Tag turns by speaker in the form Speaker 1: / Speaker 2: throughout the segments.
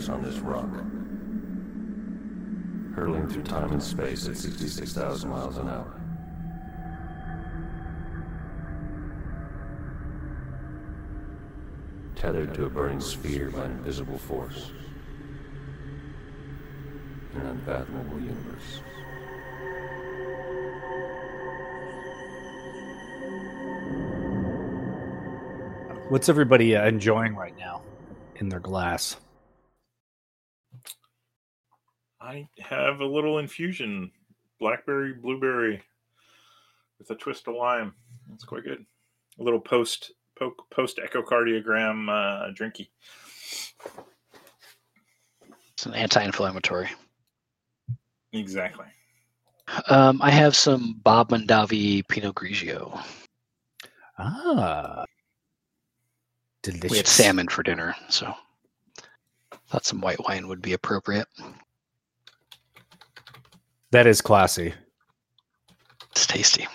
Speaker 1: visitors on this rock. Hurtling through time and space at 66,000 miles an hour. Tethered to a burning sphere by an invisible force. An unfathomable universe.
Speaker 2: What's everybody uh, enjoying right now in their glass?
Speaker 3: I have a little infusion, blackberry, blueberry, with a twist of lime. That's quite good. A little post post echocardiogram uh, drinky.
Speaker 4: It's an anti-inflammatory.
Speaker 3: Exactly.
Speaker 4: Um, I have some Bob Mondavi Pinot Grigio.
Speaker 2: Ah, delicious.
Speaker 4: We had salmon for dinner, so thought some white wine would be appropriate.
Speaker 2: That is classy.
Speaker 4: It's tasty.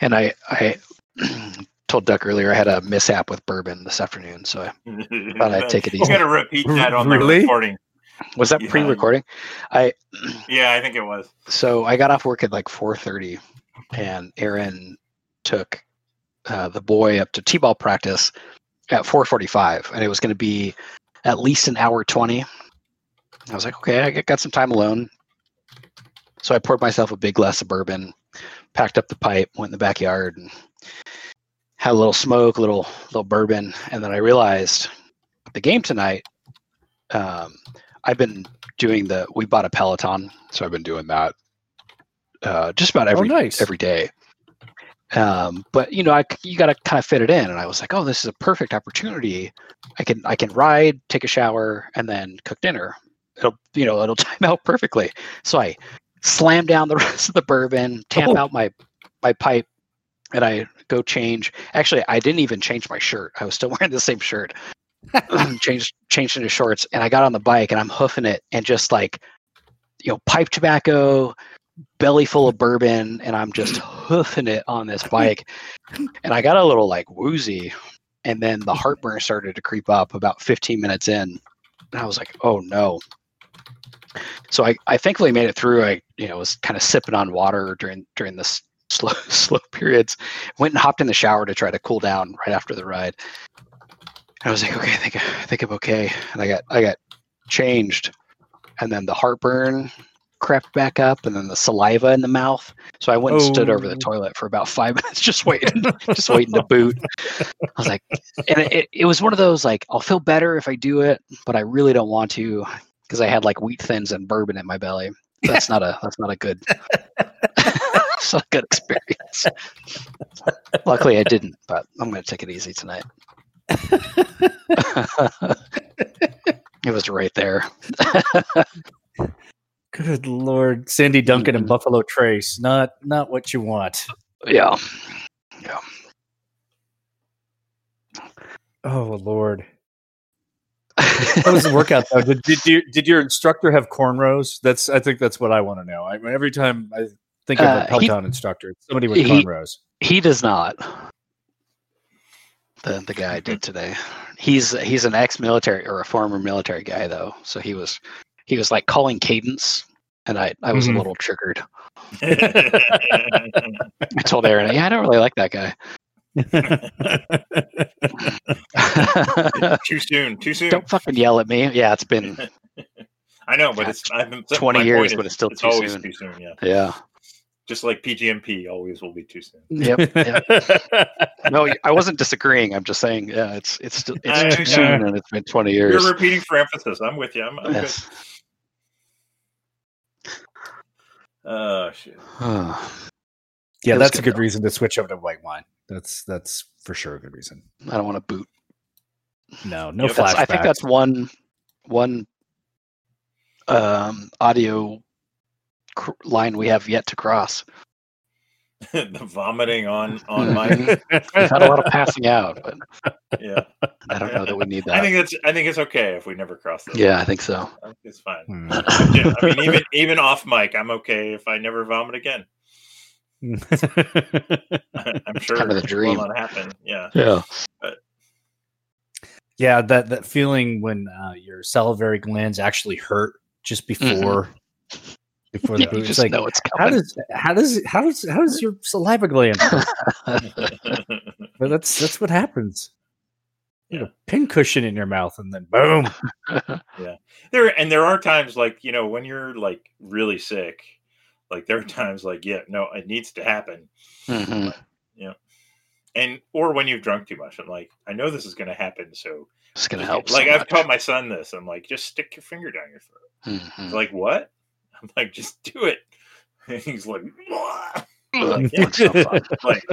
Speaker 4: And I, I told Duck earlier I had a mishap with bourbon this afternoon, so I thought I'd take it easy.
Speaker 3: You
Speaker 4: easy.
Speaker 3: gonna repeat that on
Speaker 2: Really?
Speaker 3: the recording.
Speaker 4: Was that
Speaker 3: Yeah.
Speaker 4: pre-recording? I
Speaker 3: Yeah, I think it was.
Speaker 4: so I got off work at like 4:30, and Aaron took uh, the boy up to t-ball practice at 4:45, and it was going to be at least an hour 20. I was like, okay, I got- got some time alone, so I poured myself a big glass of bourbon, packed up the pipe, went in the backyard, and had a little smoke, a little little bourbon, and then I realized the game tonight. Um, I've been doing the. We bought a Peloton, so I've been doing that uh, just about every
Speaker 2: nice.
Speaker 4: every day. Um, but you know, I you got to kind of fit it in, and I was like, oh, this is a perfect opportunity. I can I can ride, take a shower, and then cook dinner. It'll you know it'll time out perfectly. So I slam down the rest of the bourbon, tamp
Speaker 2: Oh.
Speaker 4: out my my pipe, and I go change. Actually, I didn't even change my shirt. I was still wearing the same shirt. changed changed into shorts, and I got on the bike, and I'm hoofing it, and just like you know, pipe tobacco, belly full of bourbon, and I'm just hoofing it on this bike. And I got a little like woozy, and then the heartburn started to creep up about 15 minutes in. And I was like, oh no. So I, I thankfully made it through. I, you know, was kind of sipping on water during during this slow slow periods. Went and hopped in the shower to try to cool down right after the ride. I was like, okay, I think I think I'm okay. And I got I got changed, and then the heartburn crept back up, and then the saliva in the mouth. So I went and stood over the
Speaker 2: Oh.
Speaker 4: toilet for about five minutes, just waiting, just waiting to boot. I was like, and it, it was one of those like, I'll feel better if I do it, but I really don't want to because I had like wheat thins and bourbon in my belly. That's not a that's not a good it's not a good experience. Luckily I didn't, but I'm gonna take it easy tonight. it was right there.
Speaker 2: Good lord, Sandy Duncan and
Speaker 4: Mhm.
Speaker 2: Buffalo Trace. Not not what you want.
Speaker 4: Yeah. Yeah.
Speaker 2: Oh lord. How was the workout though? Did, did you did your instructor have cornrows? That's I think that's what I want to know. I mean, every time I think of
Speaker 4: Uh,
Speaker 2: a
Speaker 4: he-
Speaker 2: Peloton instructor, somebody with
Speaker 4: he-
Speaker 2: cornrows.
Speaker 4: He does not. The the guy I did today. He's he's an ex military or a former military guy though. So he was he was like calling cadence and I, I was
Speaker 2: Mhm.
Speaker 4: a little triggered. I told Aaron, yeah, I don't really like that guy.
Speaker 3: too soon. Too soon.
Speaker 4: don't fucking yell at me. Yeah, it's been
Speaker 3: I know, but it's I've been
Speaker 4: 20 years,
Speaker 3: is
Speaker 4: but it's still
Speaker 3: it's
Speaker 4: too
Speaker 3: always
Speaker 4: soon.
Speaker 3: too soon. Yeah,
Speaker 4: yeah.
Speaker 3: just like PGMP always will be too soon.
Speaker 4: Yep, No, I wasn't disagreeing. I'm just saying, yeah, it's it's still it's
Speaker 3: I-
Speaker 4: too
Speaker 3: yeah.
Speaker 4: soon and it's been 20 years.
Speaker 3: You're repeating for emphasis. I'm with you. I'm, I'm
Speaker 4: Yes.
Speaker 3: good. Oh shit.
Speaker 2: yeah,
Speaker 4: It was
Speaker 2: that's a
Speaker 4: good,
Speaker 2: good
Speaker 4: though.
Speaker 2: reason to switch over to white wine. That's that's for sure a good reason.
Speaker 4: I don't want to boot.
Speaker 2: No, no
Speaker 3: Yep.
Speaker 4: That's,
Speaker 2: flashbacks.
Speaker 4: I think that's one one um, audio cr- line we have yet to cross.
Speaker 3: the vomiting on on my
Speaker 4: We've had a lot of passing out, but
Speaker 3: yeah.
Speaker 4: I don't know that we need that.
Speaker 3: I think that's I think it's okay if we never cross that.
Speaker 4: Yeah, I think so.
Speaker 3: I think it's fine.
Speaker 2: Hmm.
Speaker 3: Yeah, I mean, even even off mic, I'm okay if I never vomit again. I'm sure
Speaker 4: kind of the dream.
Speaker 3: will not happen. Yeah.
Speaker 4: Yeah.
Speaker 2: Yeah, that that feeling when uh, your salivary glands actually hurt just before before the
Speaker 4: You
Speaker 2: food. It's like
Speaker 4: know it's
Speaker 2: how does how does how does how does your saliva gland? but that's that's what happens. You have a pin cushion in your mouth, and then boom. Yeah.
Speaker 3: There and there are times like you know when you're like really sick like there are times like yeah no it needs to happen
Speaker 4: Mhm.
Speaker 3: and or when you've drunk too much i'm like i know this is going to happen so
Speaker 4: It's gonna help.
Speaker 3: like
Speaker 4: so
Speaker 3: i've
Speaker 4: much.
Speaker 3: taught my son this i'm like just stick your finger down your throat
Speaker 4: Mhm.
Speaker 3: he's like what i'm like just do it and he's like "What?"
Speaker 4: Ugh,
Speaker 3: yeah.
Speaker 4: that's
Speaker 3: like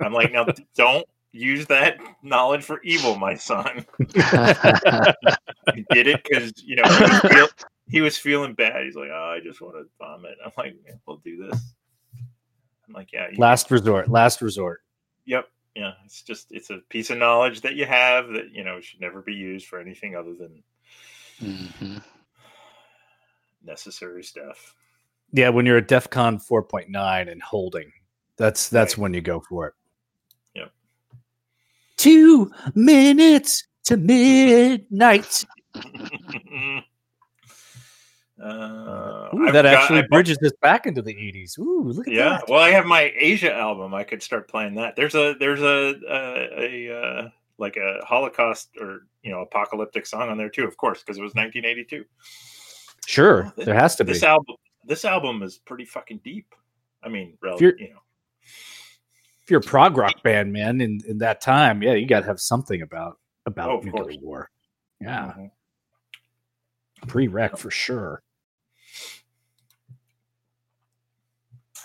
Speaker 3: i'm like now don't use that knowledge for evil my son he did it because you know he was, feel, he was feeling bad. He's like, "Oh, I just want to vomit." I'm like, yeah, "We'll do this." I'm like, "Yeah, you,
Speaker 2: last resort. Last resort.
Speaker 3: yep, yeah." It's just it's a piece of knowledge that you have that you know should never be used for anything other than
Speaker 4: Mhm.
Speaker 3: necessary stuff.
Speaker 2: Yeah, when you're at DEFCON 4.9 and holding, that's that's
Speaker 3: Right.
Speaker 2: when you go for it. Two minutes to midnight.
Speaker 3: uh,
Speaker 2: Ooh, that
Speaker 3: got-
Speaker 2: actually
Speaker 3: I bought-
Speaker 2: bridges us back into the 80s. Ooh, look at
Speaker 3: Yeah,
Speaker 2: that.
Speaker 3: well, I have my Asia album. I could start playing that. There's a there's a a, a uh, like a Holocaust or you know apocalyptic song on there too, of course, because it was 1982.
Speaker 2: Sure, there has to be.
Speaker 3: This album this album is pretty fucking deep. I mean, rel-
Speaker 2: you're-
Speaker 3: know,
Speaker 2: you're a prog rock band, man, in, in that time, yeah, you got to have something about about
Speaker 3: Oh,
Speaker 2: nuclear
Speaker 3: course.
Speaker 2: war. Yeah,
Speaker 3: mhm.
Speaker 2: pre-rec for sure.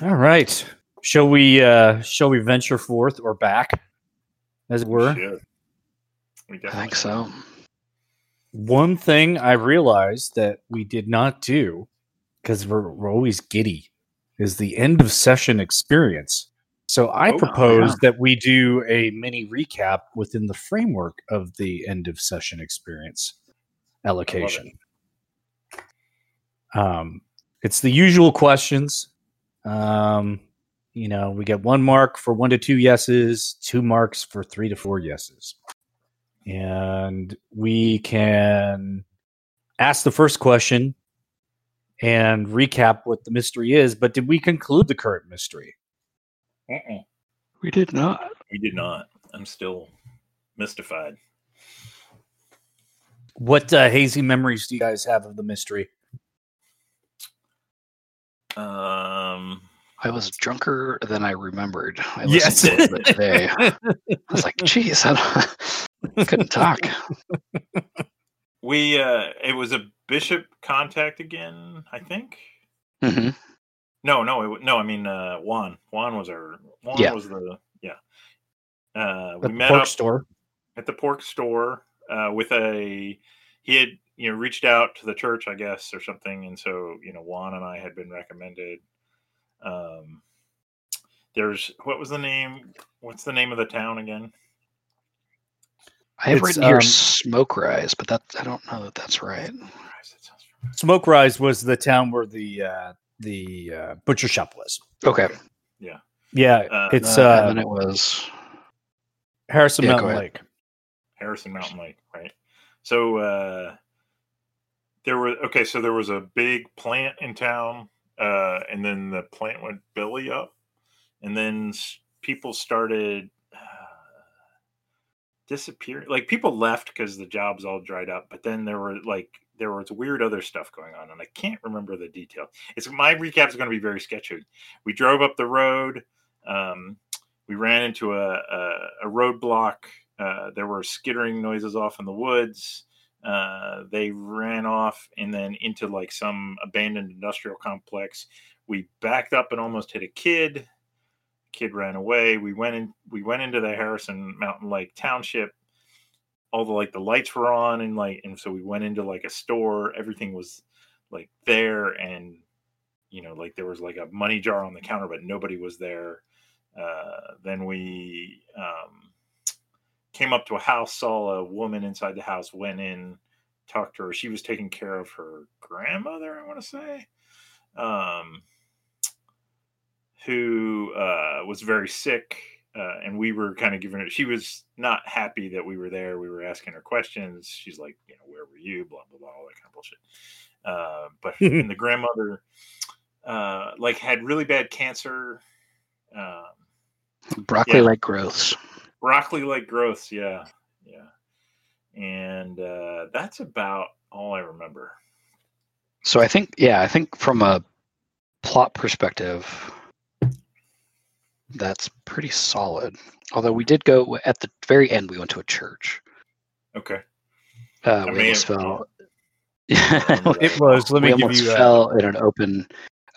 Speaker 2: All right, shall we? uh Shall we venture forth or back, as it
Speaker 3: We
Speaker 2: were?
Speaker 3: should. We
Speaker 4: I think so.
Speaker 2: One thing I realized that we did not do because we're, we're always giddy is the end of session experience. So I
Speaker 3: Oh,
Speaker 2: propose
Speaker 4: yeah.
Speaker 2: that we do a mini recap within the framework of the end of session experience allocation. Um, it's the usual questions. Um, you know, we get one mark for one to two yeses, two marks for three to four yeses. And we can ask the first question and recap what the mystery is. But did we conclude the current mystery?
Speaker 3: Uh-uh.
Speaker 4: We did not.
Speaker 3: We did not. I'm still mystified.
Speaker 2: What uh, hazy memories do you guys have of the mystery?
Speaker 3: Um,
Speaker 4: I was drunker than I remembered. I
Speaker 2: Yes.
Speaker 4: to it a little bit today. I was like, "Geez, I don't, couldn't talk."
Speaker 3: we uh, it was a bishop contact again. I think.
Speaker 4: hmm
Speaker 3: No, no, it, no. I mean, uh, Juan. Juan was our. Juan
Speaker 4: Yeah.
Speaker 3: was the yeah. Uh, we
Speaker 2: the
Speaker 3: met
Speaker 2: pork
Speaker 3: up
Speaker 2: store.
Speaker 3: at the pork store uh, with a. He had you know reached out to the church, I guess, or something, and so you know Juan and I had been recommended. Um, there's what was the name? What's the name of the town again?
Speaker 4: I have
Speaker 2: It's,
Speaker 4: written here
Speaker 2: um,
Speaker 4: "smoke rise," but that I don't know that that's right.
Speaker 3: Christ, that.
Speaker 2: Smoke Rise was the town where the uh, the uh, butcher shop was.
Speaker 4: Okay,
Speaker 2: Yeah,
Speaker 3: Uh,
Speaker 2: it's
Speaker 4: Uh,
Speaker 2: uh,
Speaker 4: and then it was
Speaker 2: Harrison
Speaker 4: yeah,
Speaker 2: Mountain. Lake.
Speaker 3: Harrison Mountain Lake, right? So uh, there were okay. So there was a big plant in town, uh, and then the plant went belly up, and then people started uh, disappearing. Like people left because the jobs all dried up, but then there were like there was weird other stuff going on, and I can't remember the detail. It's my recap is going to be very sketchy. We drove up the road. Um, we ran into a, a, a roadblock. Uh, there were skittering noises off in the woods. Uh, they ran off and then into like some abandoned industrial complex. We backed up and almost hit a kid. Kid ran away. We went in. We went into the Harrison Mountain Lake Township. All the like the lights were on and like and so we went into like a store. Everything was like there and you know like there was like a money jar on the counter, but nobody was there. Uh, then we um, came up to a house, saw a woman inside the house, went in, talked to her. She was taking care of her grandmother, I want to say, um, who uh, was very sick. Uh, and we were kind of giving her. She was not happy that we were there. We were asking her questions. She's like, you know, where were you? Blah blah blah, all that kind of bullshit. Uh, but and the grandmother, uh, like, had really bad cancer. Um,
Speaker 4: Broccoli
Speaker 3: Yeah.
Speaker 4: like growths.
Speaker 3: broccoli like growths yeah yeah and uh that's about all i remember
Speaker 4: So I think, yeah, I think from a plot perspective, that's pretty solid. Although we did go at the very end, we went to a church.
Speaker 3: okay
Speaker 4: Uh, we almost fell.
Speaker 2: It was. Let
Speaker 4: we
Speaker 2: me give
Speaker 4: almost
Speaker 2: you. Uh,
Speaker 4: fell in an open.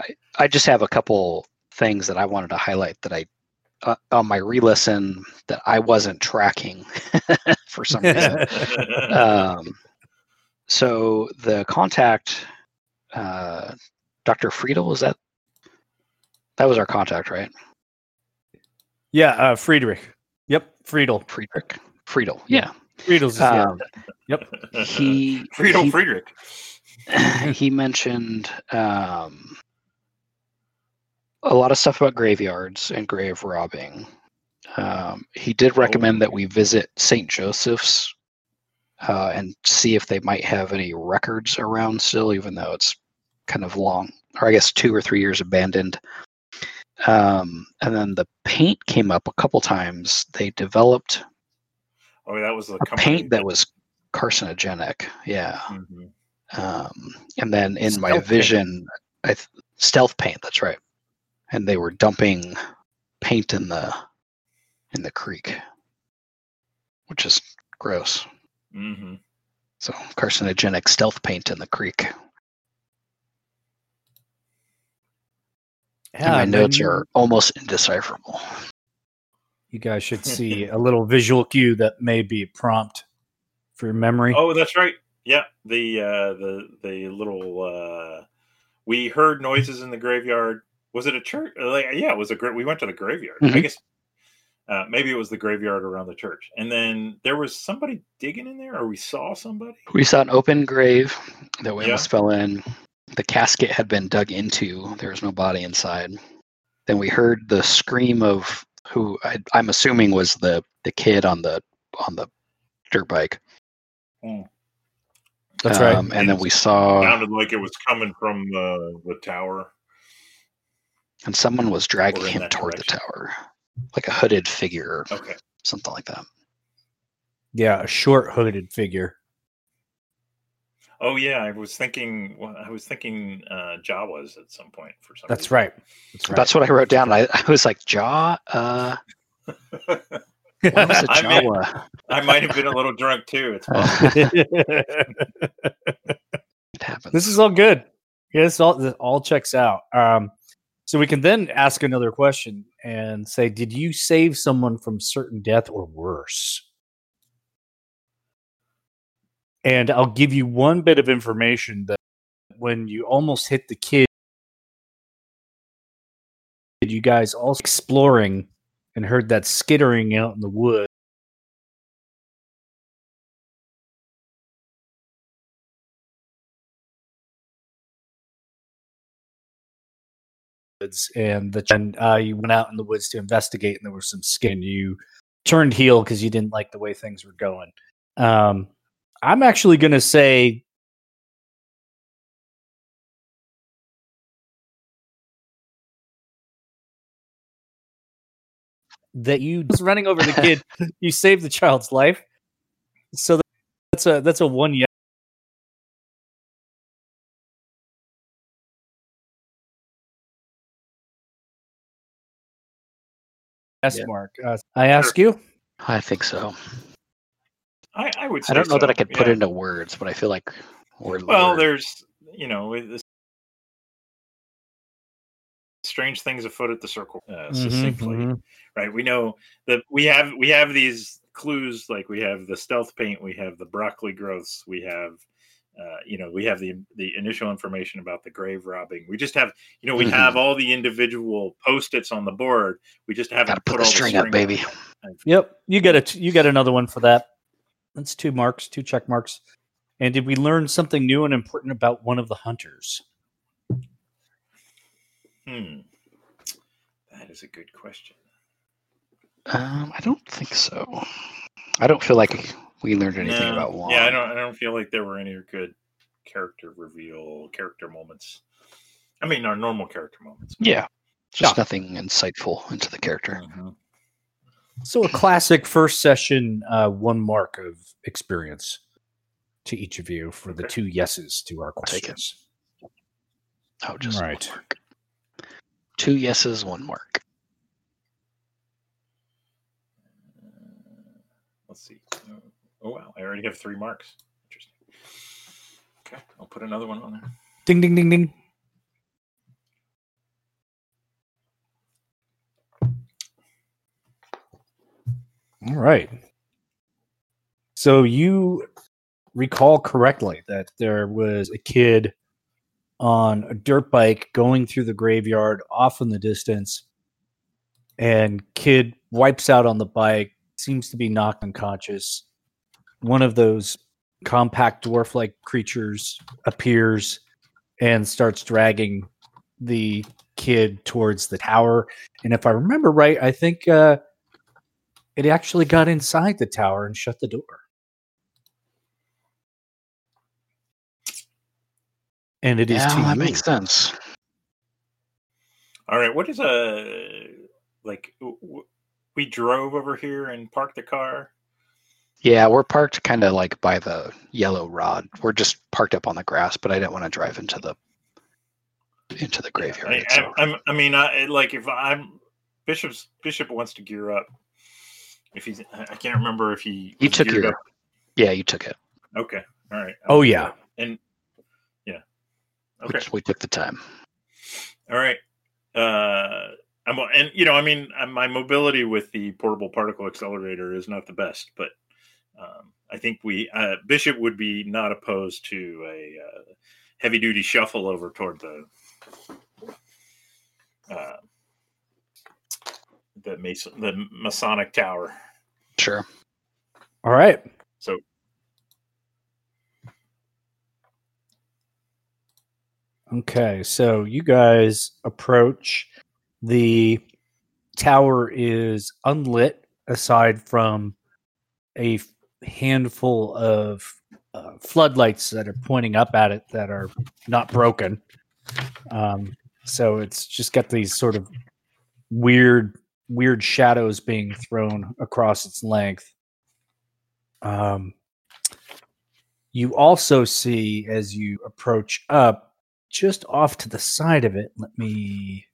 Speaker 4: I, I just have a couple things that I wanted to highlight that I uh, on my re-listen that I wasn't tracking for some reason. um, so the contact, uh, Dr. Friedel, is that? That was our contact, right?
Speaker 2: Yeah, uh, Friedrich. Yep, Friedel.
Speaker 4: Friedrich, Friedel. Yeah.
Speaker 2: Friedel's. yeah.
Speaker 4: Um, he
Speaker 3: friedel
Speaker 4: he-
Speaker 3: friedrich
Speaker 4: he mentioned um, a lot of stuff about graveyards and grave robbing. Um, he did recommend that we visit St. Joseph's uh, and see if they might have any records around still, even though it's kind of long, or I guess two or three years abandoned. Um, and then the paint came up a couple times. They developed
Speaker 3: oh that was the
Speaker 4: a paint that was carcinogenic. Yeah.
Speaker 3: Mhm.
Speaker 4: Um, and then in my
Speaker 2: Stealth paint.
Speaker 4: vision, I th- stealth paint. That's right. And they were dumping paint in the in the creek, which is gross.
Speaker 3: Mhm.
Speaker 4: So carcinogenic stealth paint in the creek.
Speaker 2: Yeah,
Speaker 4: my notes are almost indecipherable.
Speaker 2: You guys should see a little visual cue that may be a prompt for your memory.
Speaker 3: oh that's right yeah the uh the the little uh we heard noises in the graveyard was it a church like yeah it was a great we went to the graveyard i
Speaker 4: Mhm.
Speaker 3: guess uh, maybe it was the graveyard around the church and then there was somebody digging in there or we saw somebody
Speaker 4: We saw an open grave that we
Speaker 3: Yeah.
Speaker 4: almost fell in. The casket had been dug into. There was no body inside. Then we heard the scream of who I, I'm assuming was the the kid on the on the dirt bike.
Speaker 2: That's right.
Speaker 4: Um, and then we saw,
Speaker 3: sounded like it was coming from uh, the tower
Speaker 4: and someone was dragging him
Speaker 3: that
Speaker 4: toward the tower, like a hooded figure,
Speaker 3: okay
Speaker 4: something like that.
Speaker 2: Yeah, a short hooded figure.
Speaker 3: Oh yeah, I was thinking. well, I was thinking uh, Jawas at some point for some.
Speaker 2: That's
Speaker 3: reason.
Speaker 2: right. That's right.
Speaker 4: That's what I wrote down. I, I was like, Jaw. Uh, what was a
Speaker 3: I may-
Speaker 4: Jawa?
Speaker 3: I might have been a little drunk too. It's.
Speaker 4: It happens.
Speaker 2: this is all good. Yeah, this all this all checks out. Um, so we can then ask another question and say, did you save someone from certain death or worse? And I'll give you one bit of information that when you almost hit the kid, you guys also exploring and heard that skittering out in the woods. and the and uh, you went out in the woods to investigate, and there was some skin. You turned heel because you didn't like the way things were going. Um, I'm actually going to say that you was running over the kid. you saved the child's life. So that's a that's a one yes. Yes,
Speaker 4: Yeah.
Speaker 2: Mark. Uh, I ask you.
Speaker 4: I think so.
Speaker 3: I, I would.
Speaker 4: I don't know that I could put
Speaker 3: yeah.
Speaker 4: it into words, but I feel like we're
Speaker 3: Well,
Speaker 4: we're-
Speaker 3: there's you know it- this strange things afoot at the circle uh,
Speaker 2: Mhm,
Speaker 3: succinctly,
Speaker 2: mhm.
Speaker 3: right? We know that we have we have these clues like we have the stealth paint, we have the broccoli growths, we have. Uh, you know, we have the the initial information about the grave robbing. We just have, you know, we
Speaker 4: Mhm.
Speaker 3: have all the individual post-its on the board. We just haven't
Speaker 4: Gotta put
Speaker 3: put
Speaker 4: the
Speaker 3: all
Speaker 4: string
Speaker 3: the
Speaker 4: up,
Speaker 3: string
Speaker 4: baby.
Speaker 3: on it.
Speaker 2: Yep, you got a t- you got another one for that. That's two marks, two check marks. And did we learn something new and important about one of the hunters?
Speaker 3: Hmm. That is a good question.
Speaker 4: Um, I don't think so. I don't feel like we learned anything
Speaker 3: No.
Speaker 4: about Juan.
Speaker 3: Yeah, I don't. I don't feel like there were any good character reveal, character moments. I mean, our normal character moments.
Speaker 4: Yeah, just
Speaker 2: Yeah.
Speaker 4: nothing insightful into the character.
Speaker 3: Mhm.
Speaker 2: So a classic first session, uh, one mark of experience to each of you for the two yeses to our
Speaker 4: take it.
Speaker 2: questions.
Speaker 4: Oh, just
Speaker 2: Right.
Speaker 4: one mark. Two yeses, one mark.
Speaker 3: Let's see. Oh wow, I already have three marks. Interesting. Okay, I'll put another one on there.
Speaker 2: Ding ding ding ding. All right. So you recall correctly that there was a kid on a dirt bike going through the graveyard off in the distance and kid wipes out on the bike seems to be knocked unconscious one of those compact dwarf like creatures appears and starts dragging the kid towards the tower. And if I remember right, I think uh, it actually got inside the tower and shut the door. And it is
Speaker 4: yeah,
Speaker 2: to
Speaker 4: that
Speaker 2: you.
Speaker 4: makes sense.
Speaker 3: All right, what is a like? w- w- We drove over here and parked the car.
Speaker 4: Yeah, we're parked kind of like by the yellow rod. We're just parked up on the grass, but I didn't want to drive into the into the graveyard.
Speaker 3: I. I, I'm, I mean, I, like if I'm Bishop's Bishop wants to gear up. If he's, I I can't remember if he.
Speaker 4: You took
Speaker 3: geared
Speaker 4: your-
Speaker 3: up.
Speaker 4: yeah, you took it.
Speaker 3: Okay, all right.
Speaker 2: Oh, yeah.
Speaker 3: and yeah.
Speaker 4: We,
Speaker 3: Okay.
Speaker 4: we took the time.
Speaker 3: All right. Uh, I'm, and you know, I mean, my mobility with the portable particle accelerator is not the best, but um, I think we uh, Bishop would be not opposed to a uh, heavy duty shuffle over toward the uh, the Mason, the Masonic Tower.
Speaker 4: Sure.
Speaker 2: All right.
Speaker 3: So
Speaker 2: Okay, so you guys approach. The tower is unlit aside from a handful of uh, floodlights that are pointing up at it that are not broken. Um, so it's just got these sort of weird, weird shadows being thrown across its length. Um, you also see as you approach up just off to the side of it let me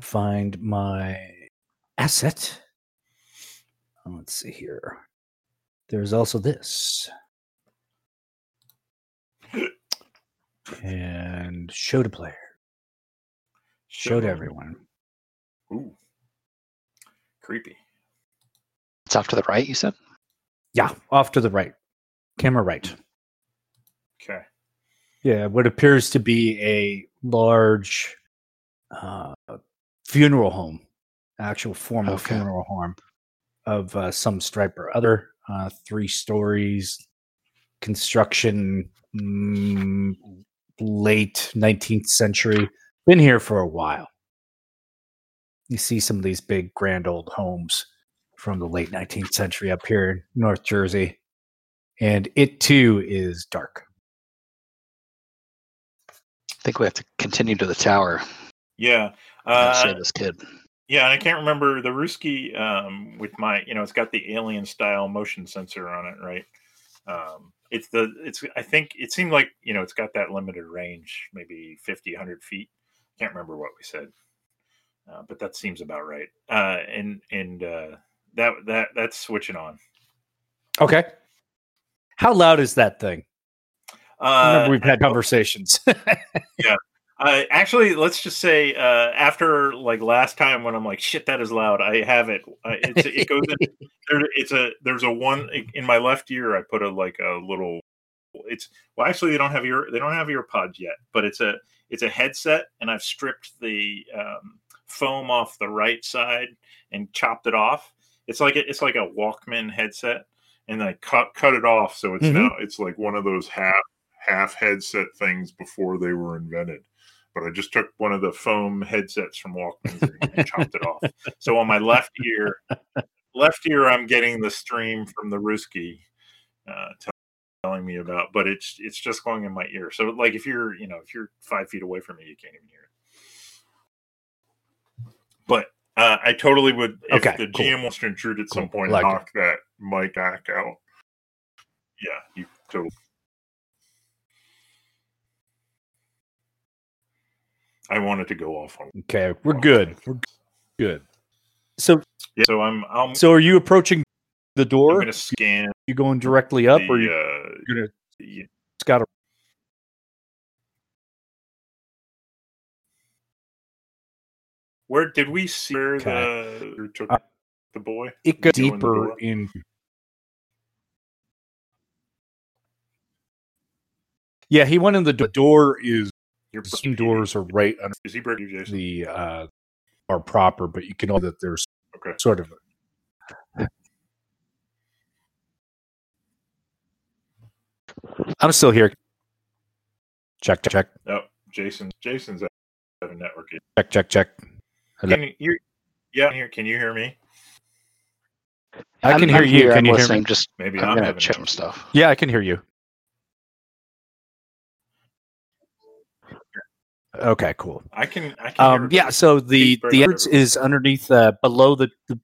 Speaker 2: find my asset. Uh, let's see here. There's also this. And show to player. Show to everyone.
Speaker 3: Ooh, creepy.
Speaker 4: It's off to the right, you said?
Speaker 2: yeah off to the right camera right
Speaker 3: Okay.
Speaker 2: Yeah, what appears to be a large uh, funeral home, actual formal
Speaker 4: Okay.
Speaker 2: funeral home of uh, some stripe or other. Uh, three stories, construction, mm, late 19th century. Been here for a while. You see some of these big, grand old homes from the late 19th century up here in North Jersey. And it too is dark.
Speaker 4: I think we have to continue to the tower
Speaker 3: Yeah.
Speaker 4: and
Speaker 3: Uh,
Speaker 4: save this kid.
Speaker 3: Yeah, and I can't remember the Ruski um, with my, you know, it's got the alien style motion sensor on it, right? Um, it's the, it's, I think it seemed like, you know, it's got that limited range, maybe 50, 100 feet. Can't remember what we said, uh, but that seems about right. Uh, and, and, uh, that, that, that's switching on.
Speaker 2: Okay. How loud is that thing? I
Speaker 3: Uh,
Speaker 2: remember we've had conversations. Yeah.
Speaker 3: Uh, actually, let's just say uh, after like last time when I'm like, shit, that is loud. I have it. It's, it goes in. There, it's a there's a one in my left ear. I put a like a little. It's well, actually they don't have your they don't have ear pods yet, but it's a it's a headset, and I've stripped the um, foam off the right side and chopped it off. It's like a, it's like a Walkman headset, and I cut cut it off, so it's
Speaker 2: Mhm.
Speaker 3: now it's like one of those half half headset things before they were invented. but I just took one of the foam headsets from Walkman and, and chopped it off. So on my left ear, left ear, I'm getting the stream from the Ruski uh, telling me about, but it's it's just going in my ear. So like if you're you know if you're five feet away from me, you can't even hear it. But uh, I totally would if
Speaker 2: Okay,
Speaker 3: the
Speaker 2: cool.
Speaker 3: GM wants to intrude at some point
Speaker 2: Like
Speaker 3: and
Speaker 2: it.
Speaker 3: that mic back out. Yeah, you totally. I wanted to go off on.
Speaker 2: Okay, we're good. We're good. So,
Speaker 3: Yeah, so I'm I'm,
Speaker 2: so are you approaching the
Speaker 3: I'm
Speaker 2: door?
Speaker 3: going to scan
Speaker 2: you going directly up,
Speaker 3: the,
Speaker 2: or you
Speaker 3: uh,
Speaker 2: gonna
Speaker 3: the-
Speaker 2: scout? a-
Speaker 3: where did we see where
Speaker 2: Okay.
Speaker 3: the took
Speaker 2: Uh,
Speaker 3: the boy?
Speaker 2: It goes
Speaker 3: Go in the
Speaker 2: deeper in. Yeah, he went in the door. The door is
Speaker 3: Your
Speaker 2: doors are right under
Speaker 3: Is he breaking you, Jason?
Speaker 2: the uh are proper, but you can know that there's
Speaker 3: Okay.
Speaker 2: sort of I'm still here. Check, check, check,
Speaker 3: No, Jason. Jason's at a network.
Speaker 2: check, check, check. Hello?
Speaker 3: Can you? Yeah, here. Can you hear me?
Speaker 2: I
Speaker 4: I'm-
Speaker 2: can hear
Speaker 4: I'm
Speaker 2: you.
Speaker 4: here,
Speaker 2: Can
Speaker 4: I'm
Speaker 2: you hear
Speaker 4: listening.
Speaker 2: me?
Speaker 4: Just
Speaker 3: Maybe
Speaker 4: I'm
Speaker 3: I'm,
Speaker 4: gonna
Speaker 3: having
Speaker 4: check some stuff.
Speaker 2: Yeah, I can hear you. Okay, cool.
Speaker 3: I can. I can.
Speaker 2: Um, yeah, so the the entrance
Speaker 3: everyone.
Speaker 2: is underneath uh, below the, the.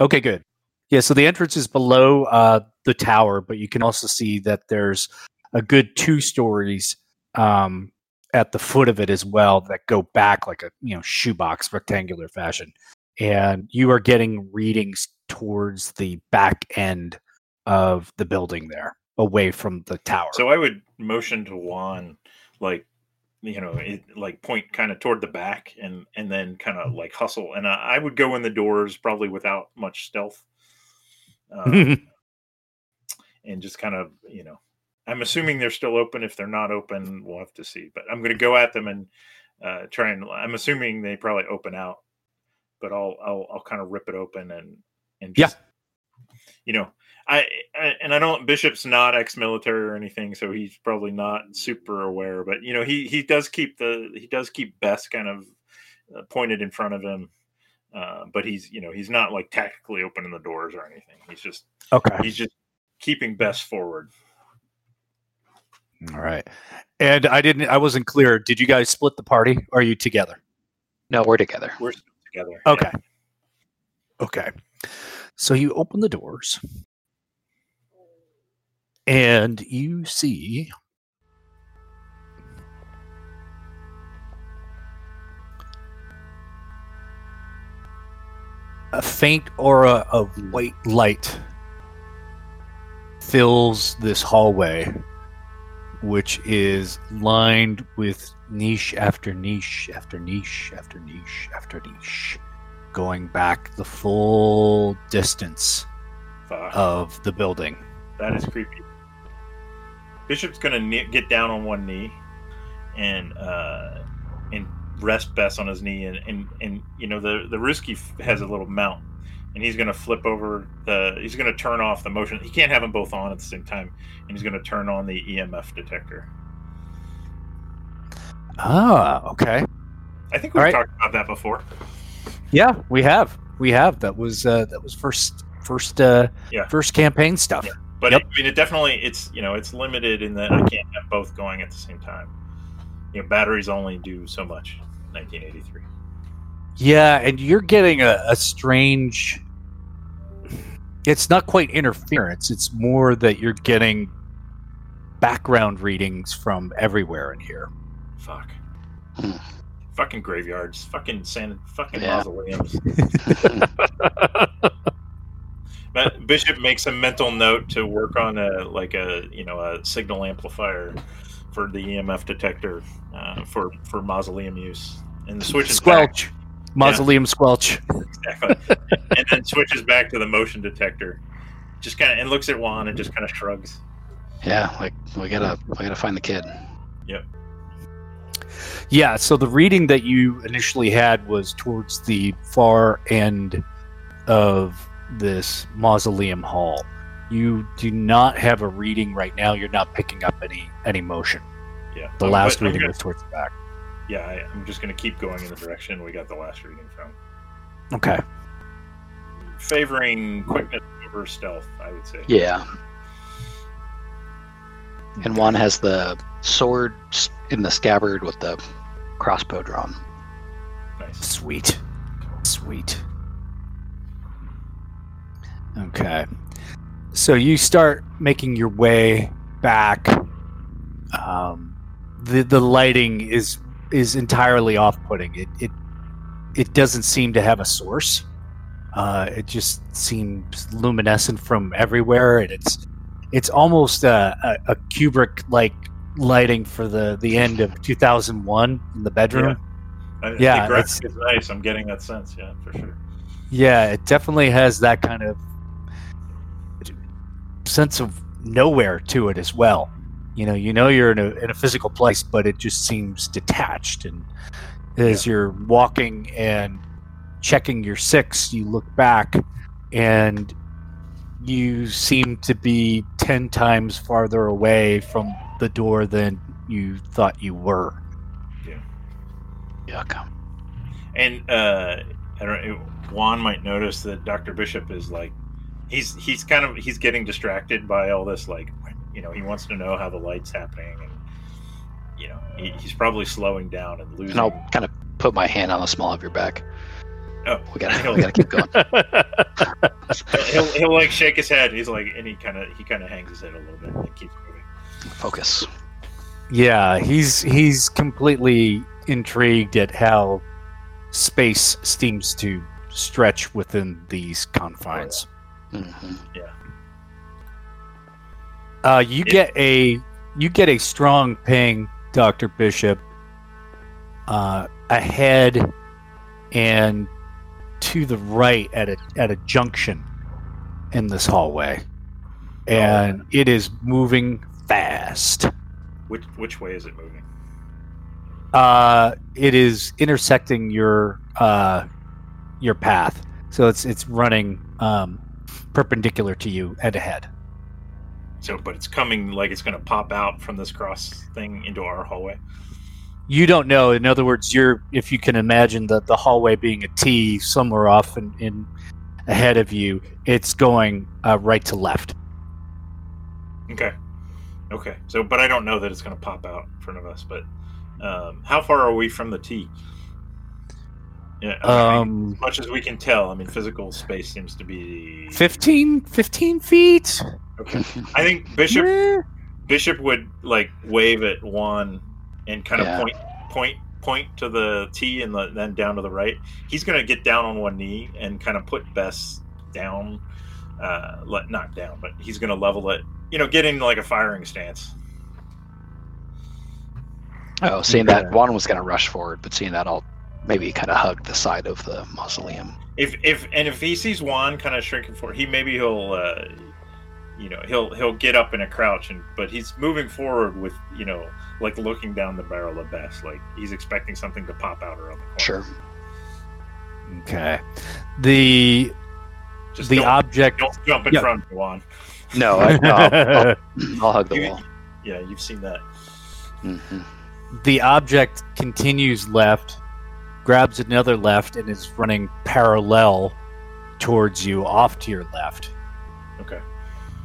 Speaker 2: Okay, good. Yeah, so the entrance is below uh, the tower, but you can also see that there's a good two stories um, at the foot of it as well that go back like a you know shoebox rectangular fashion, and you are getting readings towards the back end of the building there, away from the tower.
Speaker 3: So I would motion to Juan, like you know, it, like point kind of toward the back, and and then kind of like hustle, and I, I would go in the doors probably without much stealth, uh, and just kind of you know, I'm assuming they're still open. If they're not open, we'll have to see. But I'm going to go at them and uh, try and. I'm assuming they probably open out, but I'll I'll I'll kind of rip it open and and
Speaker 2: Yeah.
Speaker 3: you know, I, I and I don't Bishop's not ex-military or anything, so he's probably not super aware. But you know, he he does keep the he does keep Bess kind of uh, pointed in front of him. Uh, but he's you know he's not like tactically opening the doors or anything. He's just
Speaker 2: okay.
Speaker 3: he's just keeping Bess forward. Mm-hmm.
Speaker 2: All right. And I didn't I wasn't clear. Did you guys split the party or are you together?
Speaker 4: No, we're together.
Speaker 3: We're together.
Speaker 2: Okay. Okay. So you open the doors and you see a faint aura of white light fills this hallway which is lined with niche after niche after niche after niche after niche going back the full distance
Speaker 3: Fuck,
Speaker 2: of the building.
Speaker 3: that is creepy. Bishop's gonna knee, get down on one knee and uh, and rest Bess on his knee, and and, and you know the the Ruski has a little mount, and he's gonna flip over the. He's gonna turn off the motion. He can't have them both on at the same time, and he's gonna turn on the EMF detector.
Speaker 2: Ah, okay.
Speaker 3: I think we've
Speaker 2: right.
Speaker 3: talked about that before.
Speaker 2: Yeah, we have. We have. That was uh that was first first uh
Speaker 3: Yeah.
Speaker 2: first campaign stuff.
Speaker 3: Yeah. But
Speaker 2: Yep.
Speaker 3: it, I mean, it definitely it's you know it's limited in that I can't have both going at the same time. You know, batteries only do so much. 1983.
Speaker 2: Yeah, and you're getting a, a strange it's not quite interference, it's more that you're getting background readings from everywhere in here.
Speaker 3: Fuck.
Speaker 4: Hmm.
Speaker 3: Fucking graveyards. Fucking sand. Fucking
Speaker 4: Yeah.
Speaker 3: mausoleums. Bishop makes a mental note to work on a like a you know a signal amplifier for the EMF detector uh, for for mausoleum use, and the switches back
Speaker 2: Squelch. Mausoleum squelch.
Speaker 3: exactly, and then switches back to the motion detector. Just kind of and looks at Juan and just kind of shrugs.
Speaker 4: yeah, like we gotta we gotta find the kid. Yep.
Speaker 2: Yeah, so the reading that you initially had was towards the far end of this mausoleum hall. You do not have a reading right now. You're not picking up any any motion.
Speaker 3: Yeah,
Speaker 2: The last
Speaker 3: I'm
Speaker 2: reading
Speaker 3: gonna-
Speaker 2: was towards the back.
Speaker 3: Yeah, I, I'm just going to keep going in the direction we got the last reading from.
Speaker 2: Okay.
Speaker 3: Favoring quickness over stealth, I would say.
Speaker 4: Yeah. And Juan has the sword in the scabbard with the crossbow drawn.
Speaker 3: Nice.
Speaker 2: Sweet. Sweet. Okay. So you start making your way back. Um, the the lighting is is entirely off putting. It it it doesn't seem to have a source. Uh, it just seems luminescent from everywhere, and it's it's almost a, a, a Kubrick like lighting for the the end of 2001 in the bedroom.
Speaker 3: I,
Speaker 2: Yeah,
Speaker 3: the
Speaker 2: it's-
Speaker 3: is nice. I'm getting that sense. Yeah, for sure.
Speaker 2: Yeah, it definitely has that kind of sense of nowhere to it as well. You know, you know you're in a in a physical place, but it just seems detached. And as you're walking and checking your six, you look back, and you seem to be ten times farther away from the door than you thought you were.
Speaker 4: yeah Yuck.
Speaker 3: And uh, I don't know. Juan might notice that Doctor Bishop is like, he's he's kind of he's getting distracted by all this. Like, you know, he wants to know how the light's happening, and you know, he, he's probably slowing down and losing.
Speaker 4: And I'll kind of put my hand on the small of your back.
Speaker 3: Oh,
Speaker 4: We gotta, we gotta keep going.
Speaker 3: he'll, he'll, he'll like shake his head. He's like, and he kind of he kind of hangs his head a little bit and keeps moving.
Speaker 4: Focus.
Speaker 2: Yeah, he's he's completely intrigued at how space seems to stretch within these confines.
Speaker 4: hmm
Speaker 2: Uh, you get a you get a strong ping, Doctor Bishop, uh, ahead and to the right at a at a junction in this hallway, and it is moving fast.
Speaker 3: Which which way is it moving?
Speaker 2: Uh, it is intersecting your uh, your path, so it's it's running um, perpendicular to you and ahead.
Speaker 3: So, but it's coming like it's going to pop out from this cross thing into our hallway.
Speaker 2: You don't know. In other words, you're if you can imagine the the hallway being a T somewhere off in, in ahead of you, it's going uh, right to left.
Speaker 3: Okay. Okay. So, but I don't know that it's going to pop out in front of us. But um, how far are we from the T? Yeah. I mean,
Speaker 2: Um,
Speaker 3: as much as we can tell, I mean, physical space seems to be
Speaker 2: 15, 15 feet.
Speaker 3: Okay. I think Bishop. Bishop would like wave at Juan and kind of
Speaker 4: Yeah.
Speaker 3: point point point to the T and the, then down to the right. He's going to get down on one knee and kind of put Bess down, uh, let not down, but he's going to level it. You know, get in like a firing stance.
Speaker 4: Oh, seeing that
Speaker 2: Okay.
Speaker 4: Juan was gonna rush forward, but seeing that, I'll maybe kind of hug the side of the mausoleum.
Speaker 3: If if and if he sees Juan kind of shrinking forward, he maybe he'll. Uh, you know he'll he'll get up in a crouch and but he's moving forward with you know like looking down the barrel of Bess like he's expecting something to pop out around the corner.
Speaker 4: Sure.
Speaker 2: Okay. The
Speaker 3: Just
Speaker 2: the
Speaker 3: don't,
Speaker 2: object.
Speaker 3: don't jump in
Speaker 2: Yeah.
Speaker 3: front of Juan.
Speaker 4: No, I, I'll, I'll, I'll hug the
Speaker 3: You-
Speaker 4: wall.
Speaker 3: Yeah, you've seen that.
Speaker 4: hmm
Speaker 2: the object continues left, grabs another left, and is running parallel towards you off to your left,
Speaker 3: Okay.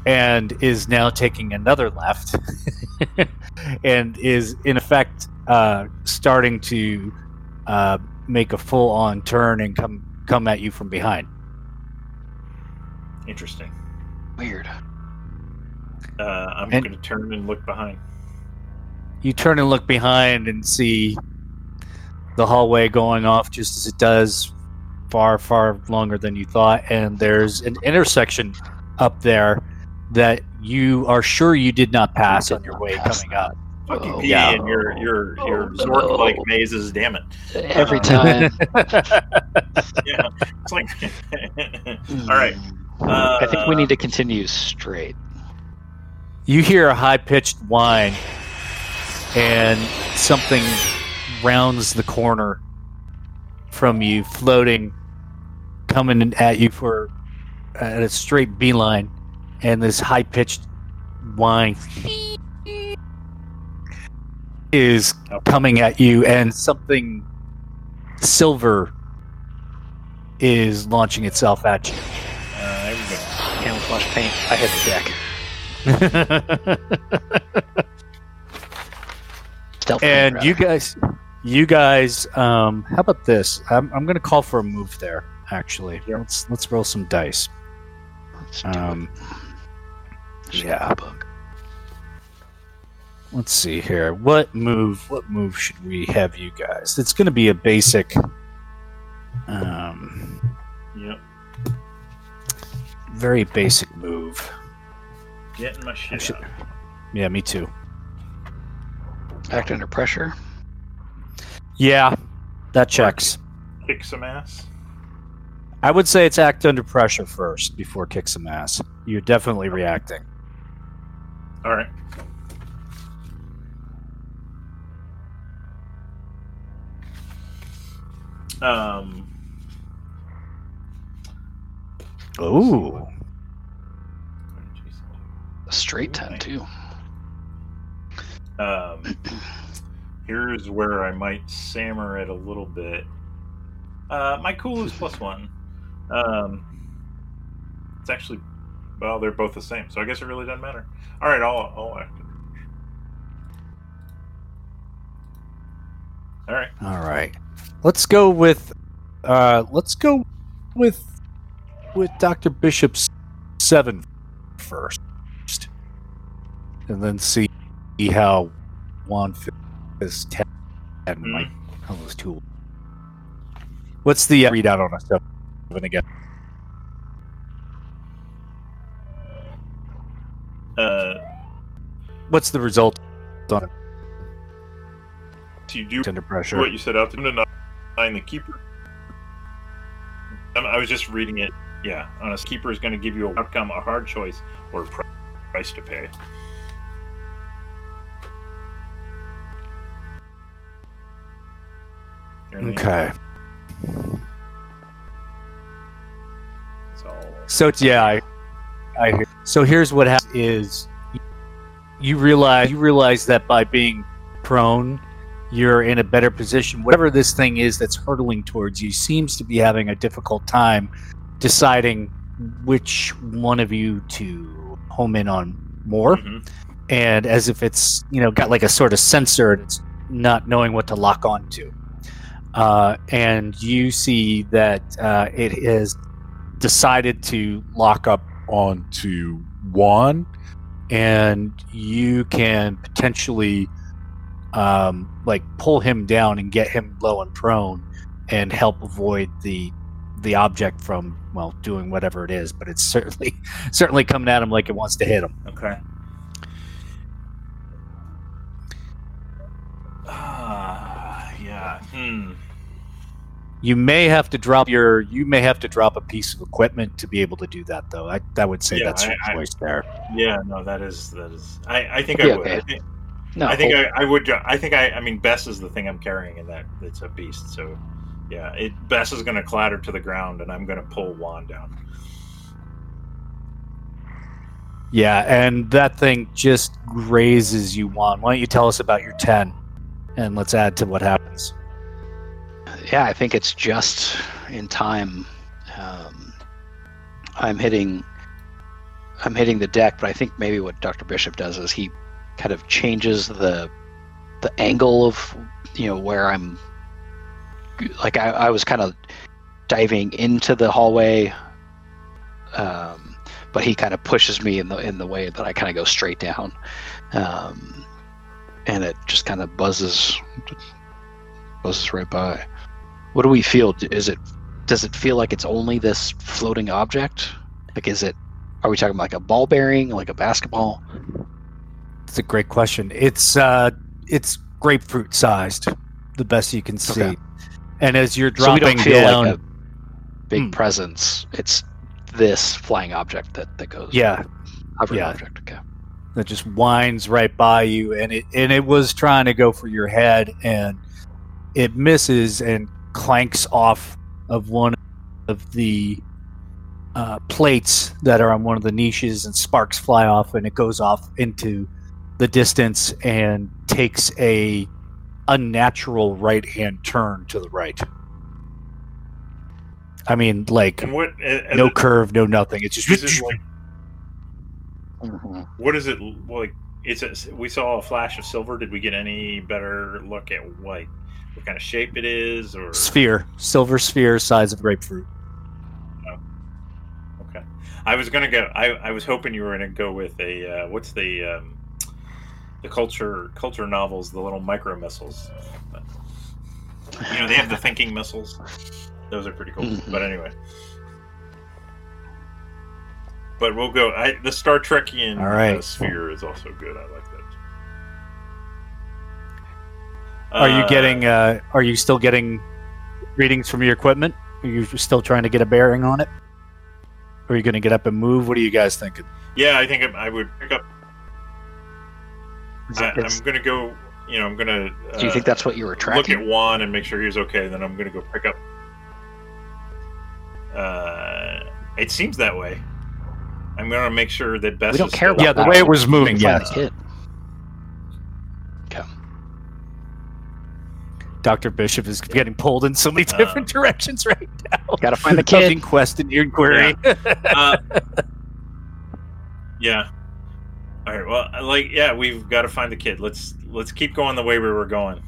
Speaker 2: And is now taking another left, and is in effect uh, starting to uh, make a full on turn and come come at you from behind.
Speaker 3: Interesting.
Speaker 4: Weird.
Speaker 3: Uh, I'm going to turn and look behind.
Speaker 2: You turn and look behind and see the hallway going off just as it does, far, far longer than you thought. And there's an intersection up there that you are sure you did not pass
Speaker 4: did
Speaker 2: on your way coming up.
Speaker 3: Fucking
Speaker 4: Oh,
Speaker 2: yeah.
Speaker 3: and your your your
Speaker 4: Oh,
Speaker 3: Zork like
Speaker 4: no.
Speaker 3: mazes. Damn it!
Speaker 4: Every
Speaker 3: Uh,
Speaker 4: time.
Speaker 3: Yeah, it's like. All right. Uh,
Speaker 4: I think we need to continue straight.
Speaker 2: you hear a high pitched whine, and something rounds the corner from you, floating, coming at you for at a straight beeline, and this high pitched whine. is coming at you, and something silver is launching itself at you.
Speaker 3: Uh, there we go.
Speaker 4: Camouflage paint. I hit the deck. Stealth
Speaker 2: and you guys, you guys, um, how about this? I'm, I'm going to call for a move there. Actually,
Speaker 3: Yep.
Speaker 2: let's let's roll some dice.
Speaker 4: Let's do
Speaker 2: Um,
Speaker 4: it. Just
Speaker 2: yeah.
Speaker 4: the book.
Speaker 2: let's see here. What move? What move should we have you guys? It's going to be a basic, um,
Speaker 3: Yep.
Speaker 2: very basic move.
Speaker 3: Getting my shit
Speaker 2: should-
Speaker 3: out.
Speaker 2: Yeah, me too.
Speaker 4: Act under pressure.
Speaker 2: Yeah, that checks.
Speaker 3: Kick some ass.
Speaker 2: I would say it's act under pressure first before kick some ass. You're definitely reacting.
Speaker 3: All right. Um.
Speaker 2: Ooh.
Speaker 4: A straight ten too.
Speaker 3: Um, here's where I might sammer it a little bit. Uh, my cool is plus one. Um, it's actually, well, they're both the same, so I guess it really doesn't matter. All right, I'll, I'll act. All right.
Speaker 2: All right. Let's go with uh let's go with with Dr. Bishop's 7 first. And then see how Juan is 10 and Mike how those two. What's the uh, readout on a 7 again?
Speaker 3: Uh,
Speaker 2: What's the result on it
Speaker 3: you do
Speaker 2: under pressure?
Speaker 3: what you set out to do? Nine the keeper. Um, I was just reading it. Yeah, honest keeper is going to give you an outcome, a hard choice, or a price to pay.
Speaker 2: Okay.
Speaker 3: So,
Speaker 2: So yeah, I, I hear. So here's what happens: is you realize you realize that by being prone, you're in a better position. Whatever this thing is that's hurtling towards you seems to be having a difficult time deciding which one of you to home in on more,
Speaker 3: Mhm.
Speaker 2: and as if it's you know got like a sort of sensor and it's not knowing what to lock onto. Uh, and you see that uh, it is decided to lock up onto Juan, and you can potentially um, like pull him down and get him low and prone, and help avoid the the object from well doing whatever it is. But it's certainly certainly coming at him like it wants to hit him.
Speaker 3: Okay. Ah, yeah. Hmm.
Speaker 2: You may have to drop your you may have to drop a piece of equipment to be able to do that, though. I, I would say
Speaker 3: Yeah,
Speaker 2: that's your
Speaker 3: I- I-
Speaker 2: choice there.
Speaker 3: Yeah, no, that is that is. I I think I would.
Speaker 4: okay.
Speaker 3: I think,
Speaker 4: No,
Speaker 3: I think I, I would. I think I. I mean, Bess is the thing I'm carrying, and that it's a beast. So, yeah, it Bess is going to clatter to the ground, and I'm going to pull Juan down.
Speaker 2: Yeah, and that thing just grazes you one. Why don't you tell us about your 10? And let's add to what happens.
Speaker 4: Yeah, I think it's just in time. Um, I'm hitting, I'm hitting the deck, but I think maybe what Dr. Bishop does is he kind of changes the the angle of you know where I'm. Like I, I was kind of diving into the hallway, um, but he kind of pushes me in the in the way that I kind of go straight down, um, and it just kind of buzzes buzzes right by. What do we feel? Is it does it feel like it's only this floating object? Like is it are we talking about like a ball bearing, like a basketball?
Speaker 2: It's a great question. It's uh it's grapefruit sized, the best you can see.
Speaker 4: Okay.
Speaker 2: And as you're
Speaker 4: So
Speaker 2: dropping
Speaker 4: feel
Speaker 2: down,
Speaker 4: like a big
Speaker 2: Hmm.
Speaker 4: presence. It's this flying object that, that goes
Speaker 2: yeah,
Speaker 4: hovering
Speaker 2: yeah.
Speaker 4: object, okay.
Speaker 2: that just winds right by you and it and it was trying to go for your head and it misses and clanks off of one of the uh, plates that are on one of the niches and sparks fly off and it goes off into the distance and takes a unnatural right hand turn to the right. I mean, like
Speaker 3: And what? uh,
Speaker 2: no
Speaker 3: uh,
Speaker 2: curve, no nothing. It's just
Speaker 3: Is it like
Speaker 4: Mhm.
Speaker 3: what is it like? It's a, we saw a flash of silver. Did we get any better look at what what kind of shape it is? Or
Speaker 2: sphere, silver sphere, size of grapefruit.
Speaker 3: okay, I was gonna go. I, I was hoping you were gonna go with a uh, what's the um, the culture culture novels, the little micro missiles. But, you know they have the thinking missiles. Those are pretty cool.
Speaker 4: Mhm.
Speaker 3: But anyway. But we'll go. I, the Star Trekian
Speaker 2: All right.
Speaker 3: uh, sphere is also good. I like
Speaker 2: Are you
Speaker 3: Uh,
Speaker 2: getting? Uh, are you still getting readings from your equipment? Are you still trying to get a bearing on it? Are you going to get up and move? What are you guys thinking?
Speaker 3: Yeah, I think I I would pick up. I, I'm gonna go. You know, I'm gonna. Uh,
Speaker 4: do you think that's what you were tracking?
Speaker 3: look at Juan and make sure he's okay? Then I'm gonna go pick up. Uh, it seems that way. I'm gonna make sure that best.
Speaker 4: We don't
Speaker 3: is
Speaker 4: care about
Speaker 2: Yeah, the way it was moving,
Speaker 4: Find
Speaker 2: Dr. Bishop is getting pulled in so many
Speaker 3: Um,
Speaker 2: different directions right now.
Speaker 4: Gotta find the
Speaker 2: Fucking
Speaker 4: kid.
Speaker 2: quest and inquiry.
Speaker 3: uh, yeah. All right. Well, like, yeah, we've got to find the kid. Let's let's keep going the way we were going.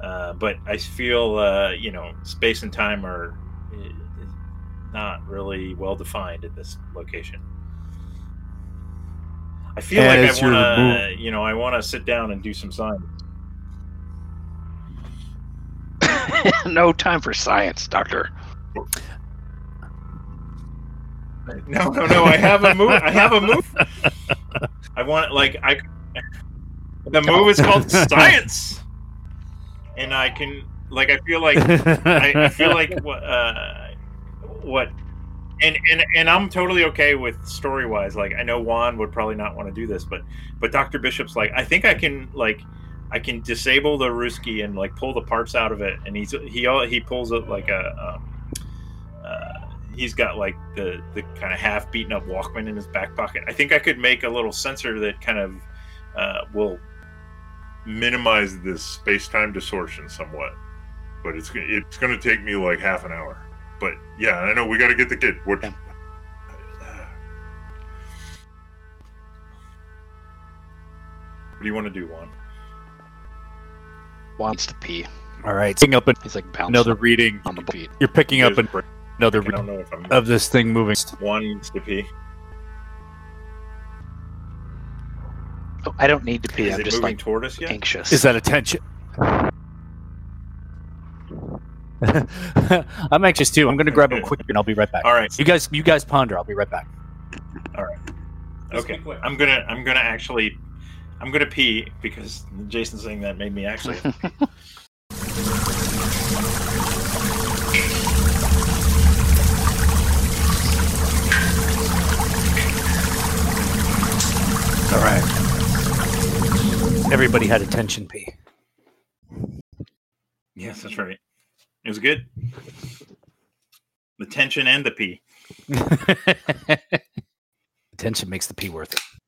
Speaker 3: Uh, but I feel, uh, you know, space and time are uh, not really well defined in this location. I feel like I want to, you know, I want to sit down and do some science.
Speaker 4: no time for science, Doctor.
Speaker 3: No, no, no. I have a move. I have a move. I want like I. The move is called science, and I can like I feel like I, I feel like what uh, what and and and I'm totally okay with story wise. Like I know Juan would probably not want to do this, but but Doctor Bishop's like I think I can like I can disable the Ruski and like pull the parts out of it, and he's he he pulls it like a. Um, uh, he's got like the the kind of half beaten up Walkman in his back pocket. I think I could make a little sensor that kind of uh, will
Speaker 5: minimize this space-time distortion somewhat, but it's it's gonna take me like half an hour. But yeah, I know we got to get the kid. What?
Speaker 4: Yeah.
Speaker 3: What do you want to do, Juan?
Speaker 4: Wants to pee.
Speaker 2: All right, picking up
Speaker 4: He's like bouncing
Speaker 2: another reading.
Speaker 4: on the beat.
Speaker 2: You're picking up an- another
Speaker 3: I don't know if I'm
Speaker 2: of this thing moving.
Speaker 3: one to pee.
Speaker 4: Oh, I don't need to pee.
Speaker 3: Is
Speaker 4: I'm
Speaker 3: it
Speaker 4: just
Speaker 3: moving
Speaker 4: like
Speaker 3: toward us yet?
Speaker 4: anxious.
Speaker 2: Is that attention? I'm anxious too. I'm going to grab him quick and I'll be right back.
Speaker 3: All right.
Speaker 2: You guys, you guys ponder. I'll be right back. All right.
Speaker 3: Okay. I'm gonna I'm gonna actually I'm gonna pee because Jason's saying that made me actually.
Speaker 2: All right. Everybody had attention pee.
Speaker 3: yes, that's right. It was good. The tension and the pee.
Speaker 2: attention makes the pee worth it.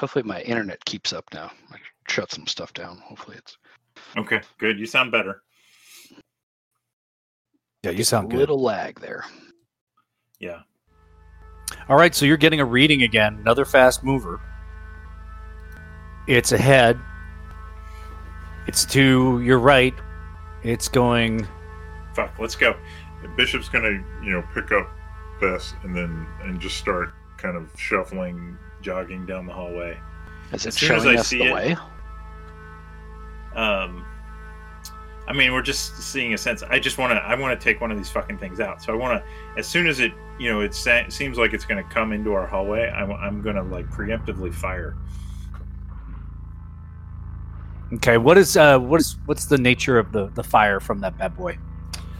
Speaker 4: Hopefully my internet keeps up now. I shut some stuff down. Hopefully it's
Speaker 3: Okay, good. You sound better.
Speaker 2: Yeah, you
Speaker 4: a
Speaker 2: sound good.
Speaker 4: A little lag there.
Speaker 3: Yeah.
Speaker 2: All right, so you're getting a reading again. Another fast mover. It's ahead. It's to your right. It's going.
Speaker 3: Fuck. Let's go.
Speaker 5: Bishop's gonna you know pick up Bess and then and just start kind of shuffling.
Speaker 3: Jogging down the hallway.
Speaker 4: Is it
Speaker 3: As soon as I
Speaker 4: us
Speaker 3: see
Speaker 4: the
Speaker 3: it-
Speaker 4: way?
Speaker 3: Um, I mean, we're just seeing a sense. I just want to. I want to take one of these fucking things out. So I want to. As soon as it, you know, it sa- seems like it's going to come into our hallway. I'm, I'm going to like preemptively fire.
Speaker 2: Okay, what is uh what is what's the nature of the the fire from that bad boy?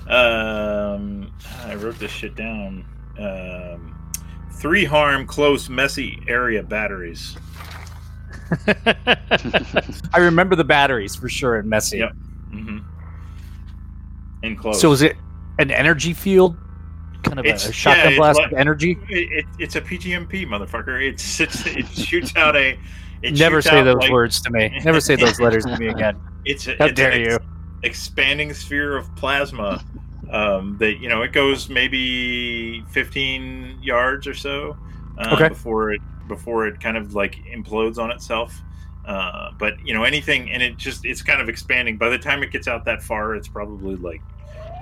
Speaker 3: Um, I wrote this shit down. Um, three harm, close, messy area batteries.
Speaker 2: I remember the batteries for sure and messy.
Speaker 3: Yep. Mm-hmm. And close.
Speaker 2: So is it an energy field? kind of
Speaker 3: It's-
Speaker 2: a, shotgun
Speaker 3: yeah,
Speaker 2: blast
Speaker 3: like-
Speaker 2: of energy.
Speaker 3: It, it, it's a PGMP, motherfucker. It sits, it shoots out a. It
Speaker 2: Never say those
Speaker 3: like-
Speaker 2: words to me. Never say those letters to me again.
Speaker 3: It's a,
Speaker 2: How
Speaker 3: it's
Speaker 2: dare you?
Speaker 3: expanding sphere of plasma um, that you know it goes maybe 15 yards or so uh,
Speaker 2: Okay.
Speaker 3: before it before it kind of like implodes on itself uh, but you know anything and it just it's kind of expanding by the time it gets out that far it's probably like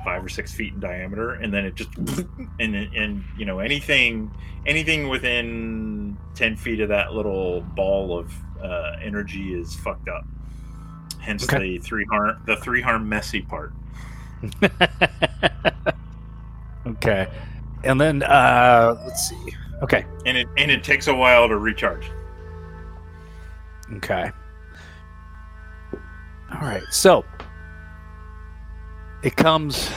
Speaker 3: five or six feet in diameter and then it just and and you know anything anything within 10 feet of that little ball of uh, energy is fucked up hence
Speaker 2: Okay.
Speaker 3: the three harm the three harm messy part
Speaker 2: okay. And then uh let's see. Okay.
Speaker 3: and it and it takes a while to recharge
Speaker 2: Okay. All right. So it comes,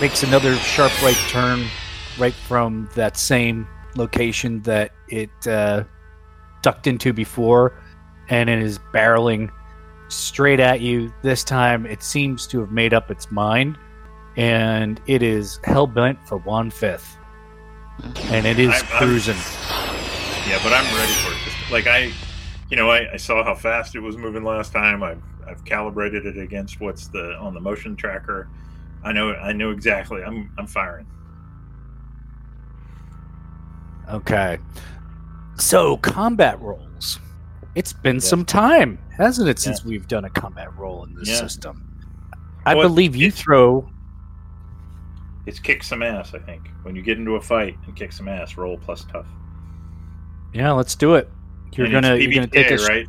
Speaker 2: makes another sharp right turn right from that same location that it uh, ducked into before, and it is barreling straight at you. This time, it seems to have made up its mind, and it is hell bent for one fifth, mm-hmm. and it is
Speaker 3: I'm- I'm-
Speaker 2: cruising.
Speaker 3: Yeah, but I'm ready for it. Like I, you know, I, I saw how fast it was moving last time. I've I've calibrated it against what's the on the motion tracker. I know I know exactly. I'm I'm firing.
Speaker 2: Okay. So, combat rolls. It's been
Speaker 3: Yeah.
Speaker 2: some time, hasn't it, since we've done a combat roll in this
Speaker 3: Yeah.
Speaker 2: system? I
Speaker 3: Well,
Speaker 2: believe you throw.
Speaker 3: It's kick some ass. I think when you get into a fight and kick some ass, roll plus tough.
Speaker 2: Yeah, let's do it. You're
Speaker 3: And
Speaker 2: gonna you're gonna take
Speaker 3: PBTA,
Speaker 2: us
Speaker 3: right.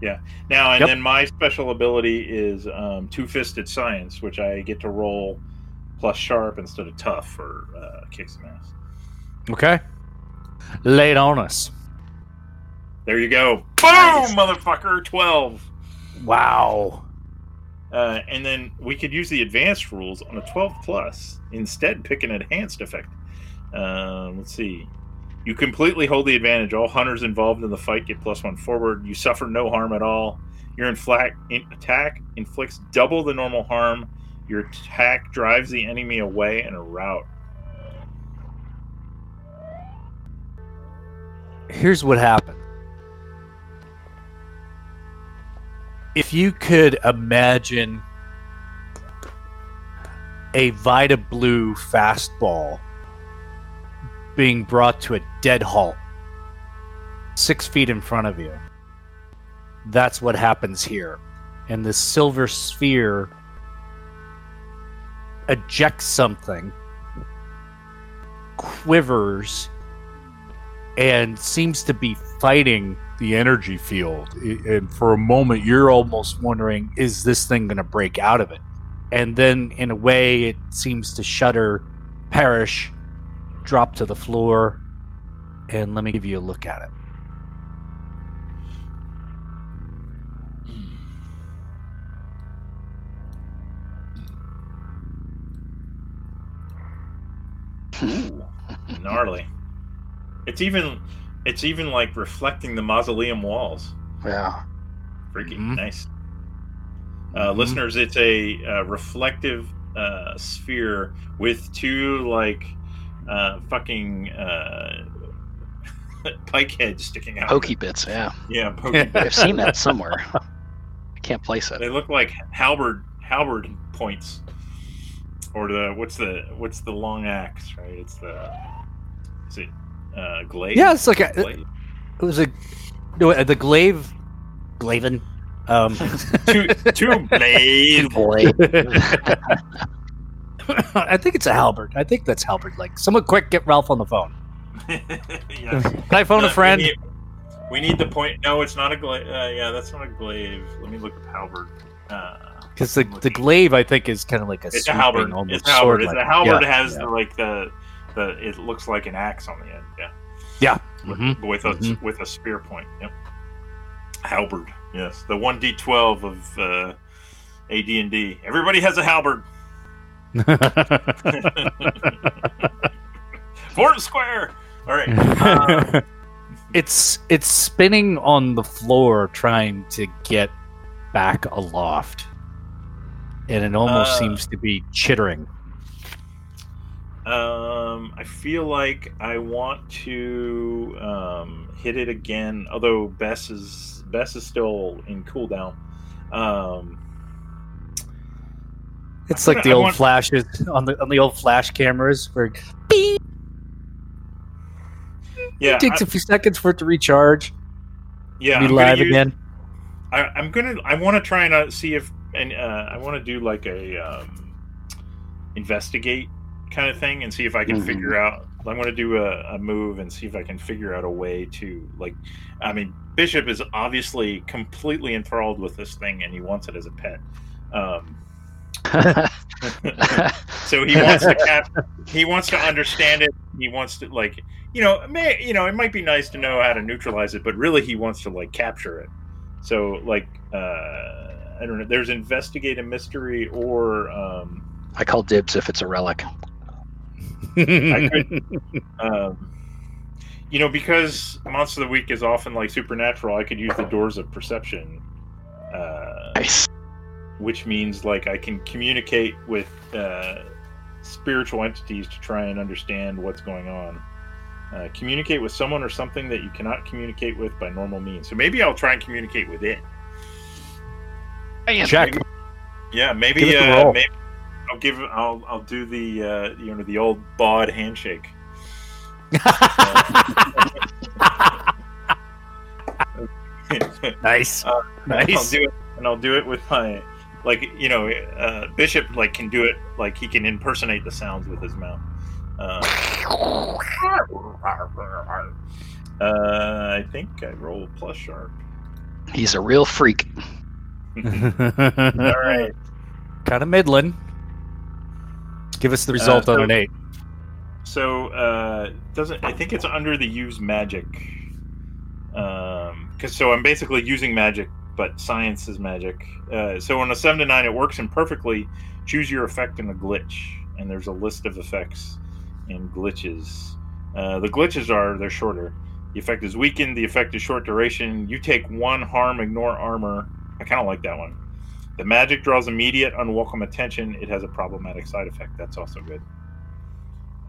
Speaker 3: Yeah. Now and
Speaker 2: Yep.
Speaker 3: then my special ability is um, two fisted science, which I get to roll plus sharp instead of tough for uh, kick some ass.
Speaker 2: Okay. Lay it on us.
Speaker 3: There you go. Boom, motherfucker. Twelve.
Speaker 2: Wow.
Speaker 3: Uh, and then we could use the advanced rules on a 12 plus instead pick an enhanced effect um, let's see you completely hold the advantage all hunters involved in the fight get plus one forward you suffer no harm at all your inflac- in- attack inflicts double the normal harm your attack drives the enemy away in a route
Speaker 2: Here's what happened. If you could imagine a Vida Blue fastball being brought to a dead halt six feet in front of you, that's what happens here. And the silver sphere ejects something, quivers, and seems to be fighting the energy field. And for a moment, you're almost wondering, is this thing going to break out of it? And then, in a way, it seems to shudder, perish, drop to the floor. And let me give you a look at it.
Speaker 3: Gnarly it's even it's even like reflecting the mausoleum walls
Speaker 4: Yeah.
Speaker 3: freaky
Speaker 2: Mhm.
Speaker 3: nice uh,
Speaker 2: Mhm.
Speaker 3: listeners it's a uh, reflective uh, sphere with two like uh, fucking uh, pike heads sticking out
Speaker 4: Pokey bits. Yeah.
Speaker 3: yeah pokey
Speaker 4: I've seen that somewhere. I can't place it.
Speaker 3: they look like halberd halberd points or the what's the what's the long axe right it's the is it uh glaive
Speaker 2: Yeah, it's like a,
Speaker 3: Glaive?
Speaker 2: it was a no, uh, the glaive, glaven. Um,
Speaker 3: two two blade
Speaker 4: Boy.
Speaker 2: I think it's a halberd. I think that's halberd. Like, someone quick, get Ralph on the phone.
Speaker 3: yes.
Speaker 2: Can I phone a
Speaker 3: Uh,
Speaker 2: friend?
Speaker 3: We need, we need the point. No, it's not a glaive. Uh, yeah, that's not a glaive. Let me look at halberd. Uh,
Speaker 2: Because the, the glaive, I think, is kind of like a
Speaker 3: it's a
Speaker 2: sweeping,
Speaker 3: halberd.
Speaker 2: almost
Speaker 3: It's a halberd. It's
Speaker 2: sword-like.
Speaker 3: a halberd
Speaker 2: Yeah,
Speaker 3: has
Speaker 2: yeah.
Speaker 3: the like the the. It looks like an axe on the end. Yeah.
Speaker 2: Yeah.
Speaker 3: With,
Speaker 2: Mhm.
Speaker 3: with a
Speaker 2: Mhm.
Speaker 3: with a spear point. Yep. Halberd. Yes, the one d twelve of uh, AD and D. Everybody has a halberd. Fort Square. All right. Uh,
Speaker 2: it's it's spinning on the floor, trying to get back aloft, and it almost
Speaker 3: Uh.
Speaker 2: seems to be chittering.
Speaker 3: Um, I feel like I want to um, hit it again. Although Bess is Bess is still in cooldown. Um,
Speaker 2: It's like the
Speaker 3: I
Speaker 2: old
Speaker 3: want-
Speaker 2: flashes on the on the old flash cameras where beep,
Speaker 3: yeah,
Speaker 2: it takes
Speaker 3: I,
Speaker 2: a few seconds for it to recharge.
Speaker 3: yeah.
Speaker 2: be live
Speaker 3: use-
Speaker 2: again.
Speaker 3: I, I'm gonna. I want to try and uh, see if, and uh, I want to do like a um, investigate kind of thing, and see if I can
Speaker 4: Mhm.
Speaker 3: figure out. I'm going to do a, a move and see if I can figure out a way to like. I mean, Bishop is obviously completely enthralled with this thing, and he wants it as a pet. Um, so he wants to cap. He wants to understand it. He wants to like. You know, may, you know, it might be nice to know how to neutralize it, but really, he wants to like capture it. So, like, uh, I don't know. There's investigate a mystery, or um,
Speaker 4: I call dibs if it's a relic.
Speaker 3: um, you know, because monster of the week is often like supernatural. I could use the doors of perception, uh,
Speaker 4: Nice.
Speaker 3: which means like I can communicate with uh, spiritual entities to try and understand what's going on. Uh, communicate with someone or something that you cannot communicate with by normal means. So maybe I'll try and communicate with it.
Speaker 2: Check.
Speaker 3: Maybe- yeah, maybe.
Speaker 2: It
Speaker 3: Uh, maybe I'll give. I'll I'll do the uh, you know the old bod handshake.
Speaker 2: nice,
Speaker 3: I'll
Speaker 2: nice.
Speaker 3: do it, and I'll do it with my like you know uh, Bishop like can do it like he can impersonate the sounds with his mouth. Uh, uh, I think I roll plus sharp.
Speaker 4: He's a real freak.
Speaker 3: All right.
Speaker 2: kind of middling. Give us the result
Speaker 3: Uh,
Speaker 2: on
Speaker 3: so-
Speaker 2: an eight.
Speaker 3: So uh, doesn't I think it's under the use magic? Um, because so I'm basically using magic, but science is magic. Uh, so on a seven to nine, it works imperfectly. Choose your effect in a glitch, and there's a list of effects and glitches. Uh, the glitches are they're shorter. The effect is weakened. The effect is short duration. You take one harm, ignore armor. I kind of like that one. The magic draws immediate unwelcome attention. It has a problematic side effect. That's also good.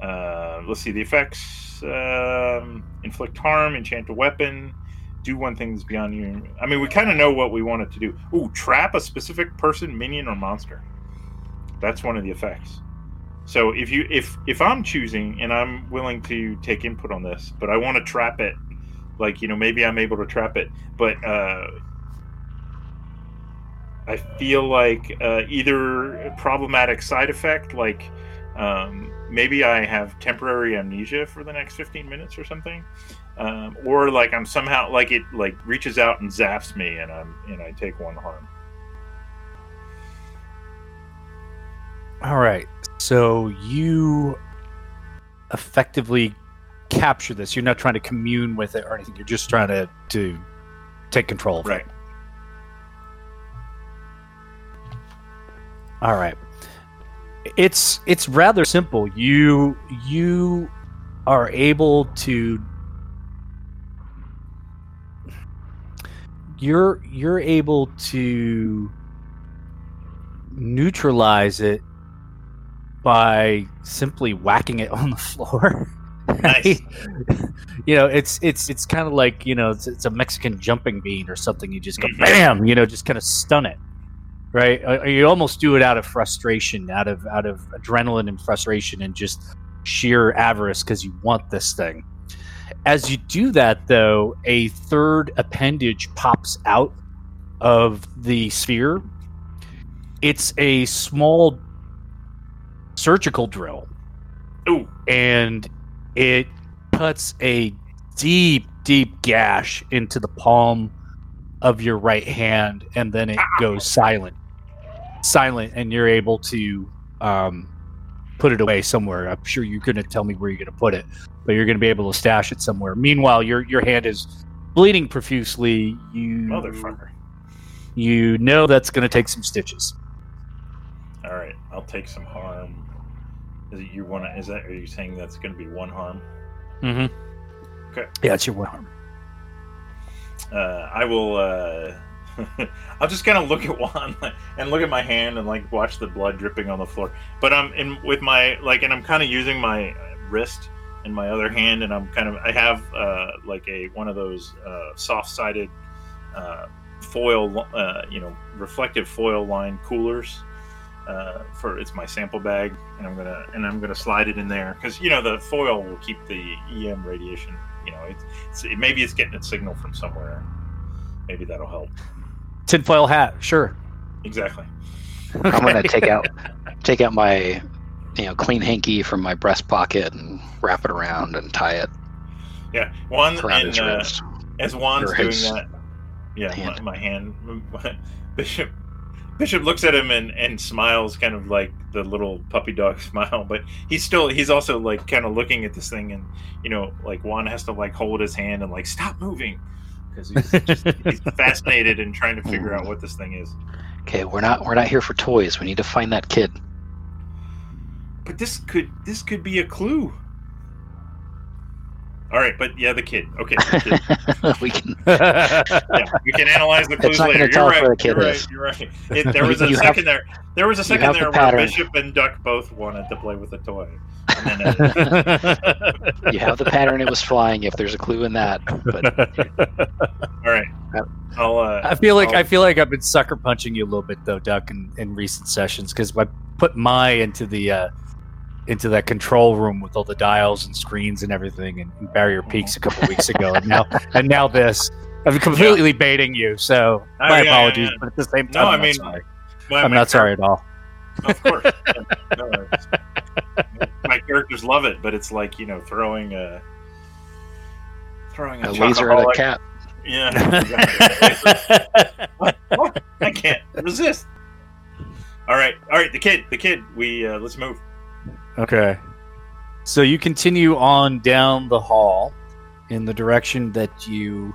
Speaker 3: Uh, let's see the effects: um, inflict harm, enchant a weapon, do one thing that's beyond you. I mean, we kind of know what we want it to do. Ooh, trap a specific person, minion, or monster. That's one of the effects. So if you if if I'm choosing and I'm willing to take input on this, but I want to trap it, like you know maybe I'm able to trap it, but uh, I feel like uh, either problematic side effect, like um, maybe I have temporary amnesia for the next 15 minutes or something, um, or like I'm somehow like it like reaches out and zaps me and I'm and I take one harm.
Speaker 2: All right. So you effectively capture this. You're not trying to commune with it or anything. You're just trying to to take control of it. All right. It's it's rather simple. You you are able to you're you're able to neutralize it by simply whacking it on the floor.
Speaker 3: Nice.
Speaker 2: you know, it's it's it's kind of like you know, it's, it's a Mexican jumping bean or something. You just go
Speaker 3: Mhm.
Speaker 2: bam, you know, just kind of stun it, right? Uh, You almost do it out of frustration, out of out of adrenaline and frustration, and just sheer avarice because you want this thing. As you do that, though, a third appendage pops out of the sphere. It's a small surgical drill
Speaker 3: Ooh,
Speaker 2: and it cuts a deep, deep gash into the palm of your right hand, and then it goes silent. Silent, and you're able to um, put it away somewhere. I'm sure you're going to tell me where you're going to put it, but you're going to be able to stash it somewhere. Meanwhile, your your hand is bleeding profusely. You
Speaker 3: motherfucker!
Speaker 2: You know that's going to take some stitches.
Speaker 3: All right, I'll take some harm. Is it you want to? Is that? Are you saying that's going to be one harm?
Speaker 2: Mm-hmm.
Speaker 3: Okay.
Speaker 2: Yeah, it's your one harm.
Speaker 3: Uh, I will. Uh, I'll just kind of look at Juan and look at my hand and like watch the blood dripping on the floor. But I'm in with my like, and I'm kind of using my wrist in my other hand, and I'm kind of I have uh, like a one of those uh, soft-sided uh, foil, uh, you know, reflective foil line coolers. Uh, for it's my sample bag, and I'm gonna and I'm gonna slide it in there because you know the foil will keep the EM radiation. You know, it's, it's maybe it's getting its signal from somewhere. Maybe that'll help.
Speaker 2: Tinfoil hat, sure.
Speaker 3: Exactly.
Speaker 4: I'm gonna take out take out my you know clean hanky from my breast pocket and wrap it around and tie it
Speaker 3: Yeah,
Speaker 4: one
Speaker 3: and uh, as Juan's
Speaker 4: Or
Speaker 3: doing that. Yeah,
Speaker 4: hand.
Speaker 3: My, my hand. Bishop Bishop looks at him and, and smiles, kind of like the little puppy dog smile. But he's still he's also like kind of looking at this thing, and you know, like Juan has to like hold his hand and like stop moving because he's just, he's fascinated and trying to figure out what this thing is.
Speaker 4: Okay, we're not we're not here for toys. We need to find that kid.
Speaker 3: But this could this could be a clue. All right, but yeah, the kid. Okay, the kid.
Speaker 4: we can.
Speaker 3: yeah, we can analyze the clues
Speaker 4: not
Speaker 3: later.
Speaker 4: tell
Speaker 3: You're right.
Speaker 4: the kid
Speaker 3: you're right.
Speaker 4: is.
Speaker 3: You're right. It, there was a
Speaker 4: You have-
Speaker 3: second there. There was a second
Speaker 4: have the
Speaker 3: there where. Bishop and Duck both wanted to play with a toy. And then, uh,
Speaker 4: You have the pattern it was flying. If there's a clue in that, but
Speaker 3: all right, I'll. Uh,
Speaker 2: I feel like
Speaker 3: I'll-
Speaker 2: I feel like I've been sucker punching you a little bit though, Duck, in, in recent sessions because I put my into the uh, into that control room with all the dials and screens and everything and, and barrier peaks a couple weeks ago, and now and now this. I'm completely baiting you, so
Speaker 3: Oh,
Speaker 2: my
Speaker 3: yeah, yeah,
Speaker 2: apologies.
Speaker 3: yeah.
Speaker 2: But at the same time,
Speaker 3: I
Speaker 2: I'm
Speaker 3: mean,
Speaker 2: not sorry.
Speaker 3: my-
Speaker 2: I'm
Speaker 3: my
Speaker 2: not sorry at all.
Speaker 3: Of course. No, my characters love it, but it's like you know throwing a throwing a,
Speaker 4: a laser at a cat.
Speaker 3: Yeah, exactly. what? What? I can't resist. All right, all right. The kid, the kid. We uh, let's move.
Speaker 2: Okay. So you continue on down the hall in the direction that you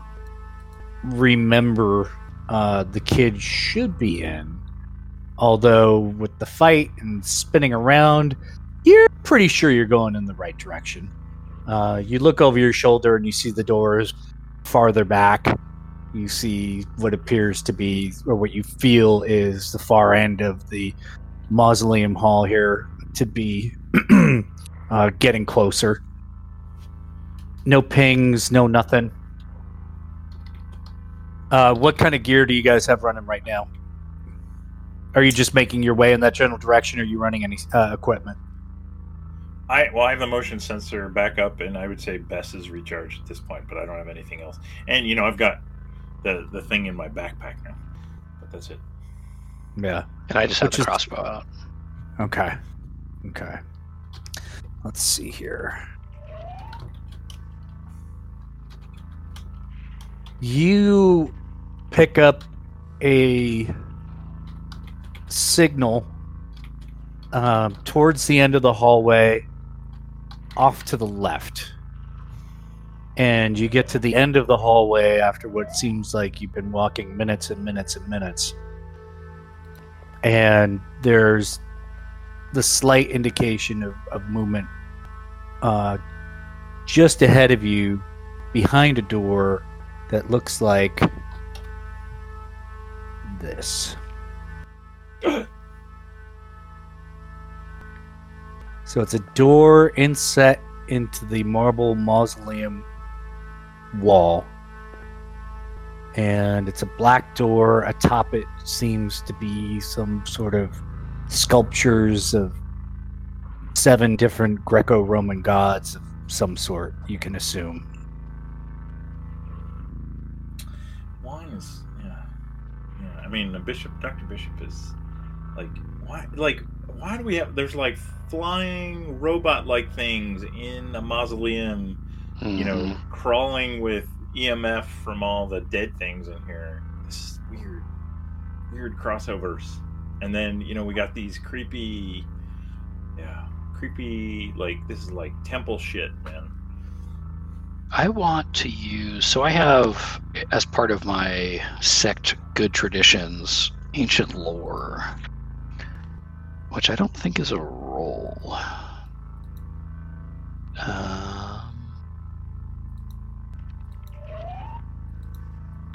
Speaker 2: remember uh, the kid should be in. Although, with the fight and spinning around, you're pretty sure you're going in the right direction. Uh, you look over your shoulder and you see the doors farther back. You see what appears to be, or what you feel is the far end of the mausoleum hall here to be uh, getting closer. No pings, no nothing. Uh, what kind of gear do you guys have running right now? Are you just making your way in that general direction? Or are you running any uh, equipment?
Speaker 3: I well, I have the motion sensor back up, and I would say Bess is recharged at this point, but I don't have anything else. And you know, I've got the the thing in my backpack now, but that's it.
Speaker 2: Yeah.
Speaker 4: And I just have
Speaker 2: Which
Speaker 4: the
Speaker 2: is-
Speaker 4: crossbow out.
Speaker 2: Okay. Okay. Let's see here. You pick up a signal um, towards the end of the hallway off to the left. And you get to the end of the hallway after what seems like you've been walking minutes and minutes and minutes. And there's the slight indication of, of movement uh, just ahead of you behind a door that looks like this. so it's a door inset into the marble mausoleum wall. And it's a black door. Atop it seems to be some sort of sculptures of seven different Greco-Roman gods of some sort. You can assume.
Speaker 3: Wine is yeah, yeah. I mean, the bishop, Doctor Bishop is like why? Like why do we have? There's like flying robot-like things in a mausoleum. You know,
Speaker 4: Mhm.
Speaker 3: crawling with EMF from all the dead things in here. This is weird, weird crossovers. And then you know we got these creepy, yeah, creepy like this is like temple shit, man.
Speaker 4: I want to use. So I have, as part of my sect good traditions, ancient lore, which I don't think is a roll. Um,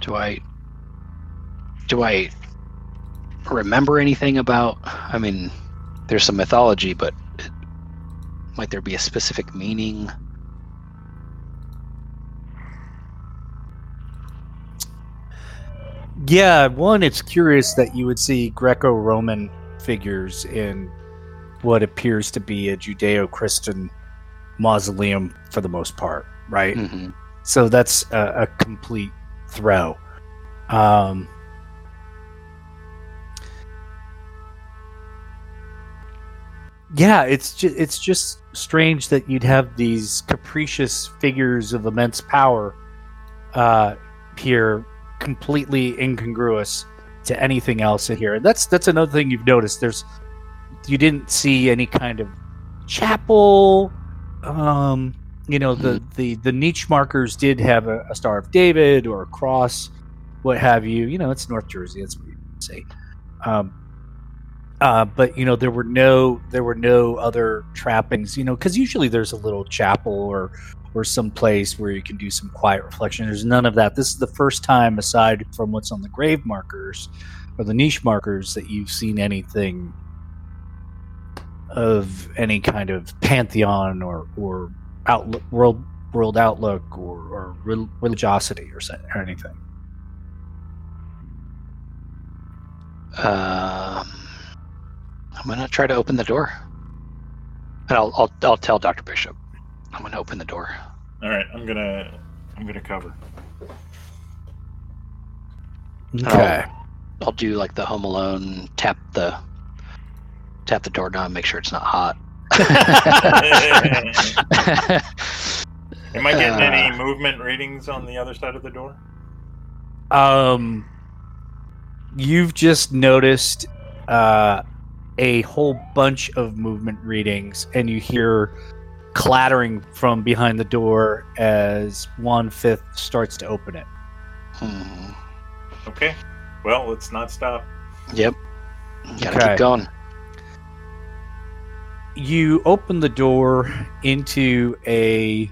Speaker 4: do I? do I remember anything about? I mean, there's some mythology, but it, might there be a specific meaning?
Speaker 2: Yeah, one, it's curious that you would see Greco Roman figures in what appears to be a Judeo Christian mausoleum for the most part, right?
Speaker 4: hmm
Speaker 2: So that's a, a complete throw. Um, yeah, it's just it's just strange that you'd have these capricious figures of immense power uh, here, completely incongruous to anything else in here. And that's that's another thing you've noticed. There's you didn't see any kind of chapel. Um, you know the the the niche markers did have a, a Star of David or a cross, what have you. You know, it's North Jersey. That's what you say. Um, uh, but you know there were no there were no other trappings. You know, because usually there's a little chapel or or some place where you can do some quiet reflection. There's none of that. This is the first time, aside from what's on the grave markers or the niche markers, that you've seen anything of any kind of pantheon or or outlook world world outlook or, or religiosity or, or anything.
Speaker 4: Um, I'm gonna try to open the door, and I'll I'll, I'll tell Doctor Bishop. I'm gonna open the door.
Speaker 3: All right, I'm gonna I'm gonna cover.
Speaker 2: Okay.
Speaker 4: I'll do like the Home Alone tap the tap the doorknob, make sure it's not hot.
Speaker 3: Am I getting
Speaker 4: Uh,
Speaker 3: any movement readings on the other side of the door?
Speaker 2: Um, you've just noticed uh, a whole bunch of movement readings, and you hear clattering from behind the door as one fifth starts to open it.
Speaker 4: Hmm.
Speaker 3: Okay. Well, let's not stop.
Speaker 4: Yep. Gotta
Speaker 2: Okay.
Speaker 4: keep going.
Speaker 2: you open the door into a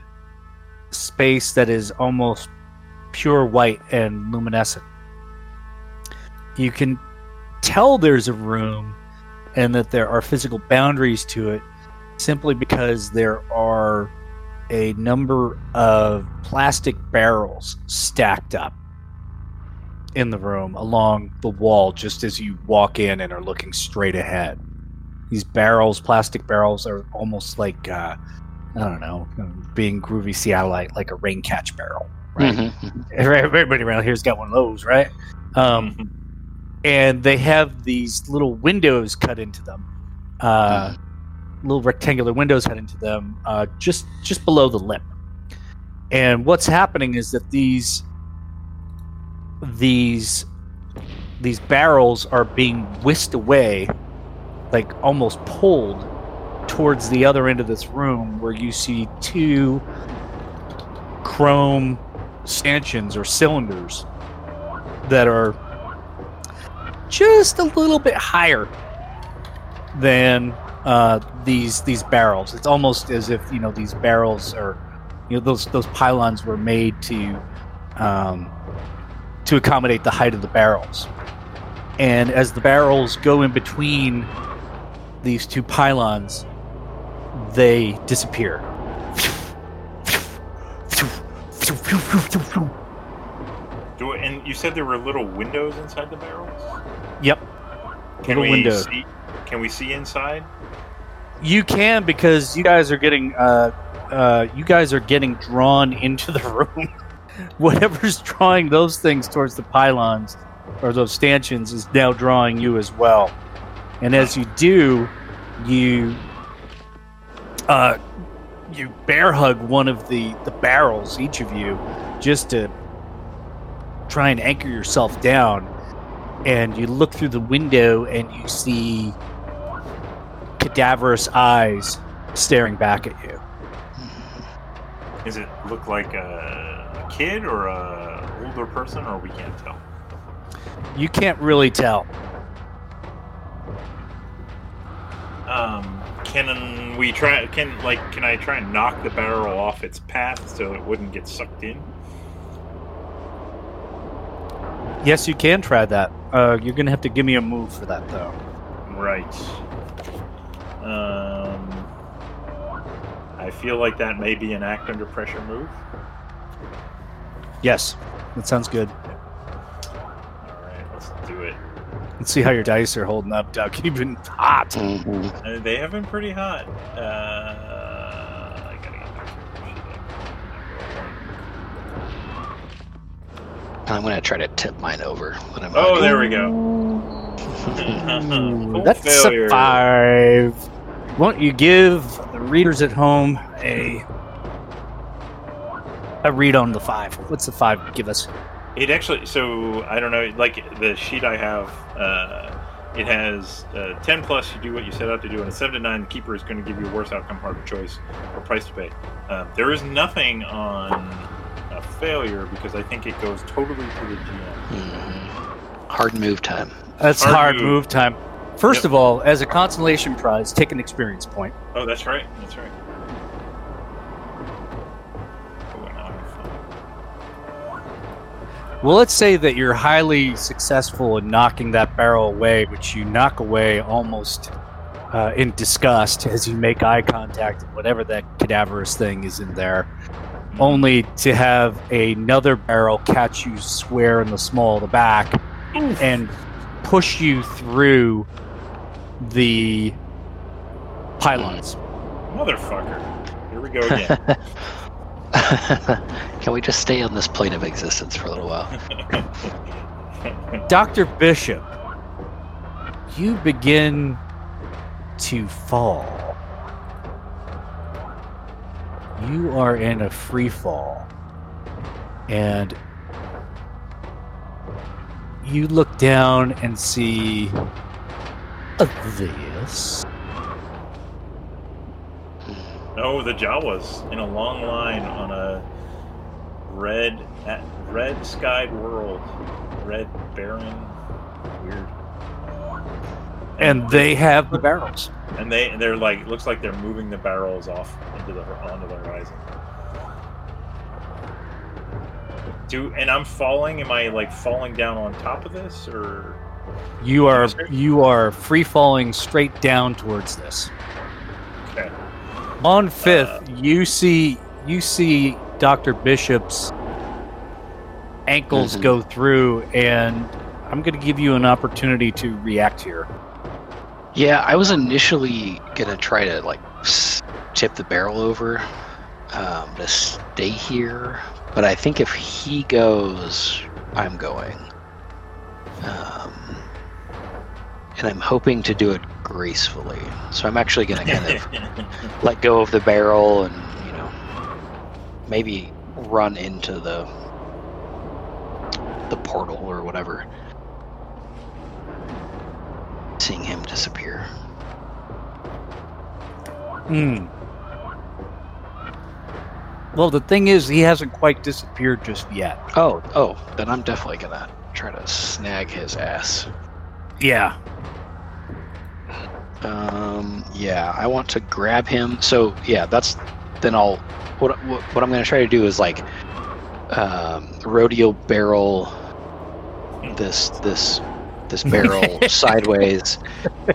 Speaker 2: space that is almost pure white and luminescent. You can tell there's a room and that there are physical boundaries to it simply because there are a number of plastic barrels stacked up in the room along the wall just as you walk in and are looking straight ahead these barrels, plastic barrels, are almost like uh, I don't know, being groovy Seattleite, like a rain catch barrel. Right,
Speaker 4: Mhm.
Speaker 2: everybody around here's got one of those, right? Um, and they have these little windows cut into them, uh, little rectangular windows cut into them, uh, just just below the lip. And what's happening is that these these these barrels are being whisked away like almost pulled towards the other end of this room where you see two chrome stanchions or cylinders that are just a little bit higher than uh, these these barrels. It's almost as if you know these barrels are, you know, those those pylons were made to um, to accommodate the height of the barrels. And as the barrels go in between these two pylons, they disappear.
Speaker 3: Do and you said there were little windows inside the barrels.
Speaker 2: Yep.
Speaker 3: Can we
Speaker 2: windows.
Speaker 3: see? Can we see inside?
Speaker 2: You can because you guys are getting uh, uh, you guys are getting drawn into the room. Whatever's drawing those things towards the pylons or those stanchions is now drawing you as well. And as you do, you uh, you bear hug one of the the barrels, each of you, just to try and anchor yourself down. And you look through the window and you see cadaverous eyes staring back at you.
Speaker 3: Does it look like a, a kid or a older person, or we can't tell?
Speaker 2: You can't really tell.
Speaker 3: Um, can we try? Can like can I try and knock the barrel off its path so it wouldn't get sucked in?
Speaker 2: Yes, you can try that. Uh, you're gonna have to give me a move for that, though.
Speaker 3: Right. Um, I feel like that may be an act under pressure move.
Speaker 2: Yes, that sounds good.
Speaker 3: All right, let's do it.
Speaker 2: Let's see how your dice are holding up, Doug. You've been hot.
Speaker 3: Uh, they have been pretty hot. Uh, I gotta get back to
Speaker 4: I'm gonna try to tip mine over when I'm.
Speaker 3: Oh,
Speaker 4: out.
Speaker 3: there we go.
Speaker 2: Ooh, that's
Speaker 3: failure.
Speaker 2: a five. Won't you give the readers at home a a read on the five? What's the five give us?
Speaker 3: It actually, so I don't know, like the sheet I have, uh, it has uh, 10 plus, you do what you set out to do, and a 7 to 9, the keeper is going to give you a worse outcome, harder choice, or price to pay. Um, there is nothing on a failure because I think it goes totally to the GM.
Speaker 4: Mhm. Hard move time.
Speaker 2: That's
Speaker 3: Hard
Speaker 2: hard,
Speaker 3: move.
Speaker 2: move. time. First
Speaker 3: Yep.
Speaker 2: of all, as a consolation prize, take an experience point.
Speaker 3: Oh, that's right, that's right. Oh, and now I'm fine.
Speaker 2: Well, let's say that you're highly successful in knocking that barrel away, which you knock away almost uh, in disgust as you make eye contact with whatever that cadaverous thing is in there, only to have another barrel catch you square in the small of the back and push you through the pylons.
Speaker 3: Motherfucker. Here we go again.
Speaker 4: Can we just stay on this plane of existence for a little while?
Speaker 2: Dr. Bishop, you begin to fall. You are in a free fall. And you look down and see this.
Speaker 3: Oh, the Jawas in a long line on a red, red skied world, red barren, weird.
Speaker 2: And they have the barrels.
Speaker 3: And they they're like looks like they're moving the barrels off into the onto the horizon. Do and I'm falling. Am I like falling down on top of this or?
Speaker 2: You are you are free falling straight down towards this.
Speaker 3: Okay.
Speaker 2: On fifth, you see you see Doctor Bishop's ankles
Speaker 4: Mhm.
Speaker 2: go through, and I'm going to give you an opportunity to react here.
Speaker 4: Yeah, I was initially gonna try to like tip the barrel over um, to stay here, but I think if he goes, I'm going. Um, and I'm hoping to do it gracefully. So I'm actually gonna kind of let go of the barrel and you know maybe run into the the portal or whatever. Seeing him disappear.
Speaker 2: Hmm. Well, the thing is, he hasn't quite disappeared just yet.
Speaker 4: Oh, oh, then I'm definitely gonna try to snag his ass.
Speaker 2: Yeah.
Speaker 4: Um, yeah, I want to grab him. So yeah, that's then I'll what what, what I'm gonna try to do is like um, rodeo barrel this this this barrel sideways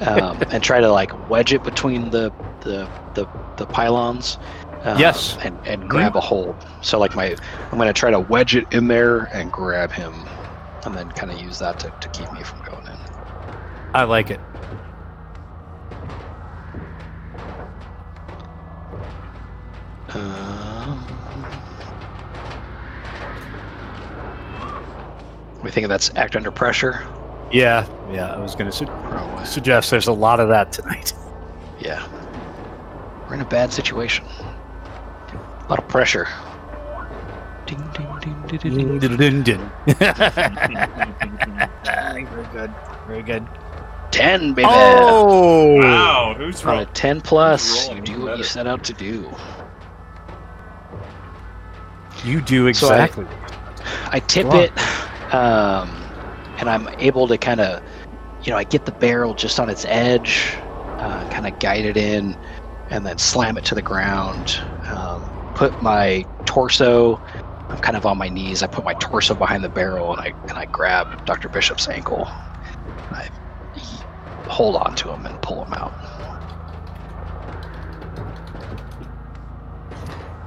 Speaker 4: um, and try to like wedge it between the the the, the pylons. um,
Speaker 2: Yes.
Speaker 4: and and grab a hold. So like my I'm gonna try to wedge it in there and grab him, and then kind of use that to, to keep me from going in.
Speaker 2: I like it.
Speaker 4: Um, we think that's act under pressure.
Speaker 2: Yeah, yeah. I was going to su-
Speaker 4: Probably.
Speaker 2: suggest there's a lot of that tonight.
Speaker 4: Yeah. We're in a bad situation. A lot of pressure. Ding, ding, ding, ding, ding, ding. Ding.
Speaker 2: Very good. Very good.
Speaker 4: Ten, baby.
Speaker 2: Oh!
Speaker 3: wow, who's
Speaker 4: On a ten plus, you do what you set out to do.
Speaker 2: You do
Speaker 4: So I-
Speaker 2: exactly.
Speaker 4: I tip it, um, and I'm able to kind of, you know, I get the barrel just on its edge, uh, kind of guide it in, and then slam it to the ground. Um, put my torso I'm kind of on my knees. I put my torso behind the barrel and I and I grab Dr. Bishop's ankle. I hold on to him and pull him out.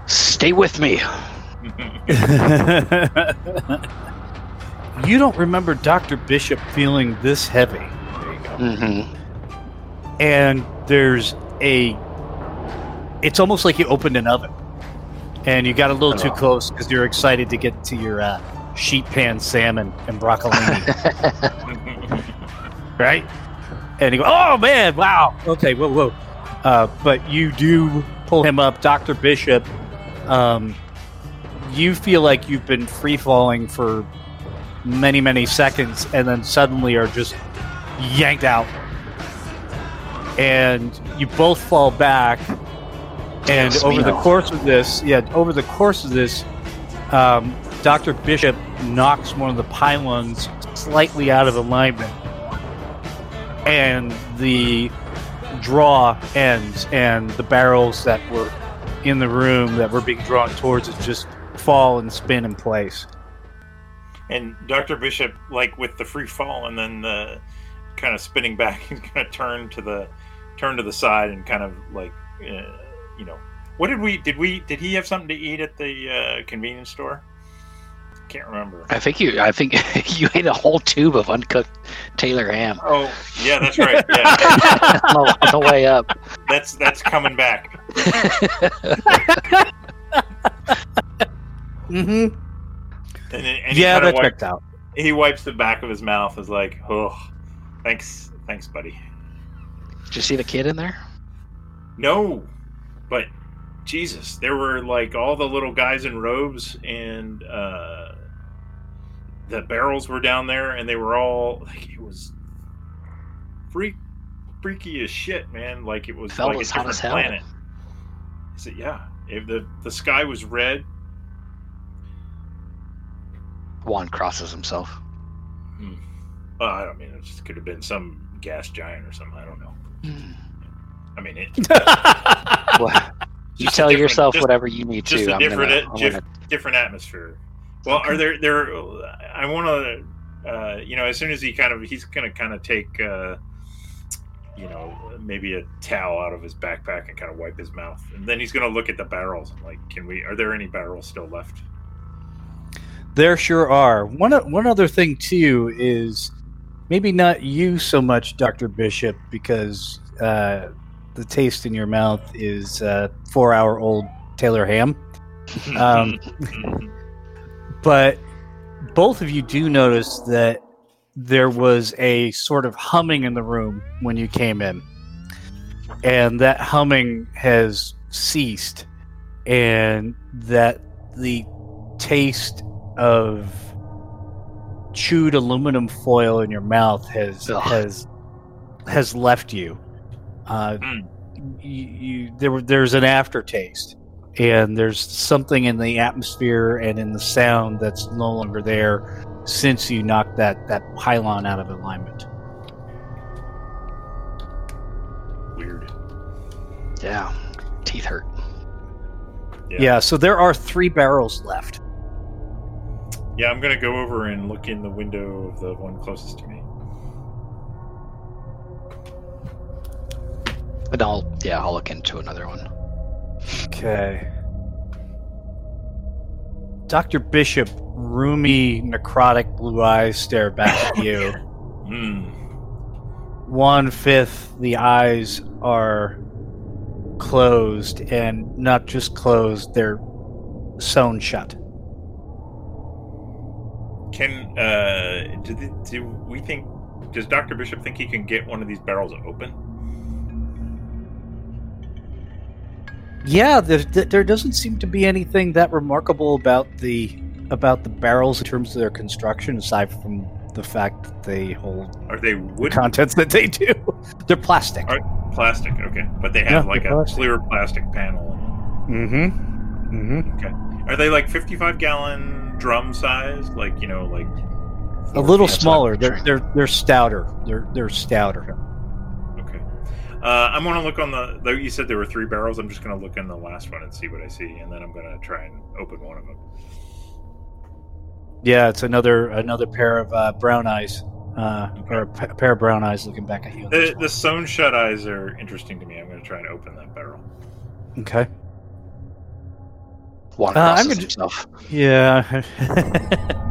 Speaker 4: Stay with me.
Speaker 2: you don't remember Dr. Bishop feeling this heavy. There you go.
Speaker 4: Mm-hmm.
Speaker 2: And there's a. It's almost like you opened an oven, and you got a little too
Speaker 4: Oh.
Speaker 2: close because you're excited to get to your uh, sheet pan salmon and broccolini, right? And you go, "Oh man, wow, okay, whoa, whoa." Uh, but you do pull him up, Doctor Bishop. Um, you feel like you've been free falling for many, many seconds, and then suddenly are just yanked out, and you both fall back. And over the course of this, yeah, over the course of this, um, Doctor Bishop knocks one of the pylons slightly out of alignment, and the draw ends, and the barrels that were in the room that were being drawn towards it just fall and spin in place.
Speaker 3: And Dr. Bishop, like with the free fall and then the kind of spinning back, he's gonna turn to the turn to the side and kind of like, uh, you know, what did we did we did he have something to eat at the uh, convenience store? Can't remember.
Speaker 4: I think you. I think you ate a whole tube of uncooked Taylor ham
Speaker 3: Oh, yeah, that's right. Yeah,
Speaker 4: on, the, on the way up.
Speaker 3: that's that's coming back.
Speaker 2: Mm-hmm.
Speaker 3: And, and he
Speaker 2: Yeah, that
Speaker 3: wipe-
Speaker 2: checked out.
Speaker 3: he wipes the back of his mouth. Is like, oh, thanks, thanks, buddy.
Speaker 4: Did you see the kid in there?
Speaker 3: No, but Jesus, there were like all the little guys in robes, and uh, the barrels were down there, and they were all like it was freak, freaky as shit, man. Like it was
Speaker 4: Felt
Speaker 3: like a
Speaker 4: as hot
Speaker 3: different planet. I said, yeah, if the the sky was red,
Speaker 4: Juan crosses himself.
Speaker 3: uh, I don't mean it just could have been some gas giant or something. I don't know. I mean, it,
Speaker 4: Well, you tell yourself
Speaker 3: just-
Speaker 4: whatever you need
Speaker 3: just
Speaker 4: to.
Speaker 3: a
Speaker 4: I'm
Speaker 3: different
Speaker 4: gonna,
Speaker 3: it-
Speaker 4: I'm gonna-
Speaker 3: different atmosphere. Well, are there there? I want to, uh, you know, as soon as he kind of he's going to kind of take, uh, you know, maybe a towel out of his backpack and kind of wipe his mouth, and then he's going to look at the barrels. and Like, can we? Are there any barrels still left?
Speaker 2: There sure are. One one other thing too is maybe not you so much, Doctor Bishop, because uh, the taste in your mouth is uh, four hour old Taylor ham. Um, but both of you do notice that there was a sort of humming in the room when you came in, and that humming has ceased, and that the taste of chewed aluminum foil in your mouth has
Speaker 4: Ugh.
Speaker 2: has has left you. Uh,
Speaker 3: Mm.
Speaker 2: you, you there there's an aftertaste, and there's something in the atmosphere and in the sound that's no longer there since you knocked that that pylon out of alignment.
Speaker 3: Weird.
Speaker 4: yeah, teeth hurt.
Speaker 3: Yeah.
Speaker 2: Yeah. so there are three barrels left.
Speaker 3: Yeah, I'm going to go over and look in the window of the one closest to me.
Speaker 4: And I'll yeah, I'll look into another one.
Speaker 2: Okay. Dr. Bishop, rheumy, necrotic blue eyes stare back at you.
Speaker 3: Hmm.
Speaker 2: One fifth, the eyes are closed, and not just closed, they're sewn shut.
Speaker 3: Can uh, do, the, do we think? Does Doctor Bishop think he can get one of these barrels open?
Speaker 2: Yeah, there, there doesn't seem to be anything that remarkable about the about the barrels in terms of their construction, aside from the fact that they hold
Speaker 3: Are they
Speaker 2: the
Speaker 3: wood
Speaker 2: contents that they do. They're plastic.
Speaker 3: Are- plastic? Okay, but they have
Speaker 2: Yeah,
Speaker 3: like a
Speaker 2: plastic.
Speaker 3: clear plastic panel.
Speaker 2: Mm-hmm. Mm-hmm.
Speaker 3: Are they like fifty-five gallon drum size? Like you know, like
Speaker 2: A little
Speaker 4: That's what I'm
Speaker 2: smaller. They're they're they're stouter. They're they're stouter.
Speaker 3: okay. Uh, I'm gonna look on the. You said there were three barrels. I'm just gonna look in the last one and see what I see, and then I'm gonna try and open one of them.
Speaker 2: Yeah, it's another another pair of uh, brown eyes. Uh, or a pair of brown eyes looking back at you.
Speaker 3: The
Speaker 2: one.
Speaker 3: the sewn shut eyes are interesting to me. I'm going to try and open that barrel.
Speaker 2: Okay.
Speaker 4: Juan
Speaker 2: Uh, I'm
Speaker 4: crosses
Speaker 2: gonna-
Speaker 4: himself.
Speaker 2: Yeah.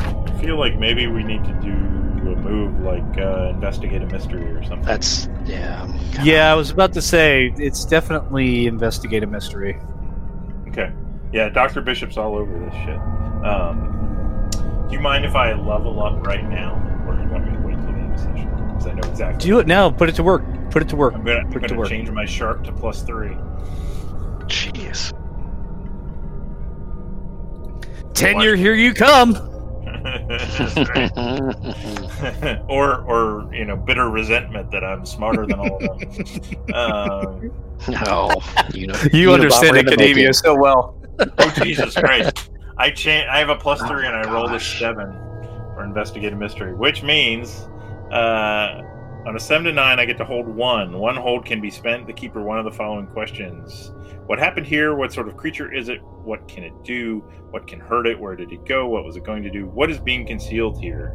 Speaker 3: I feel like maybe we need to do a move like uh, investigate a mystery or something.
Speaker 4: That's yeah.
Speaker 2: yeah, I was about to say it's definitely investigate a mystery.
Speaker 3: Okay. Yeah, Dr. Bishop's all over this shit. Um, do you mind if I level up right now? Or do you want me to wait till the end of the session? Because I know exactly.
Speaker 2: Do it now. Put it to work. Put it to work.
Speaker 3: I'm gonna, I'm
Speaker 2: Put it to
Speaker 3: gonna
Speaker 2: work.
Speaker 3: change my sharp to plus three.
Speaker 4: Jeez.
Speaker 2: Tenure, here you come.
Speaker 3: That's right. or, or you know, bitter resentment that I'm smarter than all of them. um,
Speaker 4: no, you know.
Speaker 2: You understand
Speaker 4: Unabomber in the
Speaker 2: academia so well.
Speaker 3: oh Jesus Christ! I cha- I have a plus three and I rolled a seven for investigate a mystery, which means uh, on a seven to nine I get to hold one. One hold can be spent to keep her one of the following questions: What happened here? What sort of creature is it? What can it do? What can hurt it? Where did it go? What was it going to do? What is being concealed here?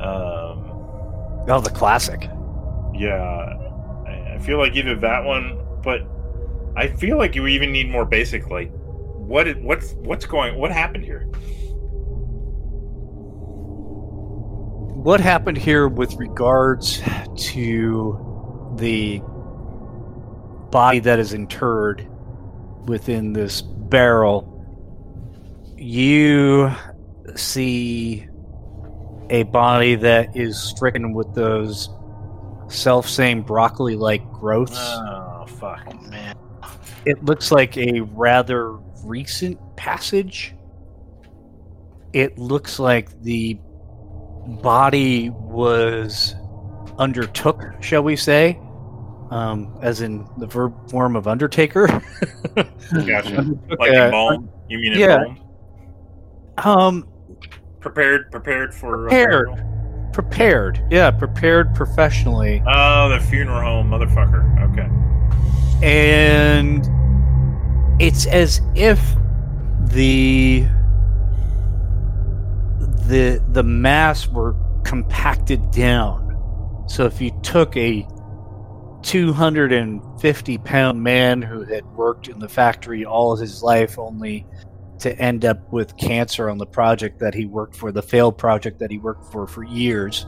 Speaker 3: Um,
Speaker 2: Oh, the classic.
Speaker 3: yeah, I, I feel like either that one, but I feel like you even need more basic. Like, what what's what's going? What happened here?
Speaker 2: What happened here with regards to the body that is interred within this barrel? You see a body that is stricken with those self same broccoli like growths.
Speaker 3: Oh fuck!
Speaker 4: Man.
Speaker 2: It looks like a rather recent passage. It looks like the body was undertook, shall we say, um, as in the verb form of undertaker.
Speaker 3: Gotcha.
Speaker 2: Undertook
Speaker 3: Like
Speaker 2: a-
Speaker 3: embalmed? You mean
Speaker 2: yeah.
Speaker 3: embalmed?
Speaker 2: um,
Speaker 3: Prepared, prepared for
Speaker 2: Prepared. prepared. Yeah, prepared professionally.
Speaker 3: Oh, the funeral home, motherfucker. Okay.
Speaker 2: and it's as if the the the mass were compacted down so if you took a 250 pound man who had worked in the factory all of his life only to end up with cancer on the project that he worked for the failed project that he worked for for years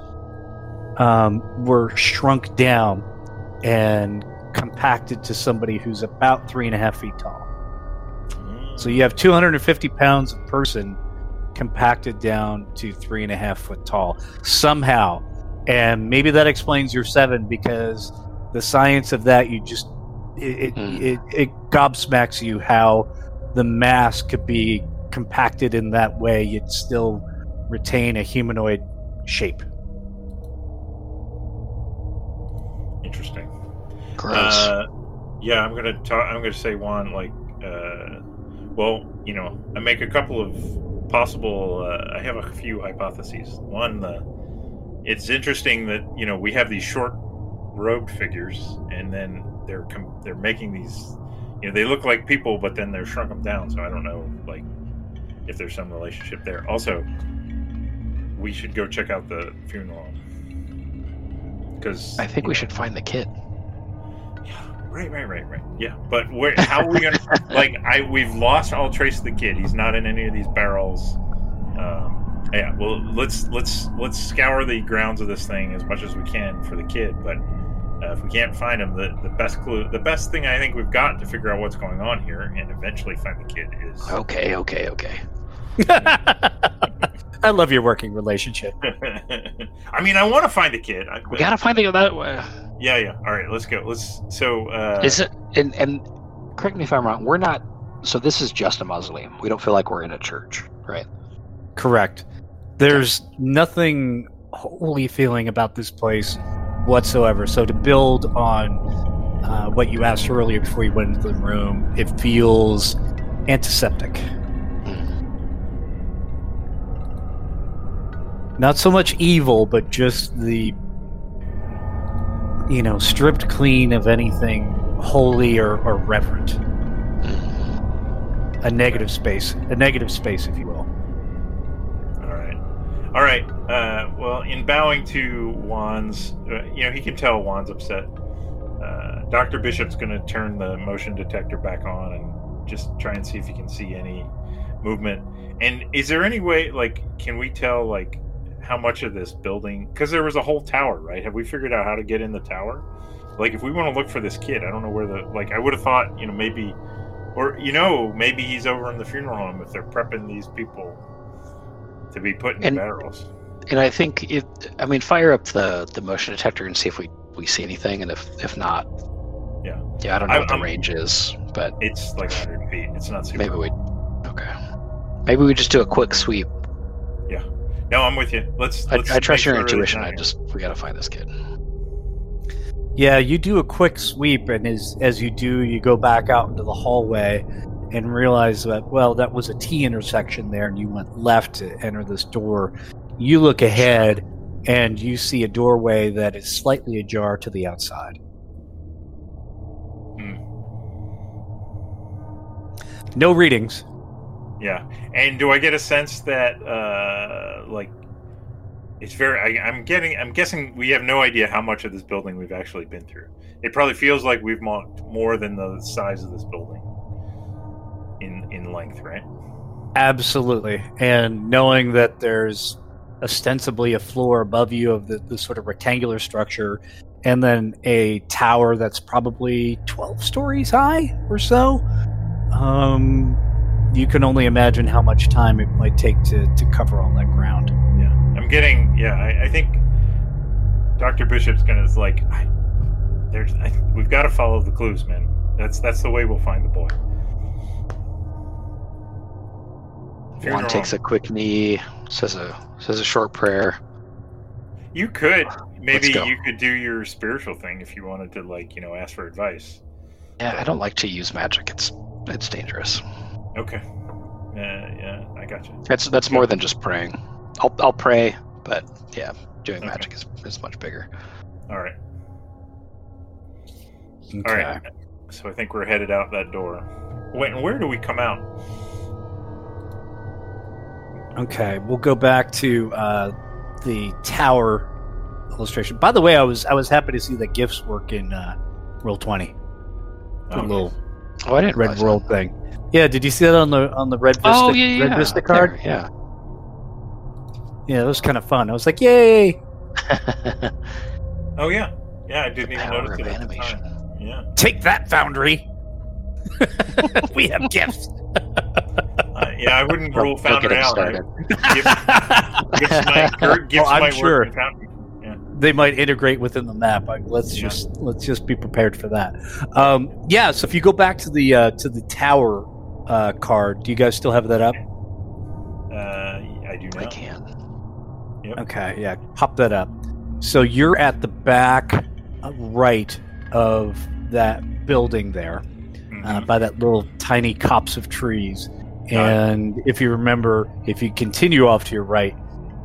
Speaker 2: um, were shrunk down and compacted to somebody who's about three and a half feet tall. So you have 250 pounds of person compacted down to three and a half foot tall somehow. And maybe that explains your seven because the science of that, you just, it,
Speaker 4: Hmm.
Speaker 2: it, it, it gobsmacks you how the mass could be compacted in that way, yet still retain a humanoid shape.
Speaker 3: Interesting.
Speaker 4: Gross.
Speaker 3: Uh, yeah, I'm gonna talk. I'm gonna say one like, uh, well, you know, I make a couple of possible. Uh, I have a few hypotheses. One, the it's interesting that you know we have these short robed figures, and then they're com- they're making these. You know, they look like people, but then they're shrunk them down. So I don't know, like, if there's some relationship there. Also, we should go check out the funeral because
Speaker 4: I think we should find the kid.
Speaker 3: Right, right, right, right. Yeah, but where? How are we gonna? like, I we've lost all trace of the kid. He's not in any of these barrels. Um, yeah. Well, let's let's let's scour the grounds of this thing as much as we can for the kid. But uh, if we can't find him, the the best clue, the best thing I think we've got to figure out what's going on here and eventually find the kid is.
Speaker 4: Okay, okay, okay.
Speaker 2: I love your working relationship.
Speaker 3: I mean, I want to find the kid. I,
Speaker 4: We gotta find the that. Uh,
Speaker 3: Yeah, yeah. All right, let's go. Let's. So. Uh,
Speaker 4: is it? And and correct me if I'm wrong. We're not. So this is just a mausoleum. We don't feel like we're in a church, right?
Speaker 2: Correct. There's nothing holy feeling about this place whatsoever. So to build on uh, what you asked earlier before you went into the room, it feels antiseptic. Not so much evil, but just the you know stripped clean of anything holy or, or reverent. a negative space, a negative space, if you will.
Speaker 3: All right. All right. Uh, well, in bowing to Juan's, uh, you know, he can tell Juan's upset. Uh, Dr. Bishop's going to turn the motion detector back on and just try and see if he can see any movement. And is there any way, like, can we tell, like, how much of this building? Because there was a whole tower, right? Have we figured out how to get in the tower? Like, if we want to look for this kid, I don't know where the, like, I would have thought, you know, maybe, or, you know, maybe he's over in the funeral home if they're prepping these people to be put in
Speaker 4: And-
Speaker 3: barrels.
Speaker 4: And I think it. I mean, fire up the the motion detector and see if we we see anything, and if if not,
Speaker 3: Yeah.
Speaker 4: yeah, I don't know
Speaker 3: I-
Speaker 4: what the
Speaker 3: I'm-
Speaker 4: range is, but
Speaker 3: It's like 100 feet. It's not super.
Speaker 4: maybe we. Okay. Maybe we just do a quick sweep.
Speaker 3: No, I'm with you. Let's.
Speaker 4: I,
Speaker 3: let's
Speaker 4: I trust your
Speaker 3: sure
Speaker 4: intuition. I just we gotta find this kid.
Speaker 2: Yeah, you do a quick sweep, and as as you do, you go back out into the hallway and realize that well, that was a T intersection there, and you went left to enter this door. You look ahead, and you see a doorway that is slightly ajar to the outside.
Speaker 3: Hmm.
Speaker 2: No readings.
Speaker 3: Yeah, and do I get a sense that, uh, like, it's very? I, I'm getting. I'm guessing we have no idea how much of this building we've actually been through. It probably feels like we've walked more than the size of this building in in length, right?
Speaker 2: Absolutely. And knowing that there's ostensibly a floor above you of the, the sort of rectangular structure, and then a tower that's probably 12 stories high or so, um, you can only imagine how much time it might take to, to cover all that ground.
Speaker 3: Yeah, I'm getting. Yeah, I, I think Doctor Bishop's gonna like. I, there's. I, we've got to follow the clues, man. That's that's the way we'll find the boy. Funeral
Speaker 4: Juan takes a quick knee, says a says a short prayer.
Speaker 3: You could maybe you could do your spiritual thing if you wanted to, like you know, ask for advice.
Speaker 4: Yeah, I don't like to use magic. It's it's dangerous.
Speaker 3: Okay. Yeah, yeah, I got you.
Speaker 4: That's that's more than just praying. I'll I'll pray, but yeah, doing
Speaker 3: Okay.
Speaker 4: magic is, is much bigger.
Speaker 3: All right.
Speaker 2: Okay.
Speaker 3: All right. So I think we're headed out that door. Wait, and where do we come out?
Speaker 2: Okay, we'll go back to uh, the tower illustration. By the way, I was I was happy to see that gifts work in uh, Roll Twenty. The
Speaker 3: Okay.
Speaker 2: little
Speaker 4: Oh, I didn't
Speaker 2: red world
Speaker 4: that.
Speaker 2: thing. Yeah, did you see that on the on the red Vista
Speaker 4: Oh yeah, yeah,
Speaker 2: red. Vista card?
Speaker 4: There, yeah.
Speaker 2: Yeah, it was kind of fun. I was like, "Yay!"
Speaker 3: Oh yeah, yeah. I didn't
Speaker 4: The
Speaker 3: even notice it at the
Speaker 4: animation.
Speaker 3: time. Yeah.
Speaker 2: Take that, Foundry. we have gifts.
Speaker 3: Uh, yeah, I wouldn't
Speaker 4: Don't-
Speaker 3: rule
Speaker 4: don't
Speaker 3: Founder
Speaker 4: get him
Speaker 3: out.
Speaker 4: started.
Speaker 3: I- Gifts might, gifts
Speaker 2: Oh, I'm
Speaker 3: might
Speaker 2: sure.
Speaker 3: work in Foundry.
Speaker 2: they might integrate within the map. I- Let's
Speaker 3: Yeah.
Speaker 2: just let's just be prepared for that. Um, yeah. So if you go back to the uh, to the tower uh, card, do you guys still have that up?
Speaker 3: Uh, I do
Speaker 4: I
Speaker 3: now.
Speaker 4: can.
Speaker 2: Okay, yeah, pop that up. So you're at the back uh, right of that building there, uh,
Speaker 3: Mhm.
Speaker 2: by that little tiny copse of trees. And if you remember, if you continue off to your right,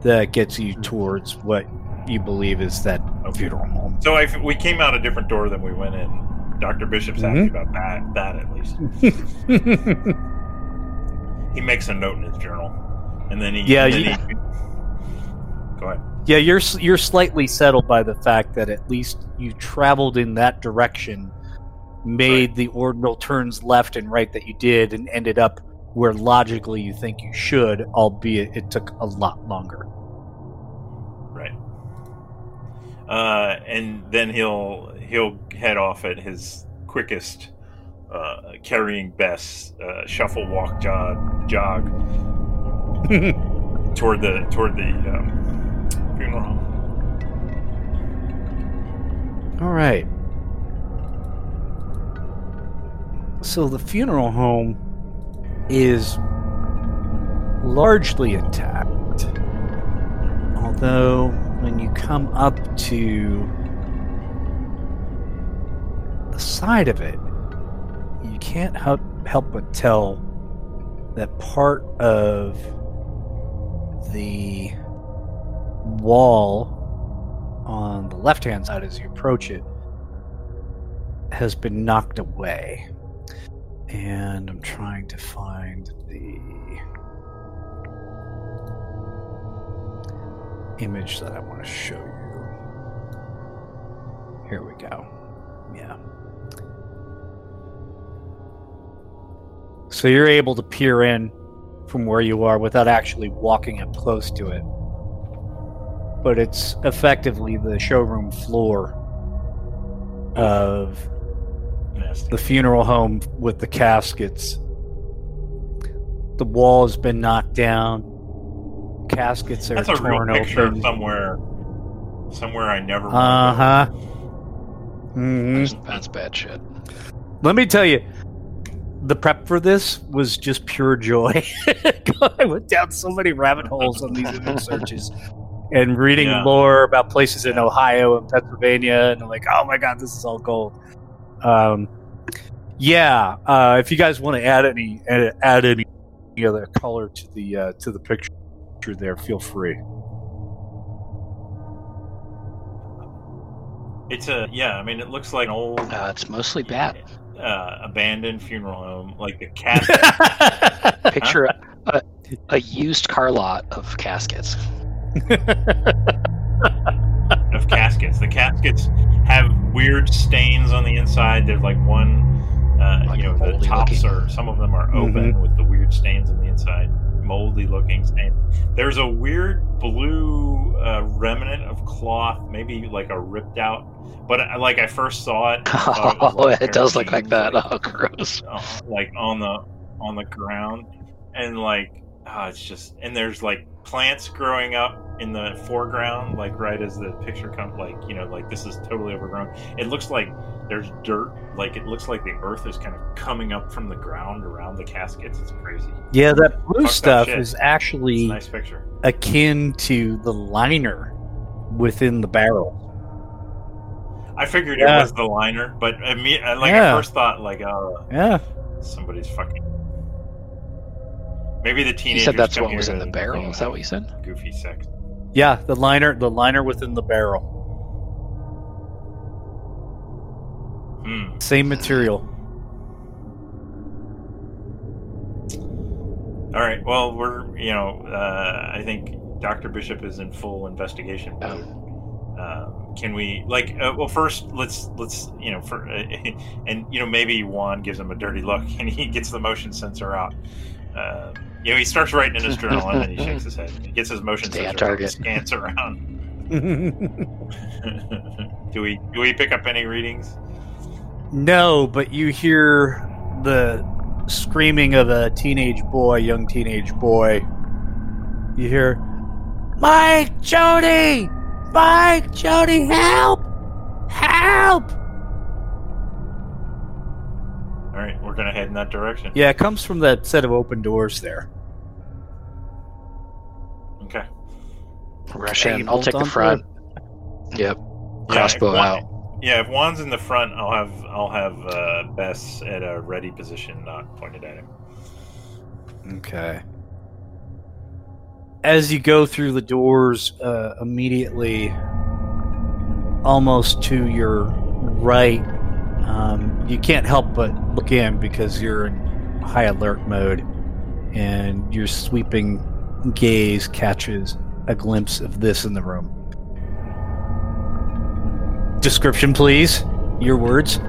Speaker 2: that gets you towards what you believe is that
Speaker 3: Okay.
Speaker 2: funeral home.
Speaker 3: So I, we came out a different door than we went in. Doctor Bishop's happy
Speaker 2: Mhm.
Speaker 3: about that. That at least he makes a note in his journal, and then he
Speaker 2: Yeah,
Speaker 3: then
Speaker 2: you-
Speaker 3: he- go ahead.
Speaker 2: yeah, you're you're slightly settled by the fact that at least you traveled in that direction, made the ordinal turns left and right that you did, and ended up where logically you think you should, albeit it took a lot longer.
Speaker 3: Right. Uh, and then he'll he'll head off at his quickest, uh, carrying Bess, uh, shuffle, walk, jog, jog toward the toward the um, funeral home.
Speaker 2: All right. So the funeral home is largely intact. Although, when you come up to the side of it, you can't help, help but tell that part of the wall on the left hand side as you approach it has been knocked away. And I'm trying to find the image that I want to show you. Here we go. Yeah. So you're able to peer in from where you are without actually walking up close to it. But it's effectively the showroom floor of
Speaker 3: Nasty.
Speaker 2: the funeral home with the caskets. The wall has been knocked down. Caskets are
Speaker 3: That's a real picture
Speaker 2: open.
Speaker 3: somewhere. Somewhere I never.
Speaker 2: Uh huh.
Speaker 3: go.
Speaker 2: hmm
Speaker 4: That's, that's bad shit.
Speaker 2: Let me tell you, the prep for this was just pure joy. I went down so many rabbit holes on these image searches and reading
Speaker 3: Yeah.
Speaker 2: lore about places in Ohio and Pennsylvania, and I'm like, oh my god, this is all gold. Um, yeah, uh, if you guys want to add any add, add any other color to the uh, to the picture there, feel free.
Speaker 3: It's a yeah. I mean, it looks like an old
Speaker 4: Uh, it's mostly bad.
Speaker 3: Uh, abandoned funeral home, like the casket.
Speaker 4: Picture a, a used car lot of caskets.
Speaker 3: of caskets. The caskets have weird stains on the inside. There's like one, uh,
Speaker 4: Like
Speaker 3: you know, the tops
Speaker 4: looking.
Speaker 3: are some of them are open with the weird stains on the inside, moldy looking stains. There's a weird blue uh, remnant of cloth, maybe like a ripped out. But uh, like I first saw it, I thought was,
Speaker 4: Oh,
Speaker 3: like,
Speaker 4: it does look like that.
Speaker 3: like,
Speaker 4: Oh, gross.
Speaker 3: uh, like on the on the ground and like uh, it's just and there's like plants growing up in the foreground like right as the picture comes like you know like this is totally overgrown it looks like there's dirt like it looks like the earth is kind of coming up from the ground around the caskets it's crazy
Speaker 2: yeah, that blue
Speaker 3: that
Speaker 2: stuff
Speaker 3: shit.
Speaker 2: is actually
Speaker 3: a nice picture
Speaker 2: akin to the liner within the barrel.
Speaker 3: i figured
Speaker 2: Yeah.
Speaker 3: it was the liner but imme- uh, like
Speaker 2: Yeah.
Speaker 3: i first thought like oh
Speaker 2: Yeah.
Speaker 3: somebody's fucking maybe the
Speaker 4: You said that's
Speaker 3: come
Speaker 4: what was in the barrel. Is that what you said?
Speaker 3: goofy sex
Speaker 2: Yeah, the liner, the liner within the barrel,
Speaker 3: hmm
Speaker 2: same material.
Speaker 3: All right. Well, we're you know uh, I think Doctor Bishop is in full investigation mode. Um, can we like? Uh, well, first let's let's you know for and you know maybe Juan gives him a dirty look and he gets the motion sensor out. Uh, you know he starts writing in his journal and then he shakes his head. He gets his motion
Speaker 4: Stay
Speaker 3: sensor out and
Speaker 4: target.
Speaker 3: scans around. do we do we pick up any readings?
Speaker 2: no, but you hear the screaming of a teenage boy, young teenage boy. You hear, Mike, Jody, Mike, Jody, help, help!
Speaker 3: All right, we're gonna head in that direction.
Speaker 2: Yeah, it comes from that set of open doors there.
Speaker 3: Okay.
Speaker 4: Rush in. I'll take the
Speaker 2: onto
Speaker 4: front. Yep.
Speaker 3: Yeah,
Speaker 4: Crossbow
Speaker 3: Juan-
Speaker 4: out.
Speaker 3: Yeah, if Juan's in the front, I'll have I'll have uh, Bess at a ready position, not pointed at him.
Speaker 2: Okay. As you go through the doors, uh, immediately, almost to your right, um, you can't help but look in because you're in high alert mode, and your sweeping gaze catches a glimpse of this in the room. Description, please. Your words.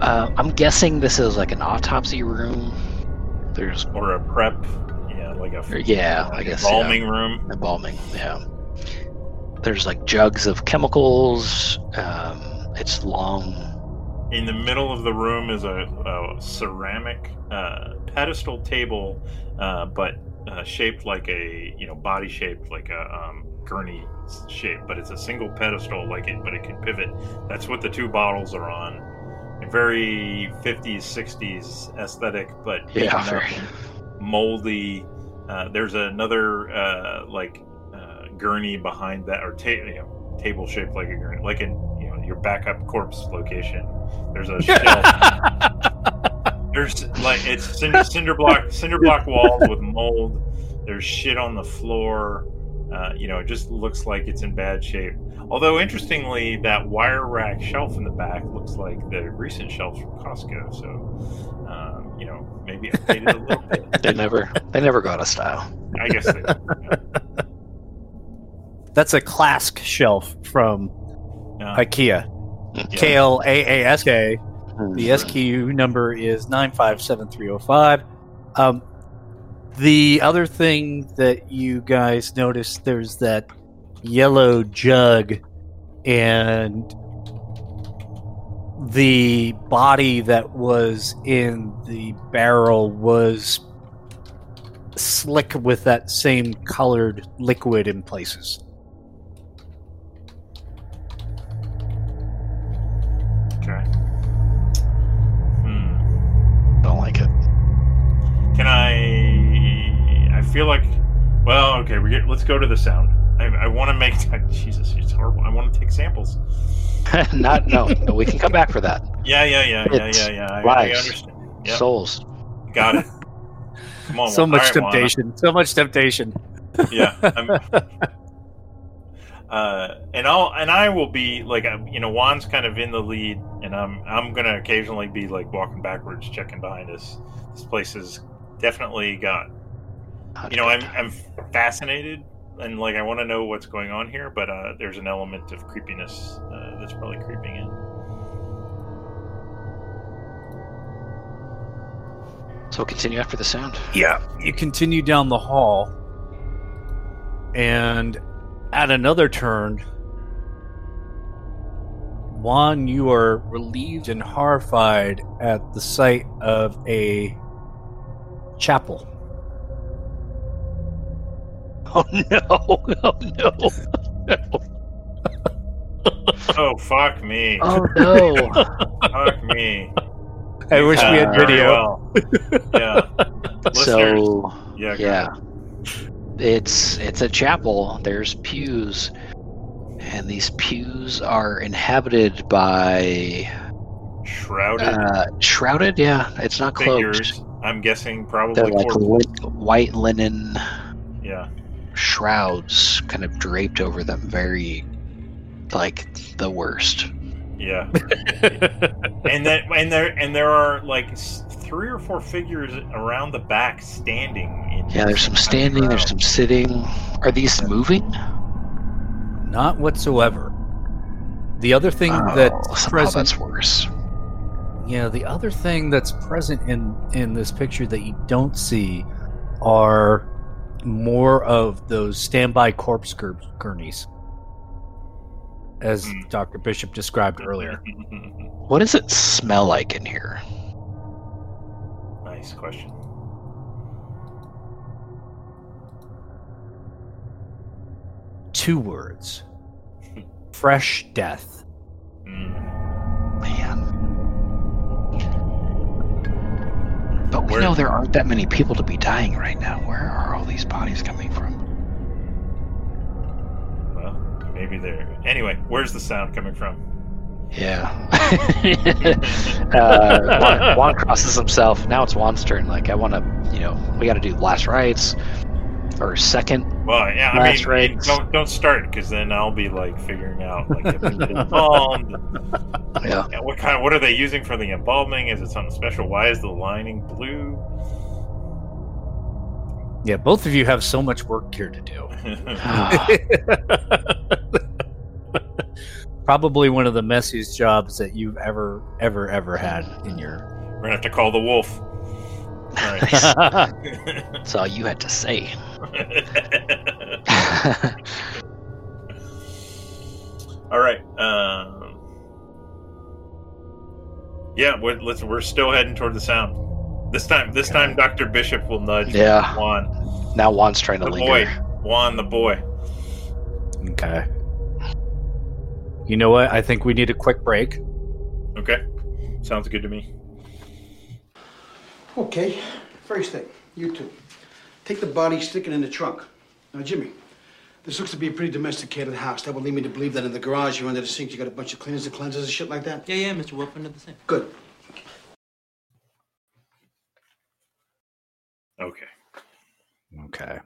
Speaker 4: Uh, I'm guessing this is like an autopsy room. There's,
Speaker 3: Or a prep, yeah, like a
Speaker 4: or- yeah, I guess. yeah.
Speaker 3: embalming room.
Speaker 4: embalming. Yeah. There's like jugs of chemicals. Um, it's long.
Speaker 3: In the middle of the room is a, a ceramic uh, pedestal table, uh, but uh, shaped like a you know body shaped like a um, gurney shape, but it's a single pedestal like it, but it can pivot. That's what the two bottles are on. A very 50s 60s aesthetic, but
Speaker 4: Yeah, very.
Speaker 3: moldy. Uh, there's another uh, like gurney behind that, or ta- you know, table shaped like a gurney, like in you know your backup corpse location. There's a shelf. There's like it's cinder, cinder block cinder block walls with mold. There's shit on the floor. Uh, you know, it just looks like it's in bad shape. Although, interestingly, that wire rack shelf in the back looks like the recent shelves from Costco. So, um, you know, maybe updated a little bit.
Speaker 4: They never they never go out of style.
Speaker 3: I guess they. Yeah.
Speaker 2: That's a Clask shelf from
Speaker 3: Yeah.
Speaker 2: IKEA. K L A A S K. The SKU number is 957305. Um, the other thing that you guys noticed there's that yellow jug and the body that was in the barrel was slick with that same colored liquid in places.
Speaker 3: Okay. Hmm.
Speaker 4: Don't like it.
Speaker 3: Can I? I feel like. Well, okay. We get. Let's go to the sound. I, I want to make. Jesus, it's horrible. I want to take samples.
Speaker 4: Not no, no. We can come back for that.
Speaker 3: Yeah, yeah, yeah, yeah,
Speaker 4: It's
Speaker 3: yeah, yeah. I, I
Speaker 4: lives.
Speaker 3: understand. Yep.
Speaker 4: Souls.
Speaker 3: Got it. Come on.
Speaker 2: so
Speaker 3: Juan.
Speaker 2: much
Speaker 3: All right, Juan.
Speaker 2: temptation. So much temptation.
Speaker 3: Yeah. I'm, uh, and I'll and I will be like I'm- you know Juan's kind of in the lead, and I'm I'm gonna occasionally be like walking backwards, checking behind us. This place has definitely got you know I'm I'm fascinated and like I want to know what's going on here, but uh, there's an element of creepiness uh, that's probably creeping in.
Speaker 4: So we'll continue after the sound.
Speaker 2: Yeah, you continue down the hall, and at another turn, Juan, you are relieved and horrified at the sight of a chapel.
Speaker 4: Oh no! Oh no!
Speaker 3: Oh fuck me!
Speaker 4: Oh no!
Speaker 3: Fuck me!
Speaker 2: I wish we had
Speaker 4: Uh,
Speaker 2: video.
Speaker 3: well. Yeah. Listeners,
Speaker 4: so
Speaker 3: yeah, go
Speaker 4: yeah, it's it's a chapel. There's pews, and these pews are inhabited by
Speaker 3: shrouded
Speaker 4: uh, shrouded. Yeah, it's not cloaked.
Speaker 3: figures. I'm guessing probably
Speaker 4: They're like
Speaker 3: corpses.
Speaker 4: lin- white linen
Speaker 3: yeah.
Speaker 4: shrouds, kind of draped over them. Very like the worst.
Speaker 3: Yeah. and then and there and there are like s- three or four figures around the back standing. In
Speaker 4: Yeah, there's some
Speaker 3: on the
Speaker 4: standing. There's some sitting. Are these moving?
Speaker 2: Not whatsoever. The other thing
Speaker 4: Oh,
Speaker 2: that's present
Speaker 4: that's worse.
Speaker 2: Yeah, the other thing that's present in in this picture that you don't see are more of those standby corpse gur- gurneys, as
Speaker 3: Hmm.
Speaker 2: Dr. Bishop described earlier.
Speaker 4: What does it smell like in here?
Speaker 3: Nice question.
Speaker 2: Two words: fresh death.
Speaker 3: Mm.
Speaker 4: Man. But we
Speaker 3: Where-
Speaker 4: know there aren't that many people to be dying right now. Where are all these bodies coming from?
Speaker 3: Well, maybe they're. Anyway, where's the sound coming from?
Speaker 4: Yeah. uh, Juan, Juan crosses himself. Now it's Juan's turn. Like, I want to, you know, we got to do last rites or second.
Speaker 3: Well, yeah, I mean,
Speaker 4: rites.
Speaker 3: don't don't start because then I'll be like figuring out like if it's embalmed.
Speaker 4: Yeah.
Speaker 3: Yeah, what kind? Of, What are they using for the embalming? Is it something special? Why is the lining blue?
Speaker 2: Yeah, both of you have so much work here to do. Probably one of the messiest jobs that you've ever, ever, ever had in your.
Speaker 3: We're gonna have to call the wolf. All right.
Speaker 4: That's all you had to say.
Speaker 3: All right. Um, yeah, we're, let's. We're still heading toward the sound. This time, this time, Doctor Bishop will nudge
Speaker 4: Yeah.
Speaker 3: Juan,
Speaker 4: now Juan's trying to
Speaker 3: the
Speaker 4: linger.
Speaker 3: boy, Juan, the boy.
Speaker 2: okay. You know what? I think we need a quick break.
Speaker 3: Okay, sounds good to me.
Speaker 6: Okay, first thing, you two. Take the body, stick it in the trunk. Now, Jimmy, this looks to be a pretty domesticated house. That would lead me to believe that in the garage you're under the sink, you got a bunch of cleaners and cleansers and shit like that.
Speaker 7: Yeah, yeah, Mr. Wolf under the sink.
Speaker 6: Good.
Speaker 3: Okay.
Speaker 2: Okay.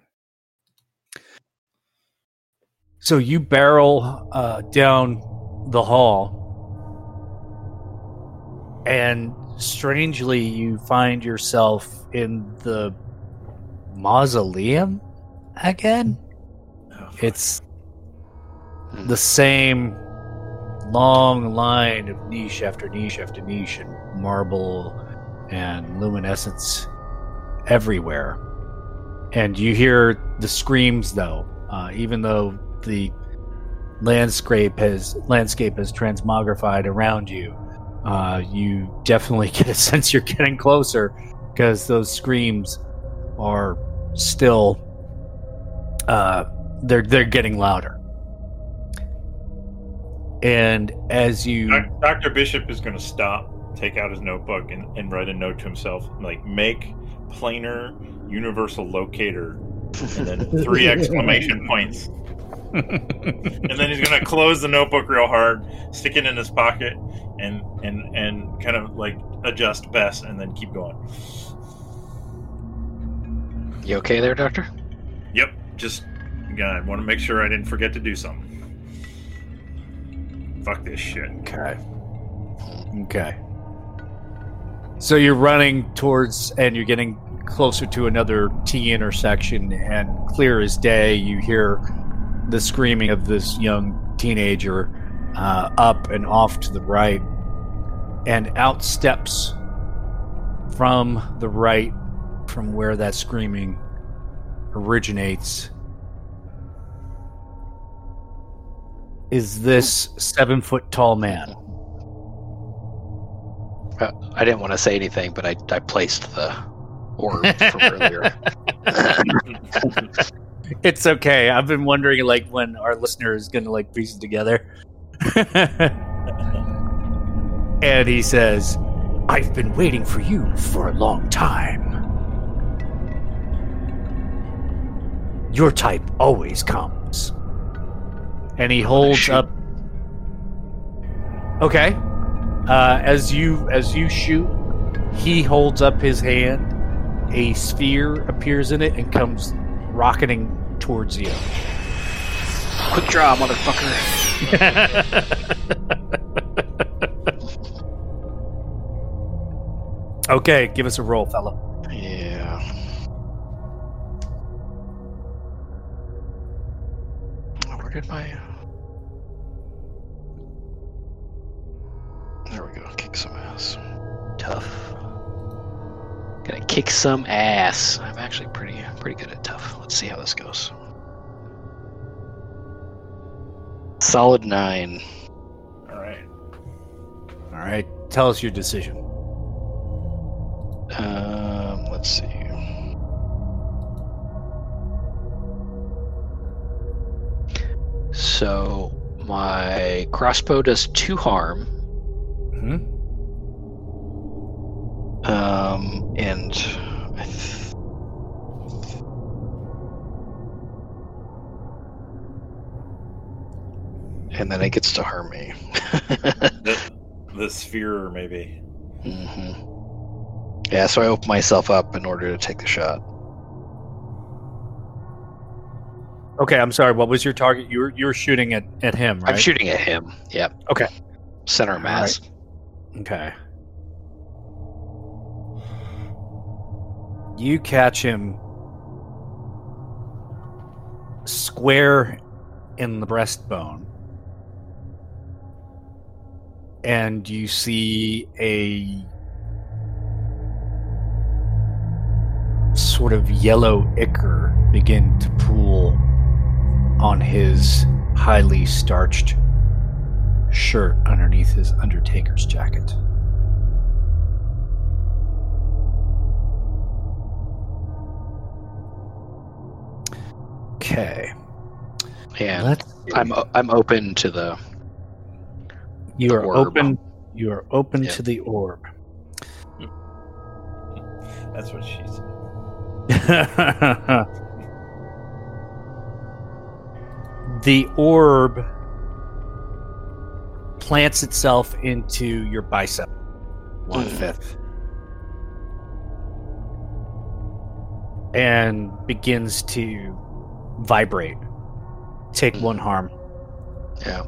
Speaker 2: So you barrel uh, down the hall, and strangely, you find yourself in the mausoleum again.
Speaker 3: Oh,
Speaker 2: It's the same long line of niche after niche after niche and marble and luminescence everywhere. And you hear the screams though, uh, even though the landscape has landscape has transmogrified around you. Uh, you definitely get a sense you're getting closer because those screams are still uh, they're they're getting louder. And as you
Speaker 3: Dr. Bishop is going to stop, take out his notebook, and, and write a note to himself like, make planar universal locator, and then three exclamation points. And then he's going to close the notebook real hard, stick it in his pocket, and and and kind of like adjust Bess, and then keep going.
Speaker 4: You okay there, Doctor?
Speaker 3: Yep, just God, want to make sure I didn't forget to do something. Fuck this shit.
Speaker 2: Okay. Okay. So you're running towards, and you're getting closer to another T intersection, and clear as day, you hear the screaming of this young teenager uh, up and off to the right, and out steps from the right, from where that screaming originates. Is this seven foot tall man?
Speaker 4: Uh, I didn't want to say anything, but I, I placed the orb from earlier.
Speaker 2: It's okay. I've been wondering, like, when our listener is going to like piece it together. and he says, "I've been waiting for you for a long time. Your type always comes." And he holds up. Okay. Uh, as you as you shoot, he holds up his hand. A sphere appears in it and comes rocketing towards you.
Speaker 4: Quick draw, motherfucker.
Speaker 2: okay, give us a roll, fella.
Speaker 4: Yeah. Where did my. There we go. Kick some ass. Tough. Gonna kick some ass. I'm actually pretty pretty good at tough. Let's see how this goes. Solid nine.
Speaker 3: All right.
Speaker 2: All right, tell us your decision.
Speaker 4: Um, let's see. So my crossbow does two harm.
Speaker 2: hmm
Speaker 4: Um, and I th- and then it gets to harm me.
Speaker 3: The, the sphere, maybe.
Speaker 4: hmm Yeah, so I open myself up in order to take the shot.
Speaker 2: Okay, I'm sorry. What was your target? You were you were shooting at at him, right?
Speaker 4: I'm shooting at him. Yep.
Speaker 2: Okay.
Speaker 4: Center mass.
Speaker 2: Okay. You catch him square in the breastbone. And you see a sort of yellow ichor begin to pool on his highly starched shirt underneath his Undertaker's jacket. Okay.
Speaker 4: Yeah,
Speaker 2: Let's
Speaker 4: I'm o- I'm open to the
Speaker 2: you are
Speaker 4: orb.
Speaker 2: open you are open
Speaker 4: Yeah.
Speaker 2: to the orb.
Speaker 3: That's what she said.
Speaker 2: the orb plants itself into your bicep. One
Speaker 4: Mm.
Speaker 2: And begins to vibrate take one harm.
Speaker 4: Yeah.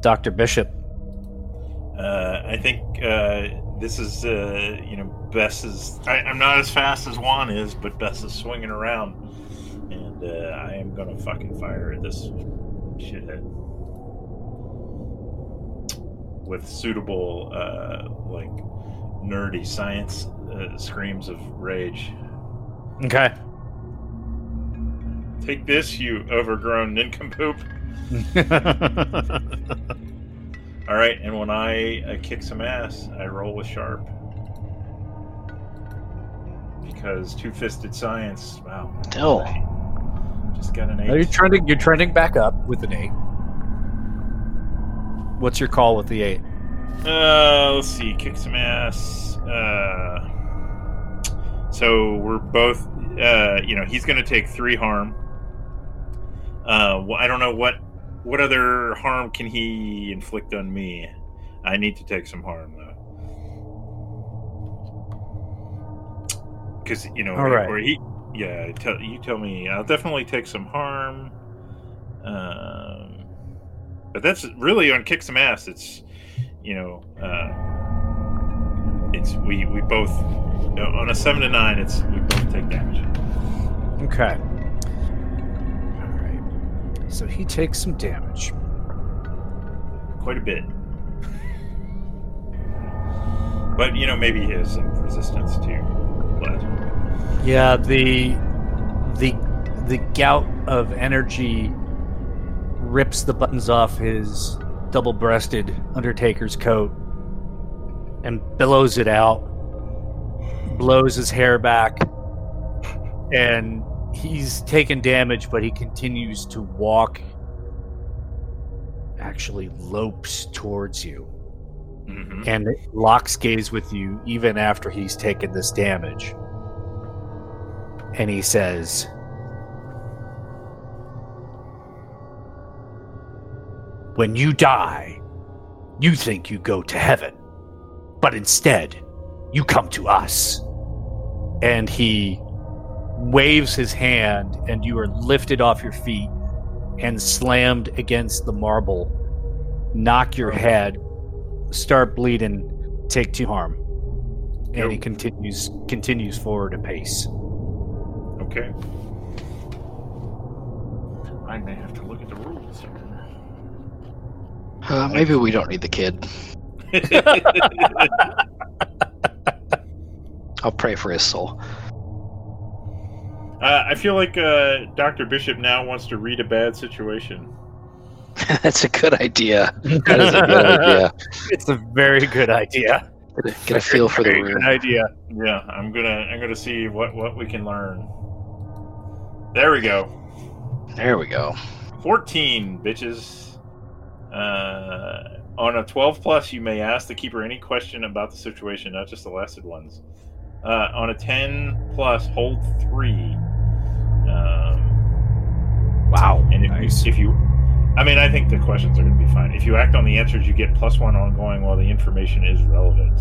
Speaker 2: Dr. Bishop.
Speaker 3: Uh, I think uh, this is, uh, you know, Bess is. I, I'm not as fast as Juan is, but Bess is swinging around, and uh, I am gonna fucking fire at this shithead with suitable, uh, like, nerdy science uh, screams of rage.
Speaker 2: Okay.
Speaker 3: Take this, you overgrown nincompoop! All right, and when I uh, kick some ass, I roll with sharp. Because two-fisted science. Wow.
Speaker 4: Still.
Speaker 3: Just got an
Speaker 2: Now you're
Speaker 3: eight.
Speaker 2: trending. You're trending back up with an eight. What's your call with the eight?
Speaker 3: Uh, let's see. Kick some ass. Uh, so we're both. Uh, you know, he's going to take three harm. Uh, well, I don't know what what other harm can he inflict on me. I need to take some harm though. Because you know,
Speaker 2: All right.
Speaker 3: or he, yeah. Tell you tell me. I'll definitely take some harm. Um, but that's really on kick some ass. It's you know, uh, it's we we both on a seven to nine. It's we both take damage.
Speaker 2: Okay. All right. So he takes some damage.
Speaker 3: quite a bit. But you know, maybe he has some resistance to plasma.
Speaker 2: Yeah, the the the gout of energy rips the buttons off his double-breasted Undertaker's coat and billows it out, blows his hair back, and he's taken damage, but he continues to walk. Actually, lopes towards you
Speaker 3: hmm
Speaker 2: and locks gaze with you even after he's taken this damage. And he says, When you die, you think you go to heaven, but instead, you come to us. And he waves his hand, and you are lifted off your feet and slammed against the marble, knock your head, start bleeding, take two harm. And he continues continues forward a pace.
Speaker 3: Okay. I may have to look at the rules here.
Speaker 4: Uh, maybe we don't need the kid. I'll pray for his soul.
Speaker 3: Uh, I feel like uh, Dr. Bishop now wants to read a bad situation.
Speaker 4: That's a good idea. That is a good idea.
Speaker 2: It's a very good idea.
Speaker 4: Get a, feel for the room.
Speaker 2: good idea.
Speaker 3: Yeah, I'm gonna I'm gonna see what what we can learn. There we go.
Speaker 4: There we go.
Speaker 3: 14 bitches. Uh, on a 12 plus, you may ask the keeper any question about the situation, not just the lasted ones. Uh, on a 10 plus, hold three. Um,
Speaker 2: Wow.
Speaker 3: and if,
Speaker 2: Nice.
Speaker 3: if you, I mean, I think the questions are going to be fine. If you act on the answers, you get plus one ongoing while the information is relevant.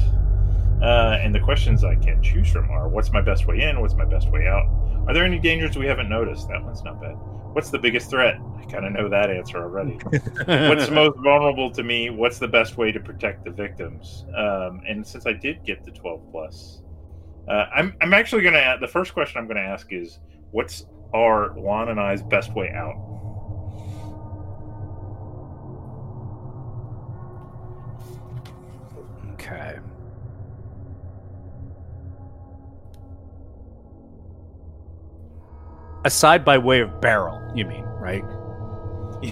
Speaker 3: Uh, and the questions I can choose from are: What's my best way in? What's my best way out? Are there any dangers we haven't noticed? That one's not bad. What's the biggest threat? I kind of know that answer already. What's most vulnerable to me? What's the best way to protect the victims? Um, and since I did get the 12 plus, uh, I'm, I'm actually going to, the first question I'm going to ask is, what's our Juan and I's best way out?
Speaker 2: Okay. Aside by way of barrel, you mean, right?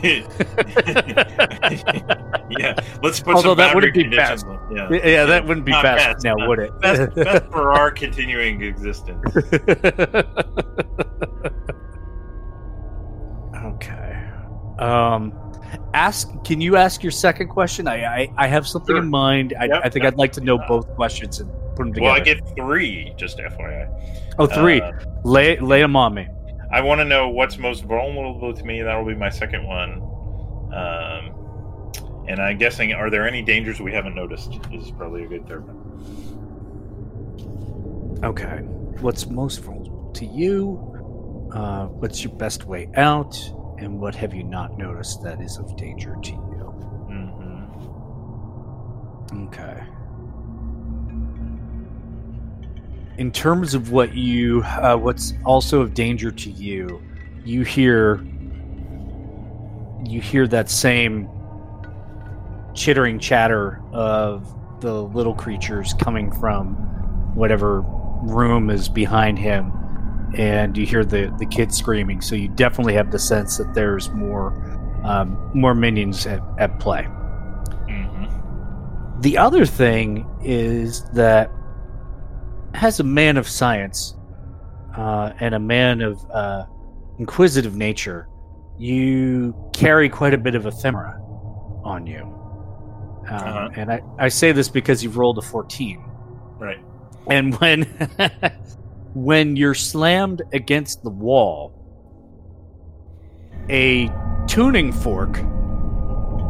Speaker 3: yeah, let's put
Speaker 2: Although
Speaker 3: some
Speaker 2: that wouldn't be
Speaker 3: conditions.
Speaker 2: fast.
Speaker 3: Yeah,
Speaker 2: Yeah, that wouldn't be
Speaker 3: Not
Speaker 2: fast
Speaker 3: best,
Speaker 2: now,
Speaker 3: not
Speaker 2: would it?
Speaker 3: best, best for our continuing existence.
Speaker 2: okay. Um, ask. Can you ask your second question? I I, I have something
Speaker 3: Sure.
Speaker 2: in mind. I,
Speaker 3: Yep,
Speaker 2: I think. I'd like to know
Speaker 3: Uh,
Speaker 2: both questions and put them together.
Speaker 3: Well, I get three, just FYI.
Speaker 2: oh, three.
Speaker 3: Uh,
Speaker 2: lay lay them on me.
Speaker 3: I want to know what's most vulnerable to me. That'll be my second one. Um, and I'm guessing, are there any dangers we haven't noticed? Is probably a good third one.
Speaker 2: Okay. What's most vulnerable to you. Uh, what's your best way out, and what have you not noticed that is of danger to you?
Speaker 3: Mm-hmm.
Speaker 2: Okay. In terms of what you, uh, what's also of danger to you, you hear, you hear that same chittering chatter of the little creatures coming from whatever room is behind him, and you hear the the kid screaming. So you definitely have the sense that there's more, um, more minions at, at play.
Speaker 3: hmm
Speaker 2: The other thing is that as a man of science uh, and a man of uh, inquisitive nature, you carry quite a bit of ephemera on you. Um,
Speaker 3: Uh-huh.
Speaker 2: And I, I say this because you've rolled a 14.
Speaker 3: Right.
Speaker 2: And when when you're slammed against the wall, a tuning fork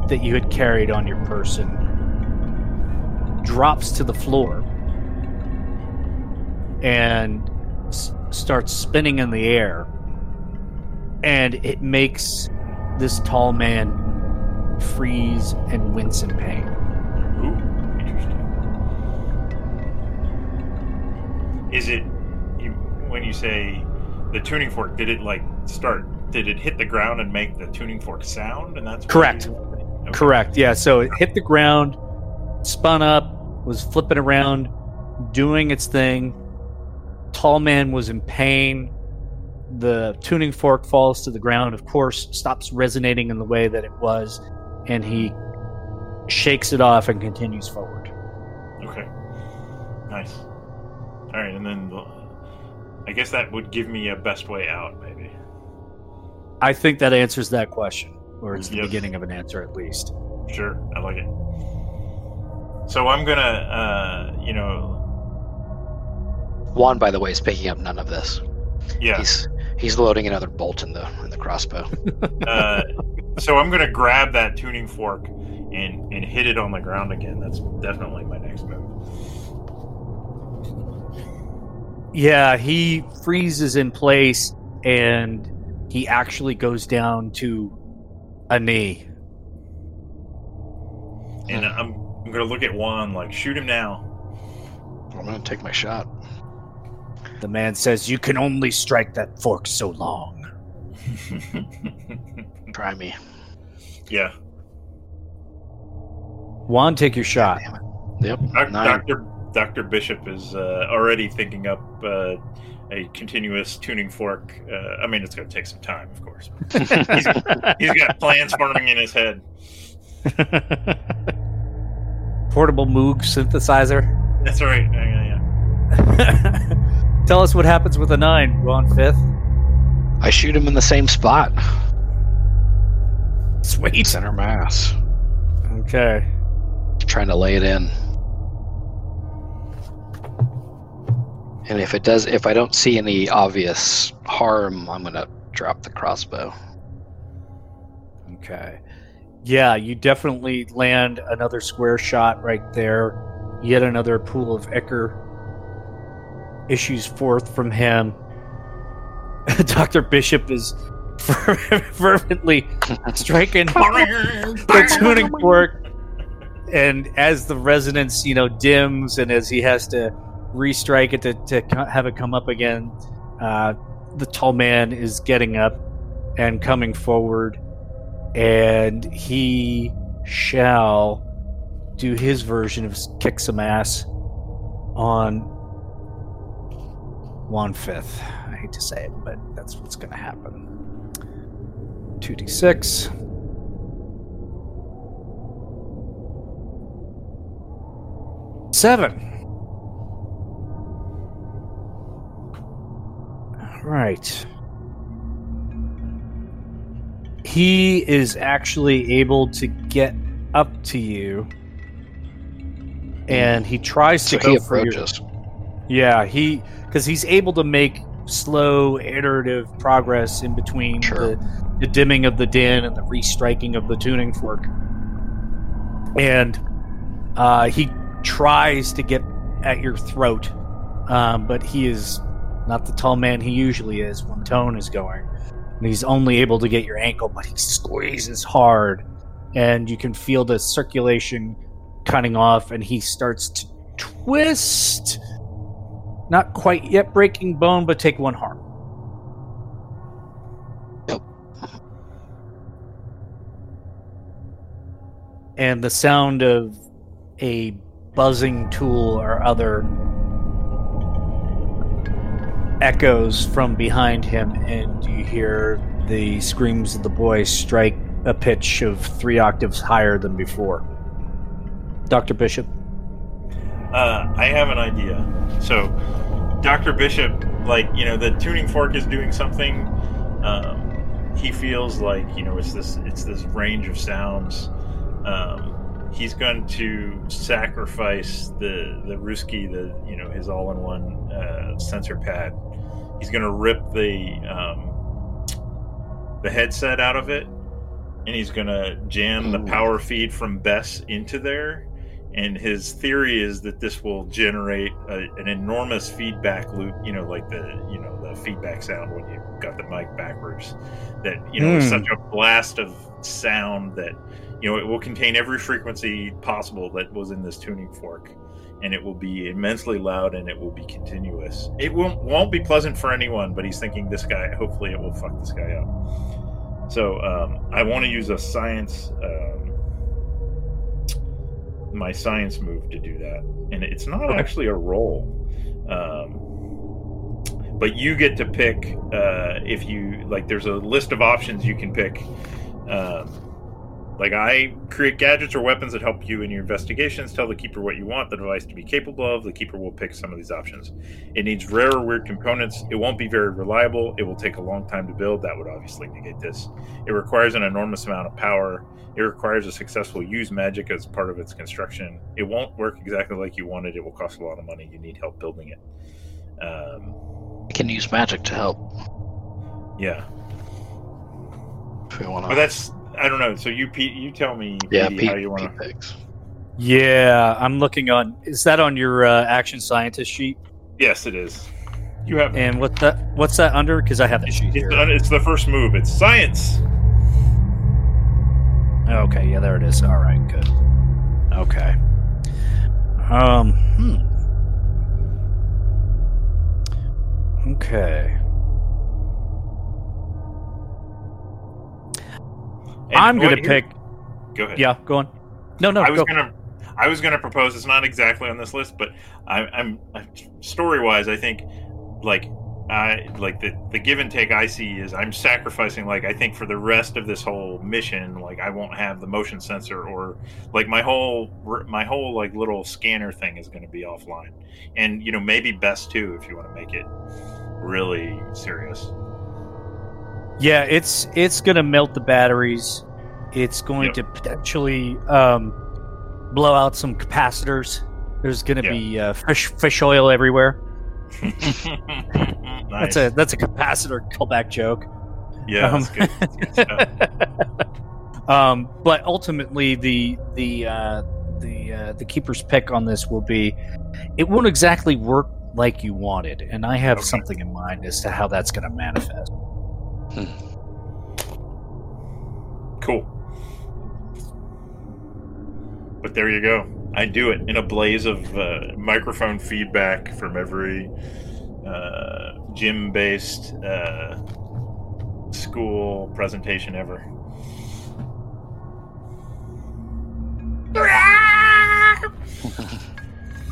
Speaker 2: that you had carried on your person drops to the floor and s- starts spinning in the air and it makes this tall man freeze and wince in pain
Speaker 3: Ooh, interesting. Is it you, when you say the tuning fork? Did it like start? Did it hit the ground and make the tuning fork sound? And that's
Speaker 2: Correct.
Speaker 3: you- Okay.
Speaker 2: Correct. Yeah. So it hit the ground, spun up, was flipping around, doing its thing. Tall man was in pain. The tuning fork falls to the ground, of course, stops resonating in the way that it was, and he shakes it off and continues forward.
Speaker 3: Okay. Nice. All right, and then the- I guess that would give me a best way out, maybe.
Speaker 2: I think that answers that question, or it's the beginning of an answer at least.
Speaker 3: Sure, I like it. So I'm gonna, uh, you know,
Speaker 4: Juan, by the way, is picking up none of this.
Speaker 3: yeah.
Speaker 4: He's he's loading another bolt in the in the crossbow.
Speaker 3: Uh, so I'm gonna grab that tuning fork and and hit it on the ground again. That's definitely my next move.
Speaker 2: Yeah, he freezes in place and he actually goes down to a knee.
Speaker 3: And I'm I'm gonna look at Juan like, shoot him now.
Speaker 4: I'm gonna take my shot.
Speaker 2: The man says, You can only strike that fork so long.
Speaker 4: Try me.
Speaker 3: yeah,
Speaker 2: Juan, take your shot.
Speaker 4: Yep.
Speaker 3: Doc- Doctor Doctor Bishop is uh, already thinking up uh, a continuous tuning fork. Uh, I mean, it's gonna take some time, of course. He's got plans forming in his head.
Speaker 2: Portable Moog synthesizer.
Speaker 3: That's right. Yeah, yeah, yeah.
Speaker 2: Tell us what happens with a nine. Go on fifth.
Speaker 4: I shoot him in the same spot.
Speaker 2: Sweet.
Speaker 4: Center mass.
Speaker 2: Okay.
Speaker 4: Trying to lay it in. And if it does if I don't see any obvious harm, I'm gonna drop the crossbow.
Speaker 2: Okay. Yeah, you definitely land another square shot right there. Yet another pool of ichor issues forth from him. Dr. Bishop is fervently striking the tuning fork. And as the resonance, you know, dims and as he has to restrike it to, to have it come up again, uh, the tall man is getting up and coming forward and he shall do his version of kick some ass on one fifth. I hate to say it, but that's what's going to happen. 2d6. Seven. All right. He is actually able to get up to you, and he tries
Speaker 4: So
Speaker 2: to
Speaker 4: he
Speaker 2: go for your.
Speaker 4: approaches.
Speaker 2: Yeah, he because he's able to make slow, iterative progress in between
Speaker 4: Sure.
Speaker 2: the, the dimming of the din and the restriking of the tuning fork, and uh, he tries to get at your throat, um, but he is not the tall man he usually is when tone is going. And he's only able to get your ankle, but he squeezes hard, and you can feel the circulation cutting off, and he starts to twist. Not quite yet breaking bone, but take one harm. And the sound of a buzzing tool or other echoes from behind him, and you hear the screams of the boy strike a pitch of three octaves higher than before. Dr. Bishop.
Speaker 3: Uh, I have an idea. So, Dr. Bishop, like, you know, the tuning fork is doing something. Um, he feels like, you know, it's this it's this range of sounds. Um, he's going to sacrifice the the Ruski, the you know, his all-in-one uh, sensor pad. He's going to rip the um, the headset out of it, and he's going to jam the power feed from Bess into there and his theory is that this will generate a, an enormous feedback loop you know like the you know the feedback sound when you got the mic backwards. That you know
Speaker 2: Hmm.
Speaker 3: such a blast of sound that you know it will contain every frequency possible that was in this tuning fork. And it will be immensely loud and it will be continuous. It won't won't be pleasant for anyone but he's thinking this guy hopefully it will fuck this guy up. So um, i want to use a science um, my science move to do that and it's not
Speaker 2: Okay.
Speaker 3: actually a roll um, but you get to pick uh, if you like there's a list of options you can pick um, like i create gadgets or weapons that help you in your investigations tell the keeper what you want the device to be capable of the keeper will pick some of these options it needs rare or weird components it won't be very reliable it will take a long time to build that would obviously negate this it requires an enormous amount of power it requires a successful use magic as part of its construction. It won't work exactly like you wanted. It will cost a lot of money. You need help building it. Um,
Speaker 4: We can use magic to help
Speaker 3: yeah,
Speaker 4: if we want
Speaker 3: but that's I don't know. So you Pete, you tell me
Speaker 4: yeah,
Speaker 3: Petey,
Speaker 4: Pete,
Speaker 3: how you want to.
Speaker 4: picks.
Speaker 2: Yeah, I'm looking on. Is that on your uh, action scientist sheet?
Speaker 3: Yes, it is. You have
Speaker 2: And what that? What's that under? Because I have the sheet
Speaker 3: it's
Speaker 2: here.
Speaker 3: the, it's the first move. It's science.
Speaker 2: Okay, yeah, there it is. All right, good. Okay. Um. Hmm. Okay.
Speaker 3: And
Speaker 2: I'm gonna pick.
Speaker 3: Go ahead.
Speaker 2: Yeah, go on. No, no,
Speaker 3: I was gonna, I was gonna propose. It's not exactly on this list, but I, I'm story wise. I think, like, I like the the give and take I see is I'm sacrificing. Like, I think for the rest of this whole mission, like, I won't have the motion sensor or like my whole my whole like little scanner thing is going to be offline, and you know maybe Bess too if you want to make it really serious.
Speaker 2: Yeah, it's it's gonna melt the batteries. It's going
Speaker 3: Yep.
Speaker 2: to potentially um, blow out some capacitors. There's gonna
Speaker 3: Yeah.
Speaker 2: be uh, fish fish oil everywhere.
Speaker 3: nice.
Speaker 2: That's a that's a capacitor callback joke.
Speaker 3: yeah.
Speaker 2: um,
Speaker 3: That's good. That's good
Speaker 2: um, but ultimately, the the uh, the uh, the keeper's pick on this will be, it won't exactly work like you wanted, and I have
Speaker 3: Okay.
Speaker 2: something in mind as to how that's going to manifest.
Speaker 3: Cool. But there you go. I do it in a blaze of uh, microphone feedback from every uh, gym based uh, school presentation ever.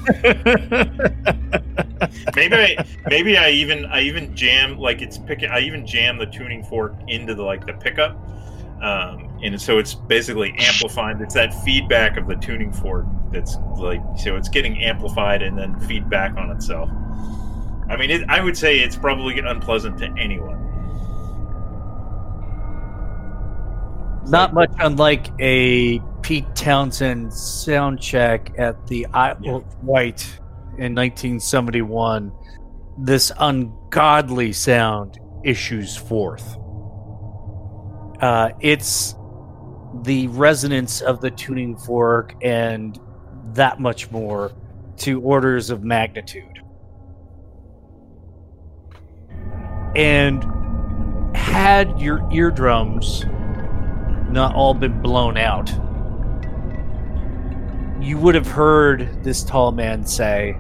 Speaker 3: maybe I maybe I even I even jam like it's picking I even jam the tuning fork into the like the pickup um, and so it's basically amplified. It's that feedback of the tuning fork that's like so it's getting amplified and then feedback on itself. I mean, it, I would say it's probably unpleasant to anyone.
Speaker 2: Not much unlike a Pete Townshend sound check at the Isle
Speaker 3: Yeah.
Speaker 2: of Wight in 1971. This ungodly sound issues forth. Uh, it's the resonance of the tuning fork and that much more to orders of magnitude. And had your eardrums not all been blown out, you would have heard this tall man say,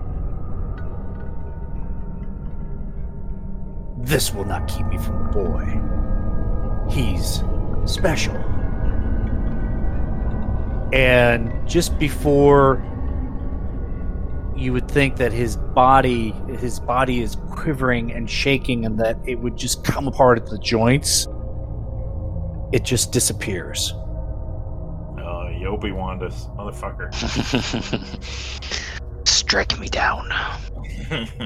Speaker 2: This will not keep me from the boy. He's special. And just before you would think that his body his body is quivering and shaking and that it would just come apart at the joints it just disappears uh,
Speaker 3: Oh, you Obi-Wan this motherfucker.
Speaker 4: Strike me down.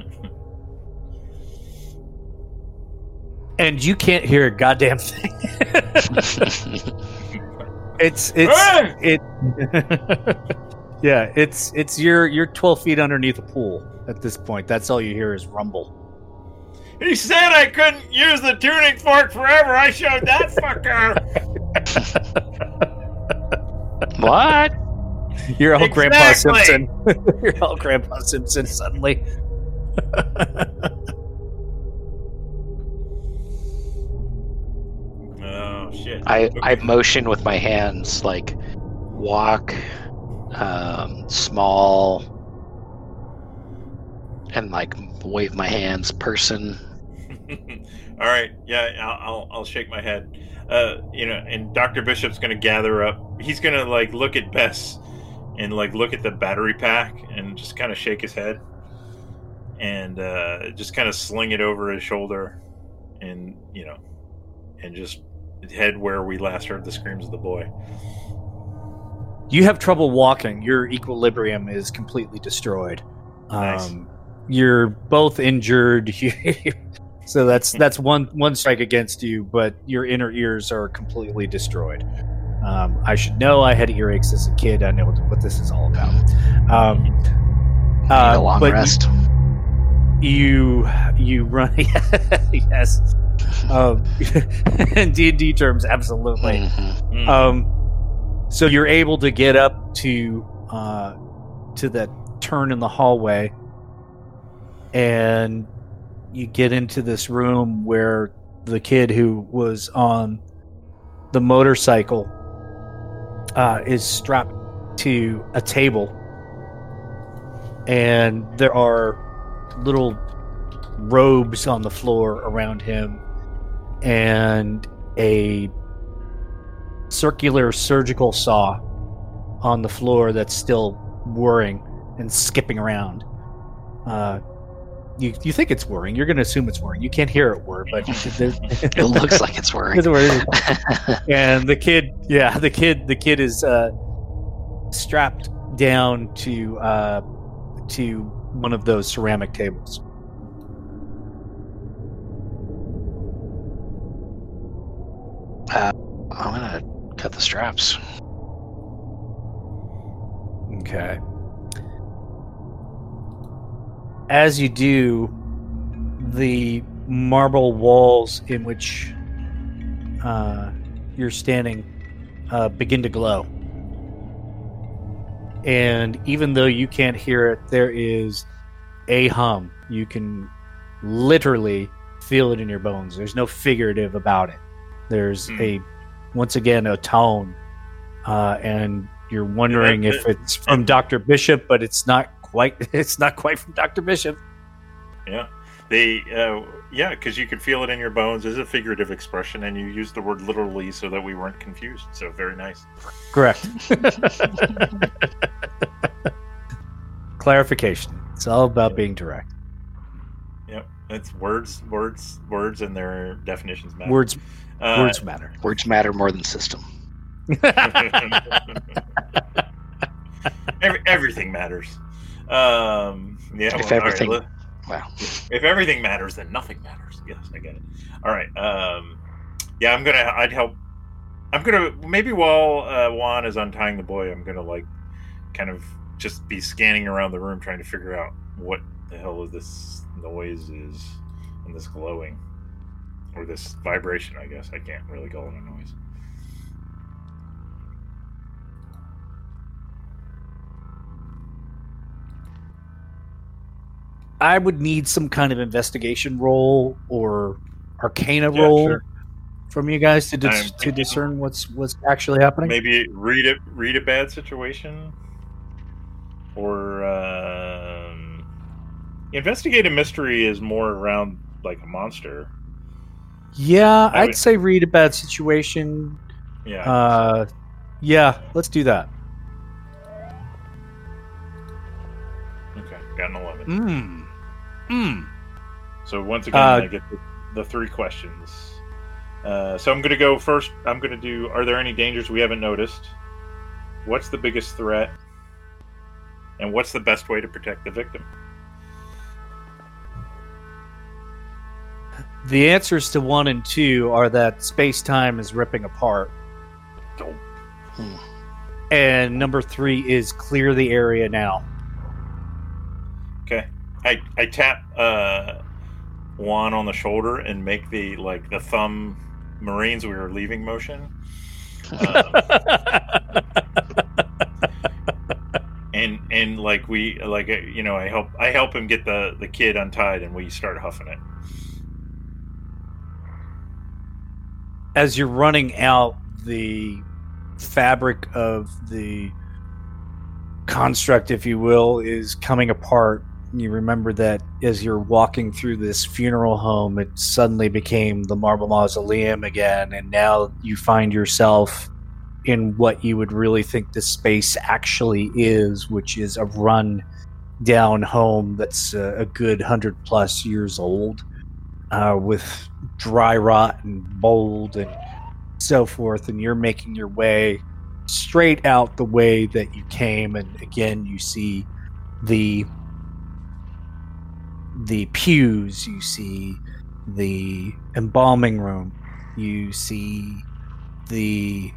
Speaker 2: and you can't hear a goddamn thing it's it's
Speaker 3: Hey!
Speaker 2: it yeah it's it's you're you're 12 feet underneath a pool at this point that's all you hear is rumble
Speaker 3: he said I couldn't use the tuning fork forever. I showed that fucker.
Speaker 4: what?
Speaker 2: you're all grandpa simpson you're all grandpa simpson suddenly
Speaker 3: oh shit.
Speaker 4: I
Speaker 3: Okay.
Speaker 4: I motion with my hands like walk, um, small, and like wave my hands. Person.
Speaker 3: All right, yeah, I'll, I'll I'll shake my head. Uh, you know, and Doctor Bishop's gonna gather up. He's gonna like look at Bess and like look at the battery pack and just kind of shake his head and uh, just kind of sling it over his shoulder and you know and just head where we last heard the screams of the boy.
Speaker 2: you have trouble walking your equilibrium is completely destroyed
Speaker 3: Nice.
Speaker 2: um, you're both injured so that's that's one one strike against you but your inner ears are completely destroyed um, i should know i had earaches as a kid i know what, what this is all about um,
Speaker 4: Need
Speaker 2: uh,
Speaker 4: a long
Speaker 2: but
Speaker 4: rest.
Speaker 2: you you run yes um, in d&d terms absolutely
Speaker 4: Mhm.
Speaker 3: Mm.
Speaker 2: um, so you're able to get up to uh, to that turn in the hallway, and you get into this room where the kid who was on the motorcycle uh, is strapped to a table, and there are little robes on the floor around him, and a circular surgical saw on the floor that's still whirring and skipping around. Uh, you you think it's whirring? You're going to assume it's whirring. You can't hear it whir, but
Speaker 4: It looks like it's
Speaker 2: whirring. And the kid, yeah, the kid, the kid is uh, strapped down to uh, to one of those ceramic tables.
Speaker 4: I'm gonna cut the straps.
Speaker 2: Okay. As you do, the marble walls in which uh, you're standing uh, begin to glow. And even though you can't hear it, there is a hum. You can literally feel it in your bones. There's no figurative about it. There's
Speaker 3: Hmm.
Speaker 2: a, once again, a tone. Uh, and you're wondering
Speaker 3: Yeah,
Speaker 2: if it's from Dr. Bishop, but it's not quite. It's not quite from Dr. Bishop.
Speaker 3: Yeah, they uh, yeah, because you could feel it in your bones as a figurative expression, and you used the word literally so that we weren't confused. So very nice.
Speaker 2: Correct. Clarification. It's all about being direct.
Speaker 3: Yep, it's words, words, words, and their definitions matter.
Speaker 2: Words
Speaker 3: Uh,
Speaker 2: words matter.
Speaker 4: Words matter more than system.
Speaker 3: Every, everything matters. Um, yeah.
Speaker 4: If
Speaker 3: well, right,
Speaker 4: everything-
Speaker 3: let-
Speaker 4: Wow.
Speaker 3: if everything matters, then nothing matters. Yes, I get it. All right. Um, yeah, I'm gonna. I'd help. I'm gonna maybe while uh, Juan is untying the boy, I'm gonna like kind of just be scanning around the room trying to figure out what the hell is this noise is and this glowing or this vibration. I guess I can't really call it a noise.
Speaker 2: I would need some kind of investigation roll or Arcana
Speaker 3: Yeah,
Speaker 2: roll
Speaker 3: sure.
Speaker 2: from you guys to dis- to discern what's what's actually happening.
Speaker 3: Maybe read it. Read a bad situation, or um, investigate a mystery is more around like a monster.
Speaker 2: Yeah,
Speaker 3: I
Speaker 2: I'd
Speaker 3: would-
Speaker 2: say read a bad situation.
Speaker 3: Yeah.
Speaker 2: Uh, yeah, let's do that.
Speaker 3: okay. Got an eleven.
Speaker 2: Mm. Mm.
Speaker 3: So once again,
Speaker 2: Uh,
Speaker 3: I get the, the three questions. Uh, so I'm going to go first. I'm going to do. Are there any dangers we haven't noticed? What's the biggest threat? And what's the best way to protect the victim?
Speaker 2: The answers to one and two are that space time is ripping apart.
Speaker 4: Hmm.
Speaker 2: And number three is clear the area now.
Speaker 3: Okay. I I tap uh, Juan on the shoulder and make the like the thumb Marines we were leaving motion. Um, and and like we like uh, you know I help I help him get the the kid untied and we start huffing it.
Speaker 2: As you're running out, the fabric of the construct, if you will, is coming apart. You remember that as you're walking through this funeral home, it suddenly became the marble mausoleum again, and now you find yourself in what you would really think the space actually is, which is a run down home that's uh, a good hundred plus years old, uh, with dry rot and mold and so forth. And you're making your way straight out the way that you came, and again, you see the the pews, you see the embalming room, you see the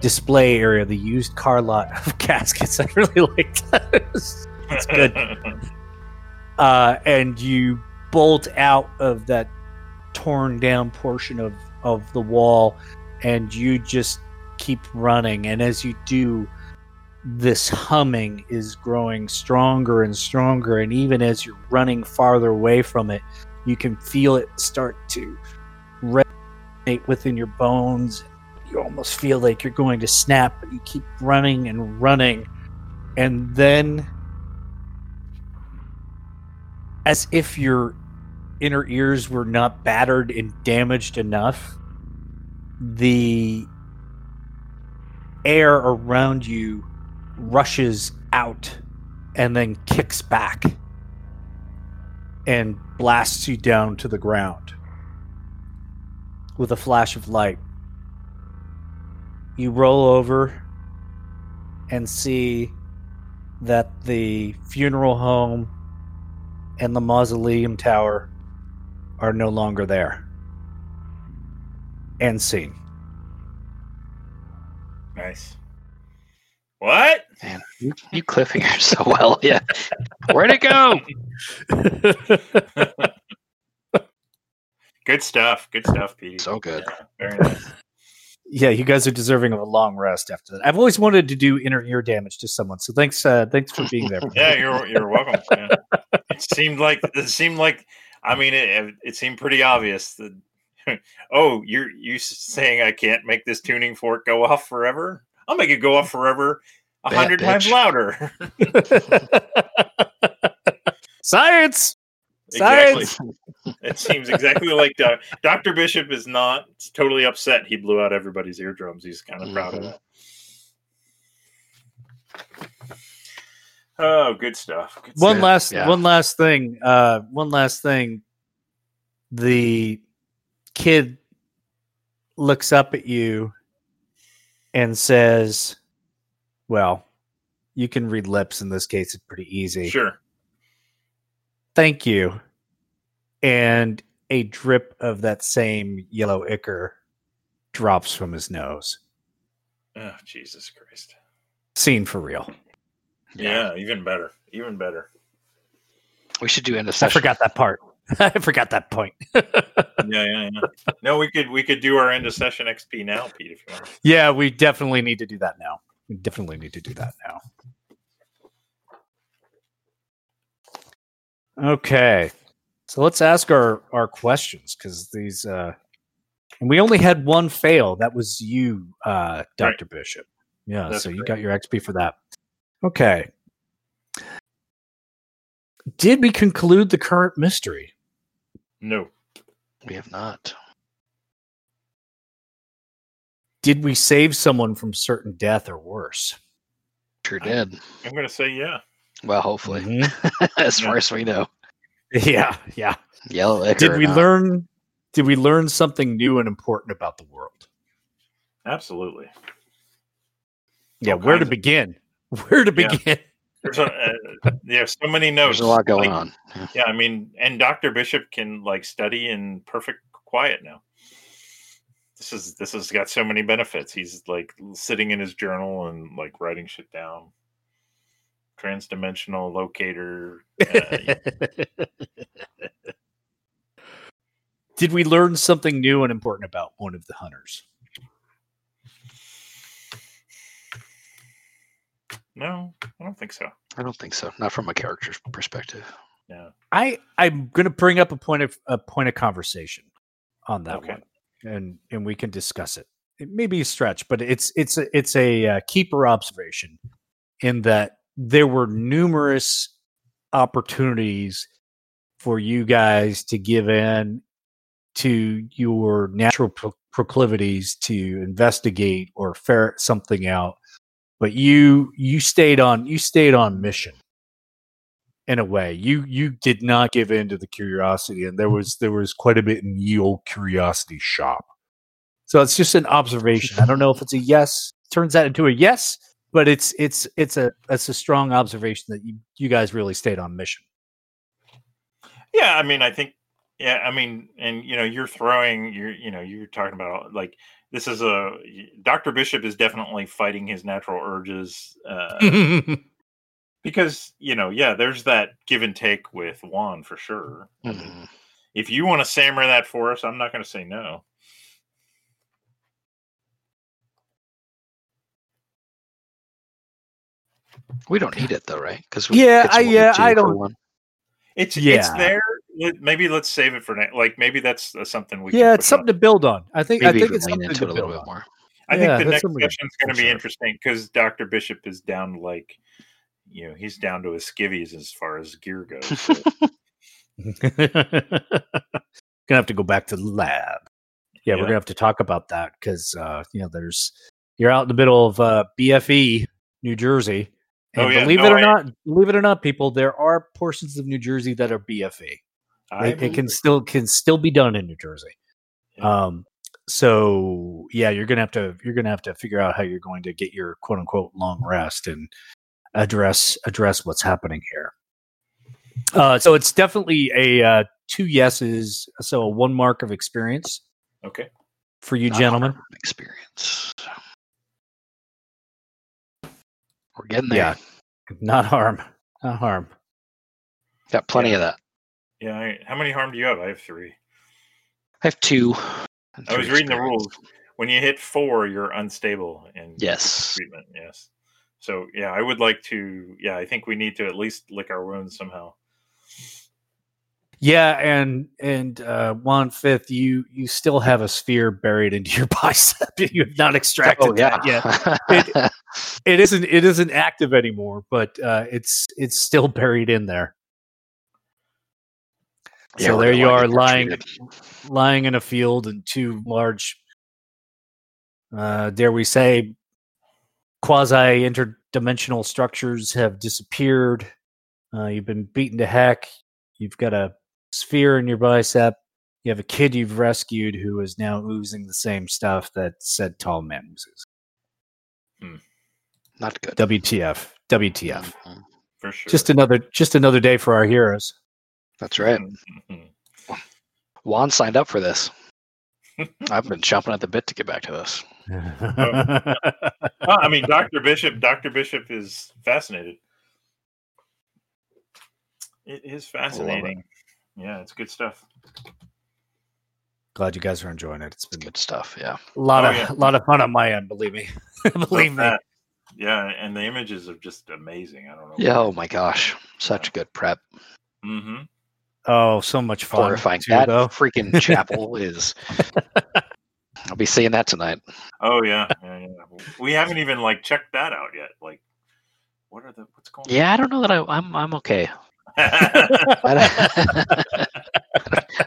Speaker 2: display area, the used car lot of caskets. I really like that. It's good. uh, and you bolt out of that torn down portion of, of the wall, and you just keep running. And as you do, this humming is growing stronger and stronger. And even as you're running farther away from it, you can feel it start to resonate within your bones. You almost feel like you're going to snap, but you keep running and running. And then, as if your inner ears were not battered and damaged enough, the air around you rushes out and then kicks back and blasts you down to the ground with a flash of light. You roll over and see that the funeral home and the mausoleum tower are no longer there. End scene.
Speaker 3: nice. What?
Speaker 4: Man, you, you cliffhanger so well. Yeah. Where'd it go?
Speaker 3: Good stuff. Good stuff, Pete.
Speaker 4: So good.
Speaker 3: Yeah, very nice.
Speaker 2: yeah, you guys are deserving of a long rest after that. I've always wanted to do inner ear damage to someone, so thanks. Uh, thanks for being there.
Speaker 3: Yeah, you're you're welcome. Yeah. It seemed like it seemed like I mean it, it seemed pretty obvious that oh you're you saying I can't make this tuning fork go off forever? I'll make it go off forever a hundred times louder.
Speaker 2: Science.
Speaker 3: exactly.
Speaker 2: Science.
Speaker 3: It seems exactly like Doc- Dr. Bishop is not totally upset he blew out everybody's eardrums. He's kind of proud of
Speaker 4: Mhm.
Speaker 3: that. Oh, good stuff. Good
Speaker 2: One
Speaker 3: stuff.
Speaker 2: last,
Speaker 4: yeah.
Speaker 2: one last thing. Uh, one last thing. The kid looks up at you and says, "Well, you can read lips in this case. It's pretty easy.
Speaker 3: Sure.
Speaker 2: Thank you." And a drip of that same yellow ichor drops from his nose.
Speaker 3: Oh, Jesus Christ.
Speaker 2: Scene for real.
Speaker 3: Yeah, even better. Even better.
Speaker 4: We should do end of session.
Speaker 2: I forgot that part. I forgot that point.
Speaker 3: Yeah, yeah, yeah. No, we could we could do our end of session XP now, Pete, if you want.
Speaker 2: Yeah, we definitely need to do that now. We definitely need to do that now. Okay. So let's ask our our questions because these uh and we only had one fail. That was you, uh, Dr. Bishop. Yeah,
Speaker 3: That's
Speaker 2: so you
Speaker 3: correct.
Speaker 2: got your XP for that. Okay. Did we conclude the current mystery?
Speaker 3: No.
Speaker 4: We have not.
Speaker 2: Did we save someone from certain death or worse?
Speaker 4: Sure
Speaker 3: I-
Speaker 4: did.
Speaker 3: I'm going to say yeah.
Speaker 4: Well, hopefully,
Speaker 2: Mhm.
Speaker 4: as far as we know.
Speaker 2: yeah, yeah.
Speaker 4: Yellow liquor.
Speaker 2: Did we
Speaker 4: not.
Speaker 2: learn did we learn something new and important about the world?
Speaker 3: Absolutely.
Speaker 2: Yeah,
Speaker 3: All
Speaker 2: where to
Speaker 3: of-
Speaker 2: begin? Where to
Speaker 3: Yeah.
Speaker 2: begin?
Speaker 3: There's a, uh, yeah, so many notes.
Speaker 4: There's a lot going
Speaker 3: Like,
Speaker 4: on. Yeah.
Speaker 3: Yeah, I mean, and Dr. Bishop can like study in perfect quiet now. This is this has got so many benefits. He's like sitting in his journal and like writing shit down. Transdimensional locator. Uh,
Speaker 2: Did we learn something new and important about one of the hunters?
Speaker 3: no, I don't think so.
Speaker 4: I don't think so. Not from a character's perspective.
Speaker 3: Yeah.
Speaker 2: I I'm going to bring up a point of a point of conversation on that
Speaker 3: Okay.
Speaker 2: one, and and we can discuss it. It may be a stretch, but it's it's a, it's a uh, keeper observation in that there were numerous opportunities for you guys to give in to your natural pro- proclivities to investigate or ferret something out but you you stayed on you stayed on mission in a way. You you did not give in to the curiosity and there was there was quite a bit in ye old curiosity shop. So it's just an observation. I don't know if it's a yes. Turns that into a yes but it's it's it's a it's a strong observation that you you guys really stayed on mission.
Speaker 3: Yeah, I mean, I think yeah, I mean, and you know, you're throwing you're you know, you're talking about like this is a Dr. Bishop is definitely fighting his natural urges uh because, you know, yeah, there's that give and take with Juan for sure.
Speaker 4: Mhm.
Speaker 3: If you want to samurai that for us, I'm not going to say no.
Speaker 4: We don't need it though, right? Because
Speaker 2: Yeah, I- yeah, I don't-
Speaker 3: It's it's
Speaker 2: Yeah.
Speaker 3: there. Maybe let's save it for now. Like maybe that's uh, something we.
Speaker 2: yeah
Speaker 3: push
Speaker 2: it's something to build on i think
Speaker 4: Maybe
Speaker 2: i think it's something
Speaker 4: into
Speaker 2: to
Speaker 4: it a little bit more.
Speaker 3: I
Speaker 2: Yeah,
Speaker 3: think the next
Speaker 2: something
Speaker 3: session's going to be
Speaker 4: sure.
Speaker 3: interesting because Dr. Bishop is down to like, you know, he's down to his skivvies as far as gear goes. So,
Speaker 2: gonna have to go back to the lab. Yeah, we're gonna have to talk about that because uh, you know there's you're out in the middle of uh, BFE, New Jersey, and
Speaker 3: Oh, yeah,
Speaker 2: believe
Speaker 3: no,
Speaker 2: it or
Speaker 3: I-
Speaker 2: not, believe it or not, people, there are portions of New Jersey that are BFE.
Speaker 3: I
Speaker 2: It, it can still can still be done in New Jersey.
Speaker 3: Yeah.
Speaker 2: Um, so yeah, you're gonna have to you're gonna have to figure out how you're going to get your quote unquote long rest and address address what's happening here. Uh, so it's definitely a uh, two yeses, so a one mark of experience
Speaker 3: Okay.
Speaker 2: for you
Speaker 4: Not
Speaker 2: gentlemen.
Speaker 4: Experience. We're getting there.
Speaker 2: Yeah, not harm, not harm.
Speaker 4: Got plenty
Speaker 3: Yeah.
Speaker 4: of that.
Speaker 3: Yeah. I, how many harm do you have? I have three.
Speaker 4: I have two.
Speaker 3: I was
Speaker 4: three
Speaker 3: reading the rules. When you hit four, you're unstable in
Speaker 4: Yes.
Speaker 3: treatment. Yes. So yeah, I would like to. Yeah, I think we need to at least lick our wounds somehow.
Speaker 2: Yeah, and and uh, one fifth, you you still have a sphere buried into your bicep. you have not extracted
Speaker 4: Oh yeah.
Speaker 2: that yet. It isn't it isn't active anymore, but uh, it's it's still buried in there.
Speaker 4: Yeah,
Speaker 2: so there you are lying lying in a field and two large uh dare we say quasi interdimensional structures have disappeared uh you've been beaten to heck you've got a sphere in your bicep you have a kid you've rescued who is now oozing the same stuff that said tall man oozes
Speaker 4: Not good.
Speaker 2: wtf wtf
Speaker 4: Mhm.
Speaker 3: For sure.
Speaker 2: just another just another day for our heroes
Speaker 4: That's right.
Speaker 3: Mhm.
Speaker 4: Juan signed up for this. I've been chomping at the bit to get back to this.
Speaker 3: Well, I mean, Dr. Bishop, Dr. Bishop is fascinated. It is fascinating. Yeah, it's good stuff.
Speaker 2: glad you guys are enjoying it it's been
Speaker 4: Good stuff. Yeah.
Speaker 2: a lot
Speaker 3: Oh,
Speaker 2: of
Speaker 3: yeah.
Speaker 2: a lot of fun on my end believe me believe me
Speaker 3: That- Yeah, and the images are just amazing. I don't know.
Speaker 4: Yeah. Oh my gosh. Such good prep.
Speaker 3: Mm-hmm.
Speaker 2: Oh, so much fun.
Speaker 4: Horrifying.
Speaker 2: too,
Speaker 4: that
Speaker 2: though.
Speaker 4: freaking chapel is. I'll be seeing that tonight.
Speaker 3: Oh yeah, yeah, yeah. We haven't even like checked that out yet. Like, what are the what's going?
Speaker 4: Yeah, I don't know that I, I'm I'm okay. I don't,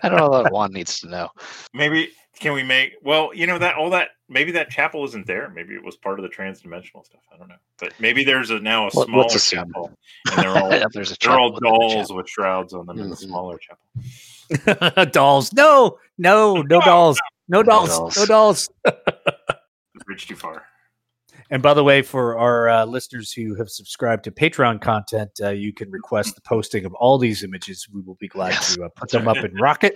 Speaker 4: I don't know that Juan needs to know.
Speaker 3: maybe can we make? Well, you know that all that maybe that chapel isn't there. Maybe it was part of the transdimensional stuff. I don't know. But maybe there's a now a
Speaker 4: Let-
Speaker 3: smaller
Speaker 4: let's
Speaker 3: chapel, and they're all
Speaker 4: There's a
Speaker 3: they're all
Speaker 4: chapel within the
Speaker 3: dolls with shrouds on them in the
Speaker 4: Mhm.
Speaker 3: smaller chapel.
Speaker 2: dolls. No, no, no
Speaker 3: No,
Speaker 2: dolls. No
Speaker 4: No
Speaker 2: dolls.
Speaker 4: dolls.
Speaker 2: No dolls.
Speaker 3: Reach too far.
Speaker 2: And by the way, for our uh, listeners who have subscribed to Patreon content, uh, you can request the posting of all these images. We will be glad
Speaker 4: Yes.
Speaker 2: to uh, put them up in Rocket,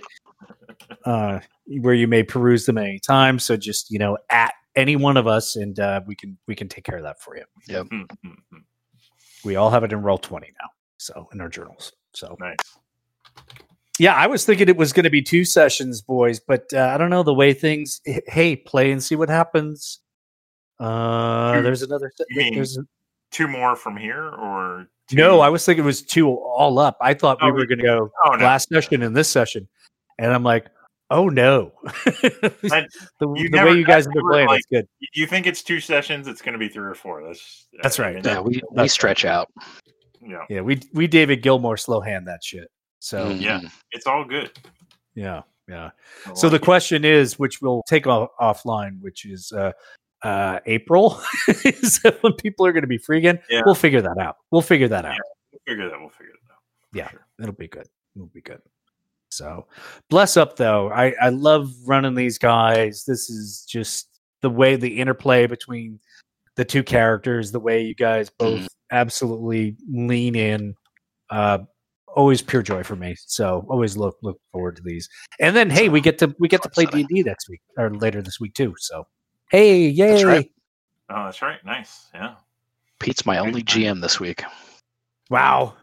Speaker 2: uh, where you may peruse them at any time. So just you know, at any one of us, and uh, we can we can take care of that for you.
Speaker 4: Yep.
Speaker 3: Hmm, hmm, hmm.
Speaker 2: We all have it in Roll20 now, so in our journals. So
Speaker 3: nice.
Speaker 2: Yeah, I was thinking it was going to be two sessions, boys, but uh, I don't know the way things. Hey, play and see what happens. Uh,
Speaker 3: Two-
Speaker 2: there's another.
Speaker 3: you mean
Speaker 2: there's a-
Speaker 3: Two more from here, or two?
Speaker 2: No, I was thinking it was two all up. I thought we
Speaker 3: Oh,
Speaker 2: were going to go
Speaker 3: Oh no,
Speaker 2: last session and this session, and I'm like, oh no. the the
Speaker 3: never-
Speaker 2: way you guys
Speaker 3: I
Speaker 2: have been playing,
Speaker 3: like-
Speaker 2: it's good.
Speaker 3: you think it's two sessions? It's going to be three or four. That's
Speaker 2: That's
Speaker 3: I
Speaker 2: right.
Speaker 3: mean,
Speaker 4: Yeah, we, we
Speaker 2: That's
Speaker 4: stretch out.
Speaker 3: yeah,
Speaker 2: Yeah, we we David Gilmour slow hand that shit. So
Speaker 3: yeah. it's all good.
Speaker 2: yeah, yeah.
Speaker 3: I
Speaker 2: So the
Speaker 3: it.
Speaker 2: question is, which we'll take off offline, which is uh, uh, April, is that when people are going to be free again?
Speaker 3: Yeah.
Speaker 2: We'll figure that out. We'll figure that out.
Speaker 3: We'll figure that. We'll figure it out.
Speaker 2: Yeah.
Speaker 3: sure.
Speaker 2: It'll be good. It'll be good. So bless up though. I, I love running these guys. This is just the way the interplay between the two characters, the way you guys both absolutely lean in. Uh always pure joy for me. So always look look forward to these. And then hey, we get to we get to oh, play D and D next week or later this week too. So hey, yay.
Speaker 4: That's right.
Speaker 3: Oh, that's right. Nice. Yeah.
Speaker 4: Pete's my only GM this week.
Speaker 2: Wow.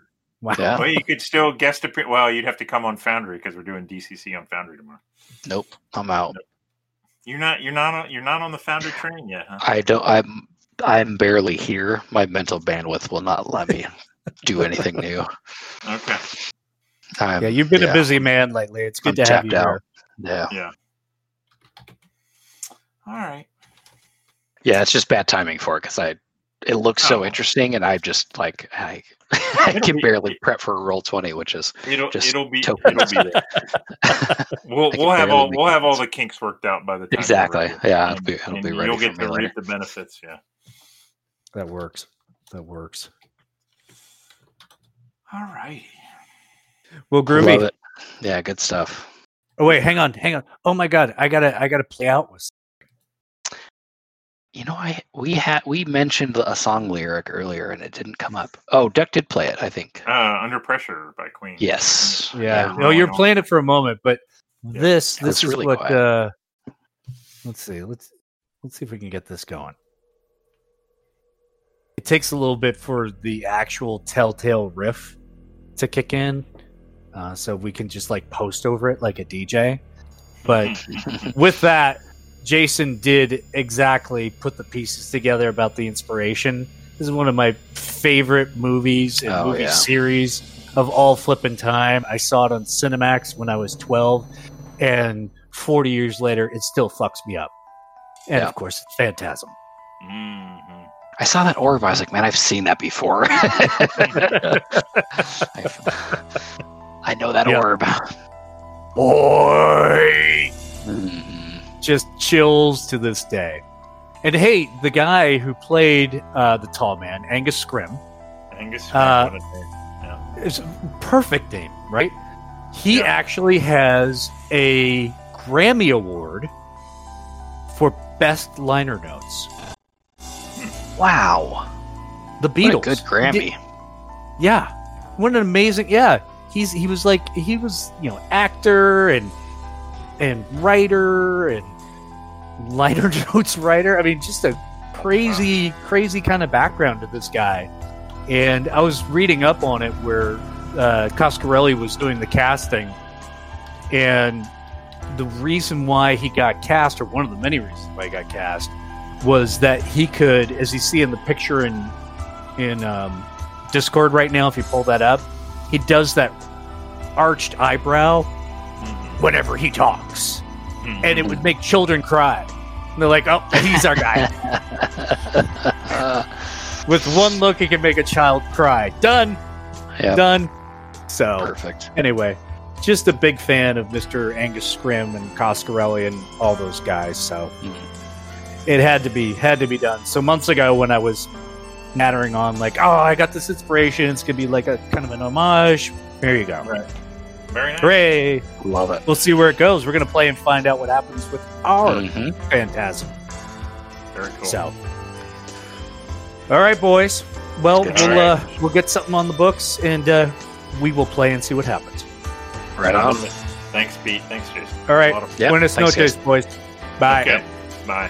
Speaker 2: Wow.
Speaker 4: Yeah.
Speaker 3: Well, you could still guest appear. Well, you'd have to come on Foundry because we're doing DCC on Foundry tomorrow.
Speaker 4: Nope, I'm out.
Speaker 3: You're not. You're not. On, you're not on the Foundry train yet, huh?
Speaker 4: I don't. I'm. I'm barely here. My mental bandwidth will not let me do anything new.
Speaker 3: Okay.
Speaker 4: I'm,
Speaker 2: Yeah, you've been a busy man lately. It's good
Speaker 4: I'm
Speaker 2: to have you
Speaker 4: out.
Speaker 2: here.
Speaker 4: Yeah,
Speaker 3: All right.
Speaker 4: yeah. It's just bad timing for it because I. It looks so
Speaker 3: Oh.
Speaker 4: interesting, and I just like I. I can
Speaker 3: be-
Speaker 4: barely prep for a Roll20, which is
Speaker 3: It'll.
Speaker 4: Just
Speaker 3: it'll be.
Speaker 4: tokens.
Speaker 3: It'll be there. We'll. We'll have all. We'll have all the kinks worked out by the time.
Speaker 4: exactly. Yeah, it'll be it'll be ready
Speaker 3: You'll get to reap the benefits. Yeah.
Speaker 2: That works. That works.
Speaker 3: All right.
Speaker 2: Well,
Speaker 4: Love
Speaker 2: Groovy.
Speaker 4: it. Yeah, good stuff.
Speaker 2: Oh wait, hang on, hang on. Oh my god, I gotta, I gotta play out with.
Speaker 4: You know, I we had we mentioned a song lyric earlier, and it didn't come up. Oh, Duck did play it, I think.
Speaker 3: Uh, Under Pressure by Queen.
Speaker 4: Yes.
Speaker 2: Yeah.
Speaker 3: Yeah,
Speaker 2: No, you're playing it for a moment, but
Speaker 3: Yeah.
Speaker 2: this, this is
Speaker 4: really
Speaker 2: what.
Speaker 4: quiet.
Speaker 2: uh Let's see. Let's let's see if we can get this going. It takes a little bit for the actual telltale riff to kick in, uh, so we can just like post over it like a DJ. But with that, Jason did exactly put the pieces together about the inspiration. This is one of my favorite movies and
Speaker 4: Oh,
Speaker 2: movie
Speaker 4: yeah.
Speaker 2: series of all flipping time. I saw it on Cinemax when I was 12, and 40 years later, it still fucks me up. And
Speaker 4: Yeah.
Speaker 2: of course, it's Phantasm.
Speaker 3: Mhm.
Speaker 4: I saw that orb. I was like, man, I've seen that before. I've- know that
Speaker 2: Yeah.
Speaker 4: orb.
Speaker 2: Boy!
Speaker 4: Mhm.
Speaker 2: Just chills to this day. And hey, the guy who played uh, the tall man, Angus Scrimm,
Speaker 3: Angus.
Speaker 2: Uh,
Speaker 3: what. Yeah.
Speaker 2: is a perfect name, right? He
Speaker 3: Yeah.
Speaker 2: actually has a Grammy Award for Best Liner Notes.
Speaker 4: Wow.
Speaker 2: The
Speaker 4: What
Speaker 2: Beatles.
Speaker 4: a good Grammy.
Speaker 2: did- yeah. What an amazing yeah. He's he was like he was, you know, actor and and writer and liner notes writer. I mean, just a crazy, crazy kind of background to this guy. And I was reading up on it where uh, Coscarelli was doing the casting, and the reason why he got cast, or one of the many reasons why he got cast, was that he could, as you see in the picture in in um, Discord right now, if you pull that up, he does that arched eyebrow
Speaker 3: Mhm.
Speaker 2: whenever he talks,
Speaker 3: Mhm.
Speaker 2: and it would make children cry. And they're like, "Oh, he's our guy."
Speaker 4: Uh,
Speaker 2: With one look, he can make a child cry. Done,
Speaker 4: yeah,
Speaker 2: done. So
Speaker 4: perfect.
Speaker 2: anyway, just a big fan of Mr. Angus Scrimm and Coscarelli and all those guys. So
Speaker 4: Mhm.
Speaker 2: It had to be had to be done. So months ago, when I was nattering on like, oh, I got this inspiration, it's gonna be like a kind of an homage. There you go.
Speaker 3: Right. Very nice.
Speaker 2: Hooray!
Speaker 4: Love it.
Speaker 2: We'll see where it goes. We're gonna play and find out what happens with our
Speaker 4: Mhm.
Speaker 2: Phantasm.
Speaker 3: Very cool.
Speaker 2: So, all right, boys. Well, we'll
Speaker 3: try.
Speaker 2: uh, we'll get something on the books and uh, we will play and see what happens.
Speaker 4: Right on.
Speaker 3: Thanks, Pete. Thanks, Jason.
Speaker 2: All right.
Speaker 3: A lot of-
Speaker 4: Yeah,
Speaker 2: Buenos noches, boys. Bye.
Speaker 3: Okay. Bye.